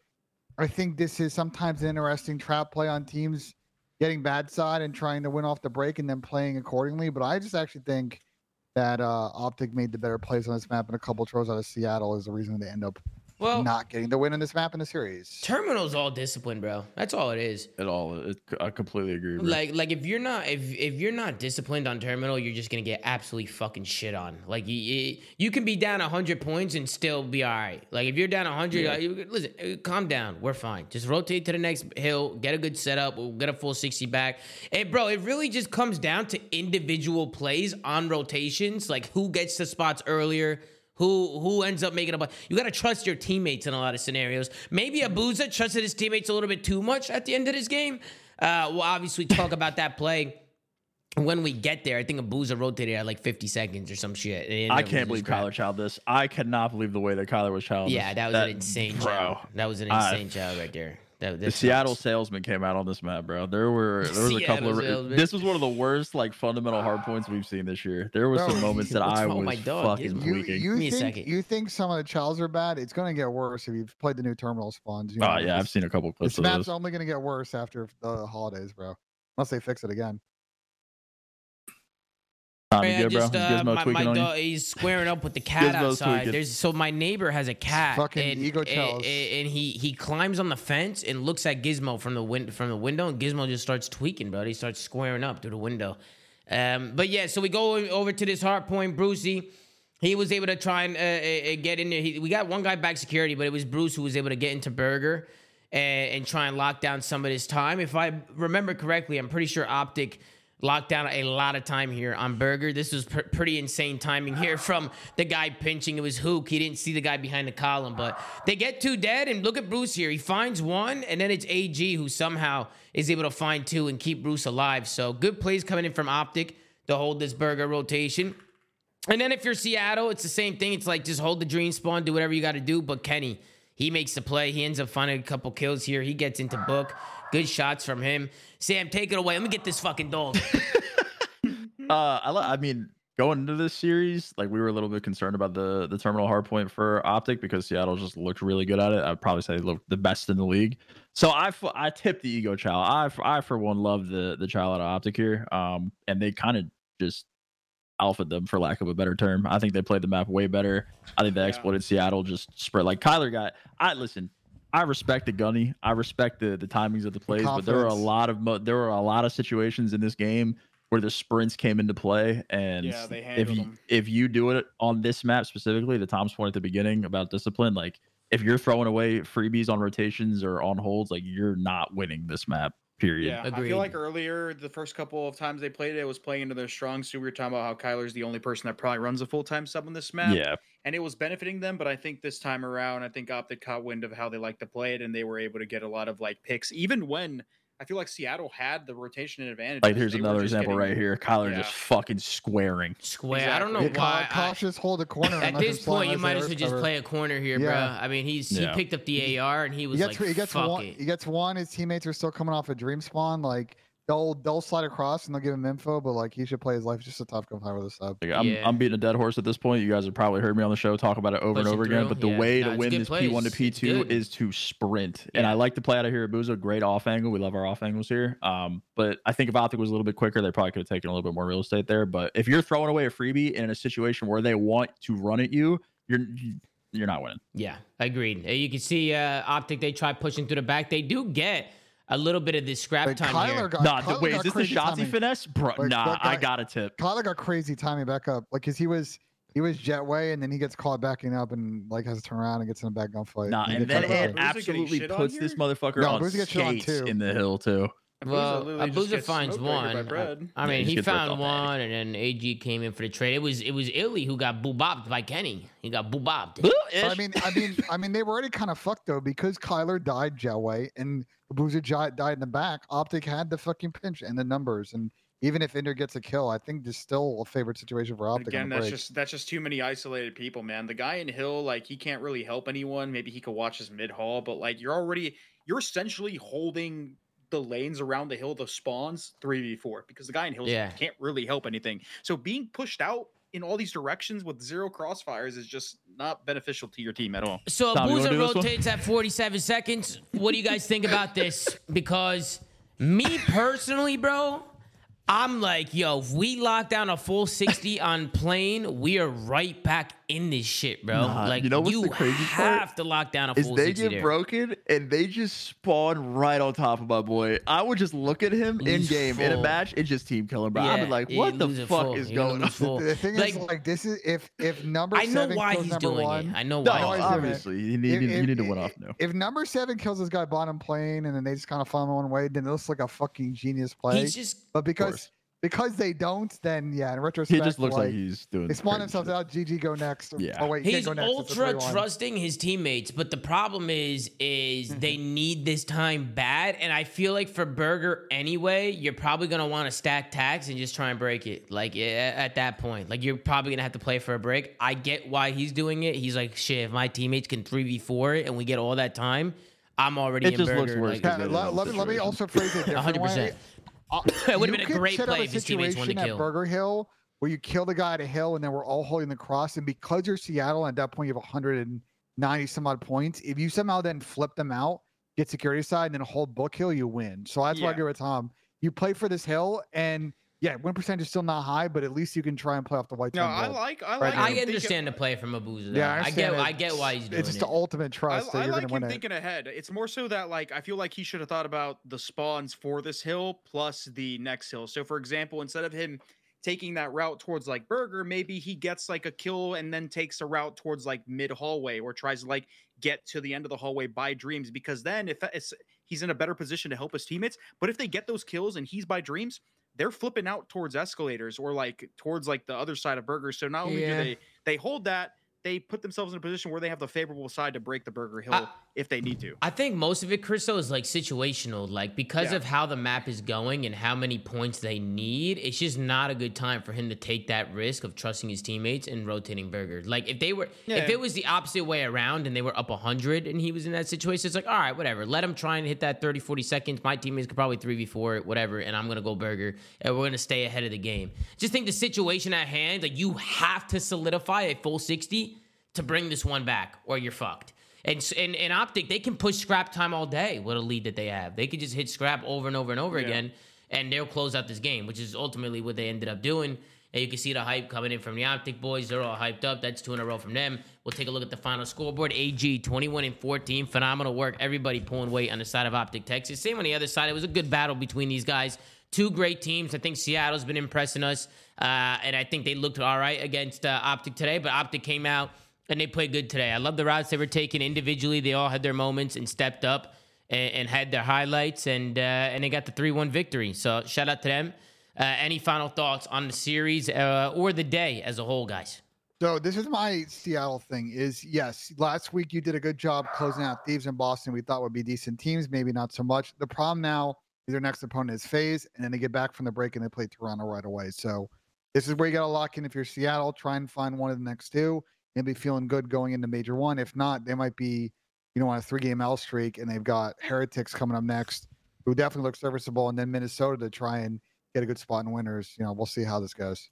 I think this is sometimes an interesting trap play on teams getting bad side and trying to win off the break and then playing accordingly. But I just actually think that uh, Optic made the better plays on this map, and a couple throws out of Seattle is the reason they end up Well, not getting the win in this map in the series. Terminal's all discipline, bro. That's all it is. At all, it, I completely agree. Bro. Like, like if you're not if if you're not disciplined on terminal, you're just gonna get absolutely fucking shit on. Like you you, you can be down hundred points and still be all right. Like if you're down hundred, Yeah. listen, uh, calm down. We're fine. Just rotate to the next hill, get a good setup. We'll get a full sixty back. And bro, it really just comes down to individual plays on rotations. Like who gets the spots earlier. Who who ends up making a bu- You got to trust your teammates in a lot of scenarios. Maybe Abuzah trusted his teammates a little bit too much at the end of this game. Uh, we'll obviously talk about that play when we get there. I think Abuzah rotated at like 50 seconds or some shit. I can't believe crap. Kyler child this. I cannot believe the way that Kyler was child. Yeah, that was an insane bro. child. That was an insane child right there. That, The that Seattle sucks. salesman came out on this map, bro. There were there was a couple of salesman. this was one of the worst like fundamental hard points we've seen this year. There were some moments that I was my dog? fucking You, tweaking. you me a think second. you think some of the chows are bad? It's going to get worse if you've played the new terminal spawns. You Oh know yeah, I've seen a couple clips This of map's those. only going to get worse after the holidays, bro. Unless they fix it again. Tommy, Yeah, good, just uh, Gizmo my, my tweaking on you? dog, he's squaring up with the cat Gizmo's outside. so my neighbor has a cat, Fucking and, ego and, tells. and he he climbs on the fence and looks at Gizmo from the win- from the window, and Gizmo just starts tweaking, bro. He starts squaring up through the window. Um, but yeah, so we go over to this hard point, Brucey. He was able to try and uh, uh, uh, get in there. He, we got one guy back security, but it was Bruce who was able to get into Burger and, and try and lock down some of his time. If I remember correctly, I'm pretty sure Optic locked down a lot of time here on Burger. This was pr- pretty insane timing here from the guy pinching. It was Hook. He didn't see the guy behind the column, but they get two dead. And look at Bruce here. He finds one, and then it's AG who somehow is able to find two and keep Bruce alive. So good plays coming in from Optic to hold this Burger rotation. And then if you're Seattle, it's the same thing. It's like just hold the dream spawn, do whatever you got to do. But Kenny, he makes the play. He ends up finding a couple kills here. He gets into book. Good shots from him. Sam, take it away. Let me get this fucking dog. Uh, I, I mean, going into this series, like we were a little bit concerned about the the terminal hard point for Optic because Seattle just looked really good at it. I'd probably say they looked the best in the league. So I I tipped the ego child. I I for one love the the child out of Optic here. Um, and they kind of just alpha them for lack of a better term. I think they played the map way better. I think they Yeah. exploited Seattle just spread like Kyler got. I listen. I respect the gunny. I respect the the timings of the plays, but there were a lot of mo- there were a lot of situations in this game where the sprints came into play, and Yeah, if you them. if you do it on this map specifically, the Tom's point at the beginning about discipline, like if you're throwing away freebies on rotations or on holds, like you're not winning this map. Period. Yeah, I feel like earlier, the first couple of times they played it, it was playing into their strong suit. We were talking about how Kyler's the only person that probably runs a full time sub on this map. Yeah. And it was benefiting them. But I think this time around, I think Optic caught wind of how they like to play it, and they were able to get a lot of like picks, even when I feel like Seattle had the rotation advantage. Like here's They another example getting- right here. Kyler Yeah. just fucking squaring. Square. I don't know Yeah, why. ca- I- cautious, hold a corner. at this point, you might as well just play a corner here, Yeah. bruh. I mean, he's Yeah. he picked up the AR and he He was gets like, he gets "Fuck one. it." He gets one. His teammates are still coming off a dream spawn. Like they'll they'll slide across and they'll give him info, but like he should play his life just a tough go high with a sub. Like, I'm, Yeah. I'm beating a dead horse at this point. You guys have probably heard me on the show talk about it over and over again. But the yeah. way No, to win this plays. P1 to P2 is to sprint. And I like to play out of here. Abuzah, great off angle. We love our off angles here. Um, but I think if Optic was a little bit quicker, they probably could have taken a little bit more real estate there. But if you're throwing away a freebie in a situation where they want to run at you, you're you're not winning. Yeah, agreed. You can see uh, Optic. They try pushing through the back. They do get a little bit of this scrap But time Kyler here. got Nah, Kyler wait, is this the crazy Shotzzy finesse? Bro, Like, nah, that I got a tip. Kyler got crazy timing back up. Like, cause he was he was jetway and then he gets caught backing up and like has to turn around and gets in a back gunfight. Nah, he and then it off. Boozer getting absolutely puts this motherfucker No, on Boozer gets shit on too. in the hill too. Well, literally Abuzah finds smoked right here one. by Brad. I mean, he he found one, and then AG came in for the trade. It was it was Illy who got boobopped by Kenny. He got boobopped. But I mean, I mean, I mean, they were already kind of fucked though because Kyler died jetway and Boozer Gi- died in the back. Optic had the fucking pinch and the numbers, and even if Ender gets a kill, I think there's still a favorite situation for Optic. Again, that's break. just that's just too many isolated people, man. The guy in Hill, like he can't really help anyone. Maybe he could watch his mid haul, but like you're already you're essentially holding the lanes around the hill, the spawns three v four because the guy in Hill Yeah. can't really help anything. So being pushed out in all these directions with zero crossfires is just not beneficial to your team at all. So Tom, you Abuzah do this one? rotates at 47 seconds. What do you guys think about this? Because me personally, bro, I'm like, yo, if we lock down a full 60 on plane, we are right back in this shit, bro. Nah, like you know what's you the crazy have part? to lock down a Is full they 60 get there. broken and they just spawn right on top of my boy. I would just look at him in Lose game in a match and just team kill him, bro. I'd be like, what the fuck full. is You're gonna going lose on? full. The thing Like- is, like, this is if if number I know seven why kills he's number doing one, it. I know why. know he's he's doing doing it. it. obviously, you need, If- you need to win off now. If number seven kills this guy bottom plane and then they just kind of follow one way, then it looks like a fucking genius play. He's just but because course. Because they don't, then yeah, in retrospect, He just looks like, like, he's doing. they spawn crazy themselves shit. out. GG, go next. Yeah. Oh wait, He's go next. ultra trusting his teammates, but the problem is, is Mm-hmm. they need this time bad, and I feel like for Burger anyway, you're probably gonna want to stack tax and just try and break it. Like at that point, like you're probably gonna have to play for a break. I get why he's doing it. He's like, shit, if my teammates can three v four it and we get all that time, I'm already It in just Burger. looks worse like- Yeah, let, let me let me also phrase it 100%. way. Uh, It would've been a great play a if his teammates won the situation kill. At Burger Hill, where you kill the guy at a hill, and then we're all holding the cross, and because you're Seattle, at that point you have 190 some odd points. If you somehow then flip them out, get security side, and then hold Book Hill, you win. So that's why I Yeah. agree with Tom. You play for this hill, and yeah, win percentage is still not high, but at least you can try and play off the white. No, I goal. like I like. now. I understand the play from Abuzah. Yeah, I, I, get, understand I get why he's doing it. It's just it. the ultimate I, trust that I you're like him win it. thinking ahead. It's more so that like I feel like he should have thought about the spawns for this hill plus the next hill. So for example, instead of him taking that route towards like Burger, maybe he gets like a kill and then takes a route towards like mid hallway or tries to like get to the end of the hallway by Dreams because then if it's he's in a better position to help his teammates. But if they get those kills and he's by Dreams, they're flipping out towards escalators or like towards like the other side of Burger. So not only Yeah. do they they hold that, they put themselves in a position where they have the favorable side to break the Burger Hill I- if they need to. I think most of it, Chris, though, is like situational. Like because Yeah. of how the map is going and how many points they need, it's just not a good time for him to take that risk of trusting his teammates and rotating burgers. Like if they were, if Yeah. it was the opposite way around and they were up 100 and he was in that situation, it's like, all right, whatever. Let him try and hit that 30, 40 seconds. My teammates could probably 3v4 it, whatever, and I'm going to go burger and we're going to stay ahead of the game. Just think the situation at hand, like you have to solidify a full 60 to bring this one back or you're fucked. And, and and optic, they can push scrap time all day with a lead that they have. They could just hit scrap over and over and over Yeah. again, and they'll close out this game, which is ultimately what they ended up doing. And you can see the hype coming in from the optic boys. They're all hyped up. That's two in a row from them. We'll take a look at the final scoreboard. AG 21 and 14. Phenomenal work. Everybody pulling weight on the side of Optic Texas. Same on the other side. It was a good battle between these guys. Two great teams. I think Seattle's been impressing us, uh, and I think they looked all right against uh, Optic today. But Optic came out and they played good today. I love the routes they were taking individually. They all had their moments and stepped up and, and had their highlights, and uh, and they got the three one victory. So shout out to them. Uh, any final thoughts on the series uh, or the day as a whole, guys? So this is my Seattle thing. Is yes, last week you did a good job closing out Thieves and Boston. We thought would be decent teams, maybe not so much. The problem now is their next opponent is FaZe, and then they get back from the break and they play Toronto right away. So this is where you got to lock in. If you're Seattle, try and find one of the next two and be feeling good going into Major One. If not, they might be, you know, on a three-game L streak, and they've got Heretics coming up next, who definitely look serviceable, and then Minnesota to try and get a good spot in winners. You know, we'll see how this goes.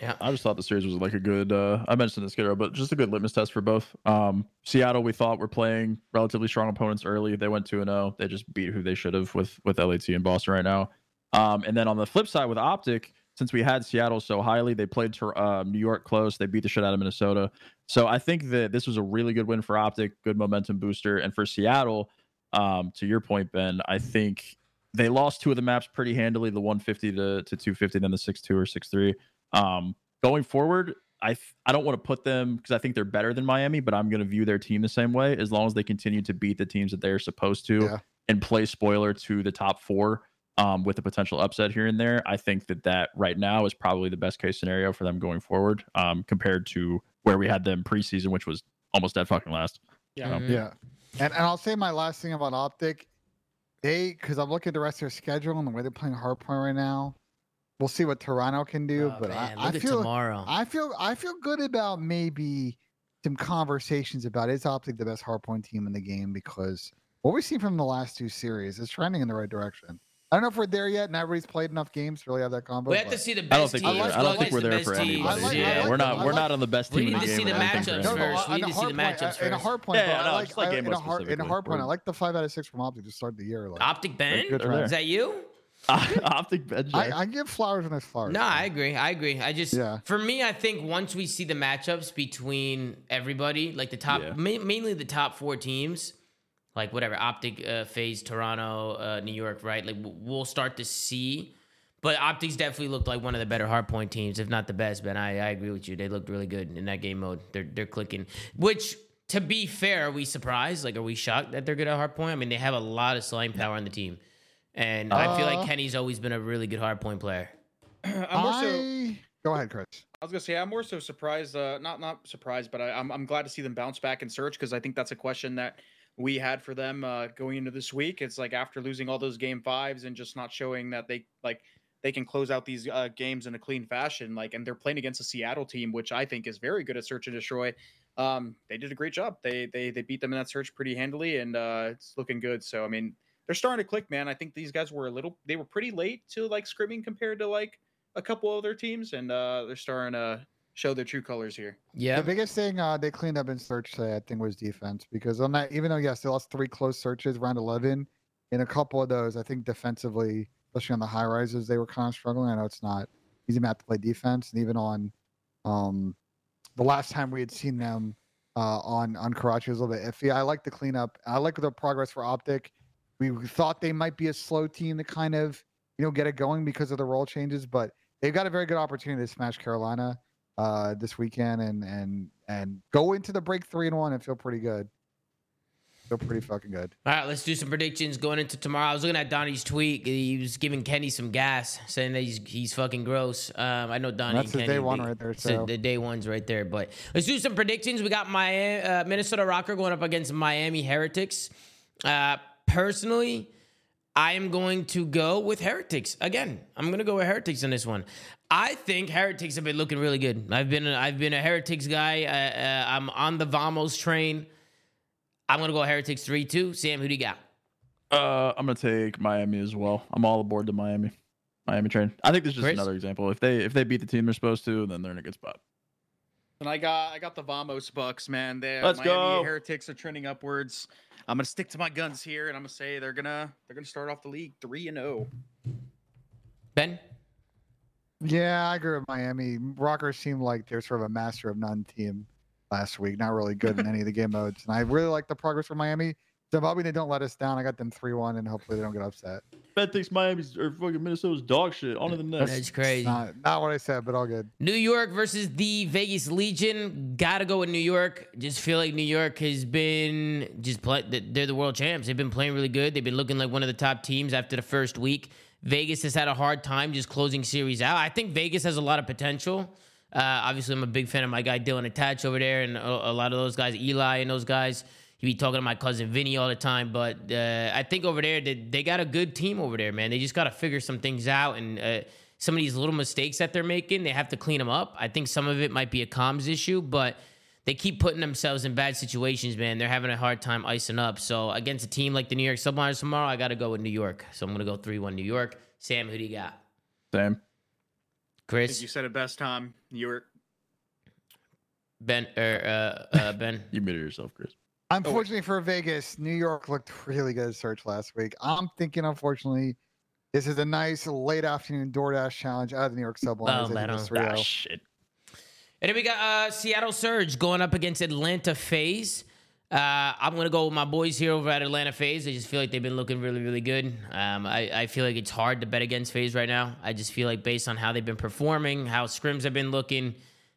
Yeah. I just thought the series was like a good. Uh, I mentioned this, Skidrow, but just a good litmus test for both. Um, Seattle, we thought were playing relatively strong opponents early. They went two and zero. They just beat who they should have with with LAT and Boston right now. Um, and then on the flip side with Optic, since we had Seattle so highly, they played to uh, New York close. They beat the shit out of Minnesota. So I think that this was a really good win for Optic, good momentum booster, and for Seattle. Um, to your point, Ben, I think they lost two of the maps pretty handily the 150 to, to 250 then the 6-2 or 6-3 um going forward i th- i don't want to put them because i think they're better than miami but i'm going to view their team the same way as long as they continue to beat the teams that they're supposed to Yeah. and play spoiler to the top four um, with a potential upset here and there i think that that right now is probably the best case scenario for them going forward um, compared to where we had them preseason which was almost dead fucking last Yeah. Um. Yeah. And, and I'll say my last thing about Optic, they because I'm looking at the rest of their schedule and the way they're playing Hardpoint right now. we'll see what Toronto can do. Oh, but man, I, look I at feel tomorrow. I feel I feel good about maybe some conversations about is Optic the best hardpoint team in the game because what we've seen from the last two series is trending in the right direction. I don't know if we're there yet, and everybody's played enough games to really have that combo. We have to see the I don't best think teams. we're, like- I don't think we're against there the for anybody. Like- yeah, like we're not I we're like- not on the best team. We need to see the matchups right? No, no, first. We need to see the hard point- matchups In a hard point, Yeah, but yeah, I like, like I- game in a hard in a hard point. I like the five out of six from Optic to start the year. Like, Optic Ben? good They're trend. Is that you? Optic bench. I, I give flowers when there's flowers. No, I agree. I agree. I just, Yeah. for me, I think once we see the matchups between everybody, like the top, mainly the top four teams, like whatever, Optic, uh, FaZe, Toronto, uh, New York, right? Like we'll start to see. But Optics definitely looked like one of the better hardpoint teams, if not the best. Ben, I, I agree with you. They looked really good in that game mode. They're they're clicking. Which, to be fair, are we surprised? Like, are we shocked that they're good at hardpoint? I mean, they have a lot of slime power on the team, and I feel Uh, like Kenny's always been a really good hardpoint player. I'm more so. I... Go ahead, Chris. I was gonna say I'm more so surprised, uh, not not surprised, but I, I'm I'm glad to see them bounce back and search because I think that's a question that we had for them uh, going into this week. It's like after losing all those game fives and just not showing that they like they can close out these uh, games in a clean fashion, like and they're playing against a Seattle team, which I think is very good at search and destroy. Um, they did a great job. They they they beat them in that search pretty handily, and uh, it's looking good. So I mean, they're starting to click, man. I think these guys were a little they were pretty late to like scrimming compared to like a couple other teams, and uh, they're starting to show their true colors here. Yeah. The biggest thing uh, they cleaned up in search today, I think, was defense. Because on that, even though yes, they lost three close searches, round eleven, in a couple of those, I think defensively, especially on the high rises, they were kind of struggling. I know it's not easy map to play defense, and even on um, the last time we had seen them uh, on on Karachi was a little bit iffy. I like the cleanup. I like the progress for Optic. We thought they might be a slow team to kind of you know get it going because of the role changes, but they've got a very good opportunity to smash Carolina uh, this weekend and and and go into the break three and one and feel pretty good. Feel pretty fucking good. All right, let's do some predictions going into tomorrow. I was looking at Donnie's tweet. He was giving Kenny some gas, saying that he's he's fucking gross. Um, I know Donnie. That's his day one right there, the- so. the day one's right there. But let's do some predictions. We got my uh, Minnesota Rokkr going up against Miami Heretics. Uh, personally, I am going to go with Heretics again. I'm going to go with Heretics on this one. I think Heretics have been looking really good. I've been a, I've been a Heretics guy. Uh, uh, I'm on the Vamos train. I'm going to go Heretics three two. Sam, who do you got? Uh, I'm gonna take Miami as well. I'm all aboard the Miami, Miami train. I think this is just Chris? another example. If they if they beat the team they're supposed to, then they're in a good spot. And I got I got the Vamos Bucks, man. They uh, Let's Miami go. Heretics are trending upwards. I'm gonna stick to my guns here, and I'm gonna say they're gonna they're gonna start off the league three and oh. zero. Ben? Yeah, I agree with Miami. Rokkrs seem like they're sort of a master of none team last week. Not really good in any of the game modes, and I really like the progress for Miami. So Bobby, they don't let us down. I got them three one, and hopefully they don't get upset. Ben thinks Miami's or fucking Minnesota's dog shit. On to the next. That's crazy. Not, not what I said, but all good. New York versus the Vegas Legion. Gotta go with New York. Just feel like New York has been just play. They're the world champs. They've been playing really good. They've been looking like one of the top teams after the first week. Vegas has had a hard time just closing series out. I think Vegas has a lot of potential. Uh, obviously, I'm a big fan of my guy Dillon Attach over there, and a, a lot of those guys, Eli and those guys. He be talking to my cousin Vinny all the time, but uh, I think over there they, they got a good team over there, man. They just got to figure some things out, and uh, some of these little mistakes that they're making, they have to clean them up. I think some of it might be a comms issue, but they keep putting themselves in bad situations, man. They're having a hard time icing up. So against a team like the New York Subliners tomorrow, I got to go with New York. So I'm gonna go three one New York. Sam, who do you got? Sam. Chris, you said it best, Tom. New York. Ben, or uh, uh, Ben. You muted yourself, Chris. Unfortunately for Vegas, New York looked really good at search last week. I'm thinking, unfortunately, this is a nice late afternoon DoorDash challenge out of the New York Subliners. Oh, man, oh. Ah, shit. And then we got uh, Seattle Surge going up against Atlanta FaZe. Uh, I'm gonna go with my boys here over at Atlanta FaZe. I just feel like they've been looking really, really good. Um, I, I feel like it's hard to bet against FaZe right now. I just feel like based on how they've been performing, how scrims have been looking,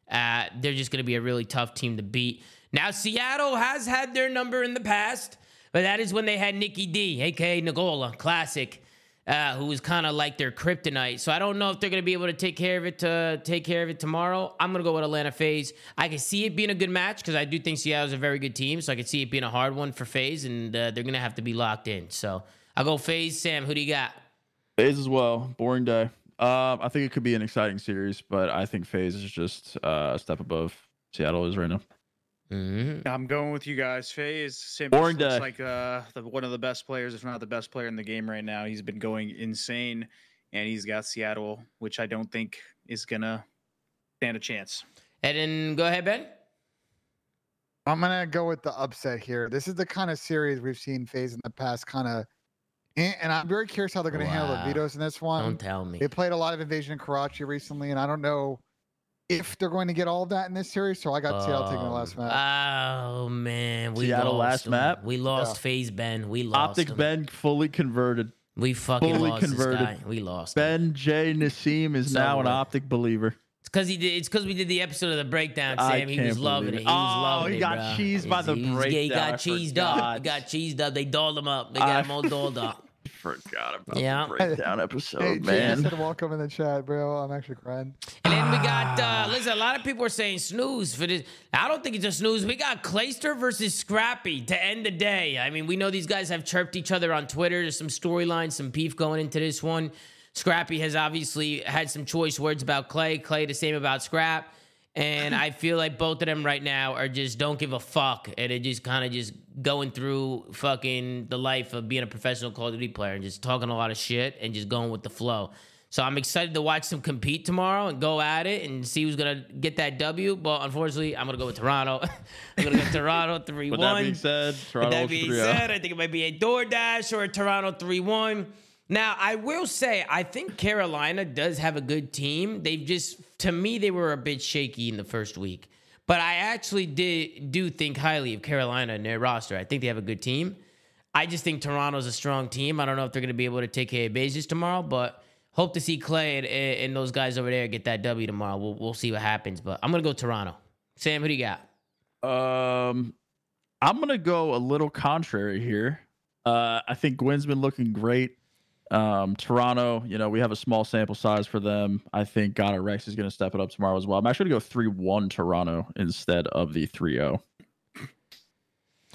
uh, they're just gonna be a really tough team to beat. Now Seattle has had their number in the past, but that is when they had Nikki D, aka Nagola, classic uh, who was kind of like their kryptonite. So I don't know if they're going to be able to take care of it to take care of it tomorrow. I'm going to go with Atlanta FaZe. I can see it being a good match because I do think Seattle's a very good team. So I can see it being a hard one for FaZe, and uh, they're going to have to be locked in. So I'll go FaZe. Sam, who do you got? FaZe as well. Boring day. Um, I think it could be an exciting series, but I think FaZe is just uh, a step above Seattle is right now. Mm-hmm. I'm going with you guys. FaZe Simp Boring looks day. like uh, the, one of the best players, if not the best player in the game right now. He's been going insane, and he's got Seattle, which I don't think is gonna stand a chance. And then go ahead, Ben. I'm gonna go with the upset here. This is the kind of series we've seen FaZe in the past, kind of, and, and I'm very curious how they're gonna handle the vetoes in this one. Don't tell me. They played a lot of Invasion in Karachi recently, and I don't know if they're going to get all of that in this series. So I got Seattle taking the last um, map. Oh man, we Seattle lost last him. map? We lost Yeah. FaZe Ben. We lost Optic him. Ben fully converted. We fucking fully lost converted. this guy. We lost. him. Ben J Nassim is So now an? Optic believer. It's because he did. It's because we did the episode of the breakdown, Sam. He can't was loving it. it. He was Oh, loving he it, got bro. cheesed by the He was- Yeah, he got I cheesed up. He got cheesed up. They dolled him up. They got I him all dolled up. Forgot about Yeah. the breakdown episode, Hey, Jay man. said welcome in the chat, bro. I'm actually crying. And then we got uh listen, a lot of people are saying snooze for this. I don't think it's a snooze. We got Clayster versus Scrappy to end the day. I mean, we know these guys have chirped each other on Twitter. There's some storylines, some beef going into this one. Scrappy has obviously had some choice words about Clay. Clay the same about Scrap. And I feel like both of them right now are just don't give a fuck. And they're just kind of just going through fucking the life of being a professional Call of Duty player and just talking a lot of shit and just going with the flow. So I'm excited to watch them compete tomorrow and go at it and see who's gonna get that W. But unfortunately, I'm gonna go with Toronto. I'm gonna go Toronto three With one. that being said, With that being 3-0. said, I think it might be a DoorDash or a Toronto 3 1. Now, I will say, I think Carolina does have a good team. They've just, to me, they were a bit shaky in the first week. But I actually did do think highly of Carolina and their roster. I think they have a good team. I just think Toronto's a strong team. I don't know if they're going to be able to take care of Bezos tomorrow, but hope to see Clay and, and those guys over there get that W tomorrow. We'll, we'll see what happens. But I'm going to go Toronto. Sam, who do you got? Um, I'm gonna go a little contrary here. Uh, I think Gwinn's been looking great. Um, Toronto, you know, we have a small sample size for them. I think Ghana Rex is gonna step it up tomorrow as well. I'm actually gonna go three one Toronto instead of the oh. 3-0.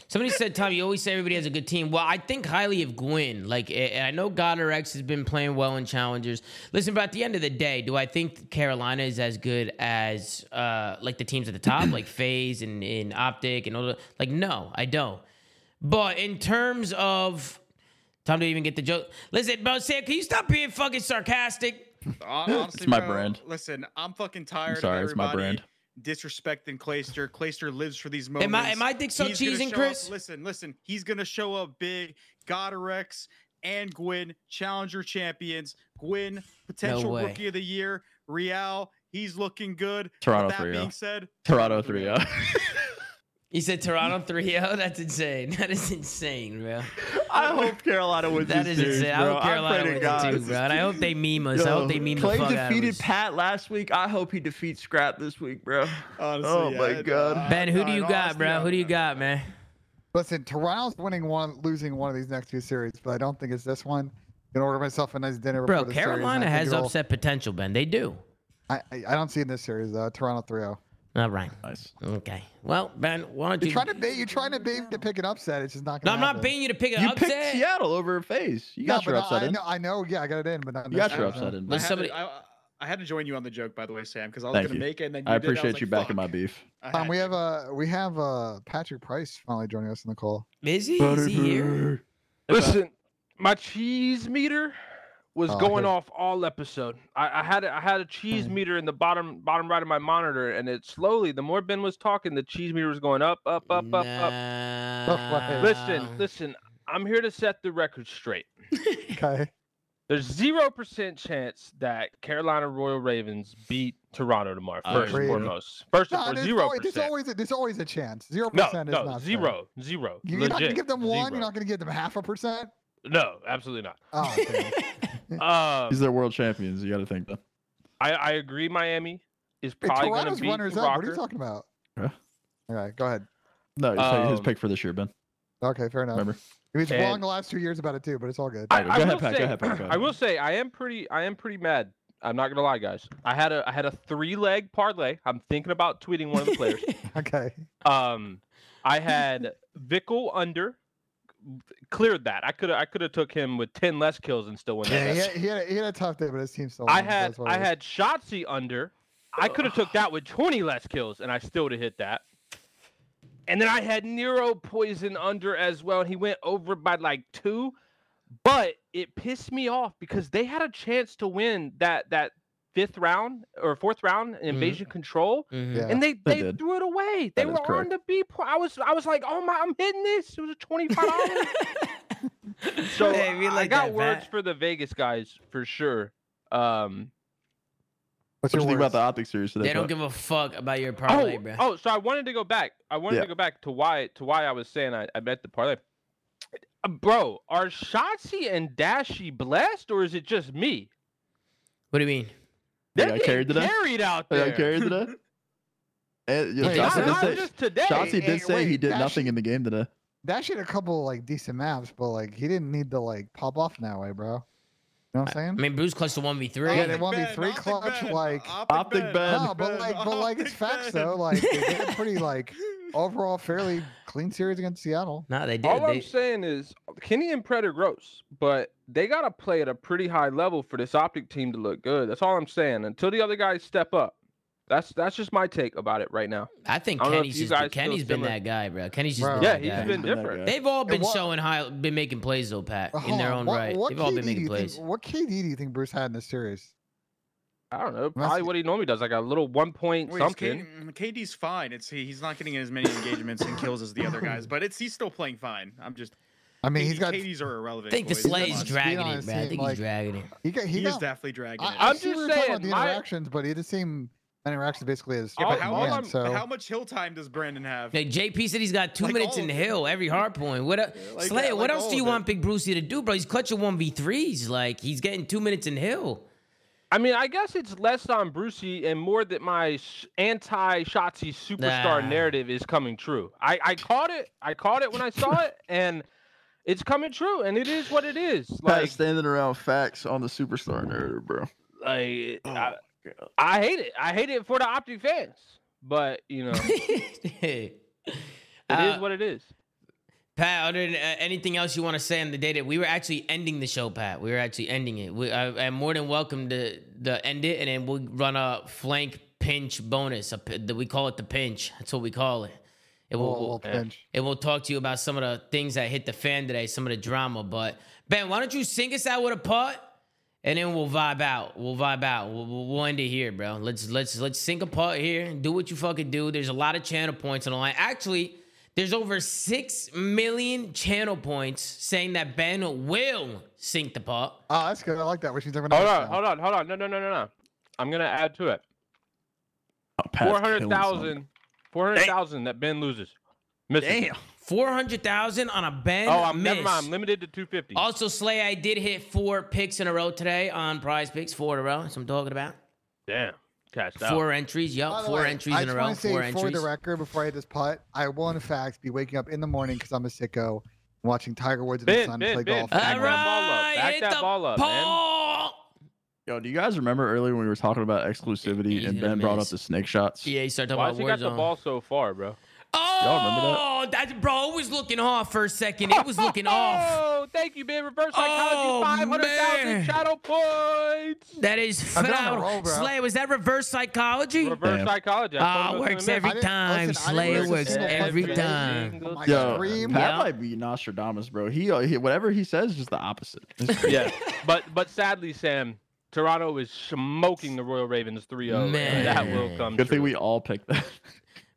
Somebody said, Tom, you always say everybody has a good team. Well, I think highly of Gwinn. Like, I know Goddard X has been playing well in challengers. Listen, but at the end of the day, do I think Carolina is as good as uh, like the teams at the top, like FaZe and, and Optic and all the like? No, I don't. But in terms of Tom didn't even get the joke. Listen, bro, Sam, can you stop being fucking sarcastic? Hon- Honestly, It's my bro, brand. Listen, I'm fucking tired. sorry, of it's my everybody brand. Disrespecting Clayster. Clayster lives for these moments. Am I- am I Dick Suck He's Cheesing, Chris? Up, listen, listen. He's gonna show up big. Godarex and Gwinn, challenger champions. Gwinn, potential way. rookie of the year. Real, he's looking good. Toronto With that 3-0. being said, Toronto 3-0. You said Toronto 3 0? That's insane. That is insane, bro. I hope Carolina wins That this series, insane. I bro. hope Carolina pray to wins God. it too, bro. And I hope they meme us. I hope they meme Clay the fuck out of defeated us. Pat last week. I hope he defeats Scrap this week, bro. Honestly, oh yeah, my and, god. uh, Ben, who do you in got, honesty, bro? I'm- Who do you got, man? Listen, Toronto's winning one, losing one of these next two series, but I don't think it's this one. I'm gonna order myself a nice dinner. Bro, before the series, Carolina has upset potential, Ben. They do. I, I I don't see in this series though. Toronto oh. 3-0. All right. Nice. Okay. Well, Ben, why don't you? You're trying to bait. You're trying to bait to pick an upset. It's just not no, gonna. I'm not happen. baiting you to pick an You upset. picked Seattle over FaZe. You No, got your but upset I, I in. know. I know. Yeah, I got it in, but not. in You this got your upset in. I but- But had, somebody- to, I, I had to join you on the joke, by the way, Sam, because I was gonna make it, and then you I did, was appreciate like, you backing my beef. I Um, we to. have uh we have uh Patrick Price finally joining us in the call. Is he? Is he here? Listen, my cheese meter was Oh, going here. off all episode. I, I had a, I had a cheese Hmm. meter in the bottom bottom right of my monitor, and it slowly. The more Ben was talking, the cheese meter was going up, up, up, up, up. Listen, listen. I'm here to set the record straight. Okay. There's zero percent chance that Carolina Royal Ravens beat Toronto tomorrow. First and foremost, first and No, foremost, zero always, there's always a, there's always a chance. Zero No, percent is no, not fair. zero, zero. You're not gonna give them one. zero. You're not gonna give them half a percent. No, absolutely not. Oh, okay. Um, These are world champions. You got to think that. I, I agree. Miami is Hey, probably going to Toronto's beat runners the up. What are you talking about? Huh? All right, go ahead. No, he's saying his Um, pick for this year, Ben. Okay, fair enough. Remember? He was And- wrong the last two years about it too, but it's all good. I, Go I ahead, will Pat, go say, ahead, Pat, go I will say, I am pretty, I am pretty mad. I'm not gonna lie, guys. I had a, I had a three leg parlay. I'm thinking about tweeting one of the players. Okay. um, I had Vikul under, cleared that. I could have I could have took him with ten less kills and still win. Yeah, he had, he, had a, he had a tough day, but his team still. I won, had that's what I is. had Shotzzy under. I could have took that with 20 less kills and I still would have hit that. And then I had Nero poison under as well, and he went over by like two. But it pissed me off because they had a chance to win that that fifth round or fourth round invasion control, Mhm. Yeah. and they They they, threw it away. They That is were on correct. the B. po- I was I was like, oh my, I'm hitting this. It was a twenty five dollars. so Hey, we I like got that, words Pat. for the Vegas guys for sure. Um, What's What you your think about the optic series today? They don't Pat? give a fuck about your parlay, oh, bro. oh, so I wanted to go back. I wanted Yeah. to go back to why to why I was saying I, I bet the parlay. Uh, Bro, are Shotzzy and Dashy blessed, or is it just me? What do you mean? They They're got carried today? carried out They there. got carried today. And, you know, Wait, Shotzzy not- did not say, just today. Shotzzy did hey, say he did Dash- nothing in the game today. Dash had a couple like decent maps, but like he didn't need to like pop off in that way, bro. You know what I'm saying? I mean, Bruce clutch the one v three. Yeah, they one v three clutch, like- Optic Ben. No, but like, but like it's facts though. Like they did a pretty like overall fairly clean series against Seattle. No, they did. All They, I'm saying is Kenny and Pred are gross, but they gotta play at a pretty high level for this optic team to look good. That's all I'm saying. Until the other guys step up. That's that's just my take about it right now. I think I don't know if Kenny's you just guys been, feel Kenny's been similar. that guy, bro. Kenny's just Bro. been Yeah, that he's guy. been Been different. They've all been what- showing high, been making plays though, Pat, in hold their own what, right. What They've all been making plays. think? What KD do you think Bruce had in the series? I don't know. Probably what he normally does, like a little one point Wait, something. Mm, K- KD's fine. It's he- he's not getting as many engagements and kills as the other guys, but it's he's still playing fine. I'm just. I mean, he's got KDs are irrelevant. I think the boys. Slay's Speed dragging on it, his bro. I team, think like- he's dragging it. he got he He got. is definitely dragging I, it. I I'm see just we were talking saying, about the my- interactions, but he just the same interactions basically as yeah, but how all much? So how much hill time does Brandon have? Like JP said, he's got two Like minutes all in the of them. hill every hard point. What, uh, like Slayer? that, what like else all do you of want it. Big Brucey to do, bro? He's clutching one v threes. Like he's getting two minutes in hill. I mean, I guess it's less on Brucey and more that my sh- anti-Shotzzy superstar Nah. narrative is coming true. I, I caught it. I caught it when I saw it, and it's coming true. And it is what it is. Pat Like, standing around facts on the superstar narrative, bro. like Oh, I, I hate it. I hate it for the optic fans. But you know, hey. it is Uh, what it is. Pat, other than uh, anything else you want to say on the day that we were actually ending the show, Pat, we were actually ending it. We, I, I'm more than welcome to, to end it, and then we'll run a flank pinch bonus. A, p- we call it the pinch. That's what we call it. It will, oh, we'll, we'll we'll- and we'll talk to you about some of the things that hit the fan today, some of the drama. But Ben, why don't you sing us out with a putt, and then we'll vibe out. We'll vibe out. We'll, we'll we'll end it here, bro. Let's let's let's sink a putt here. Do what you fucking do. There's a lot of channel points on the line. Actually, there's over six million channel points saying that Ben will sink the putt. Oh, ah, that's good. I like that. Which means I'm Hold on, hold on, hold on. No, no, no, no, no. I'm gonna add to it. Oh, Pat's Four killing hundred thousand. Something. Four hundred thousand that Ben loses. Misses. Damn. Four hundred thousand on a Ben. Oh, I'm miss. never mind. I'm limited to two fifty. Also, Slay, I did hit four picks in a row today on Prize Picks. Four in a row. That's what I'm talking about. Damn. Cashed out. Four entries. By Yup, four way, entries I in a row. want to say Four for entries. the record, before I hit this putt, I will in fact be waking up in the morning because I'm a sicko, watching Tiger Woods and his Ben, son Ben, play Ben, golf. back that ball up. Back hit that the ball up, man. Ball. Yo, do you guys remember earlier when we were talking about exclusivity He's and gonna Ben brought up miss. the snake shots? Yeah, he started Why talking has he about got the Warzone. ball so far, bro? Oh, that? bro, it was looking off for a second. It was looking off. Oh, thank you, man. Reverse psychology, Oh, 500,000 man. shadow points. That is I've been on a phenomenal. roll, bro. Slay, was that reverse psychology? Reverse Damn. psychology. I Ah, told it was works gonna every I didn't- time. listen, I didn't Slayer listen works to that every today. time. single my Yo, scream. Pat Yeah. might be Nostradamus, bro. He, uh, he whatever he says is just the opposite. It's crazy. yeah, but but sadly, Sam, Toronto is smoking the Royal Ravens 3-0. and That will Man. come Good thing we all picked that.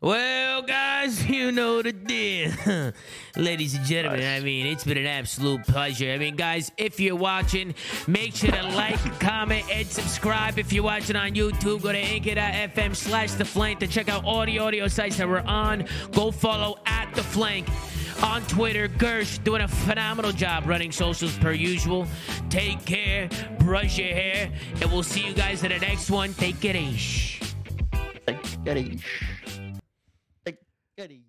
Well, guys, you know the deal. Ladies and gentlemen, I mean, it's been an absolute pleasure. I mean, guys, if you're watching, make sure to like, comment, and subscribe. If you're watching on YouTube, go to anchor.fm slash the flank to check out all the audio sites that we're on. Go follow at the flank. On Twitter, Gersh doing a phenomenal job running socials per usual. Take care, brush your hair, and we'll see you guys in the next one. Take it easy. Get it. Get it.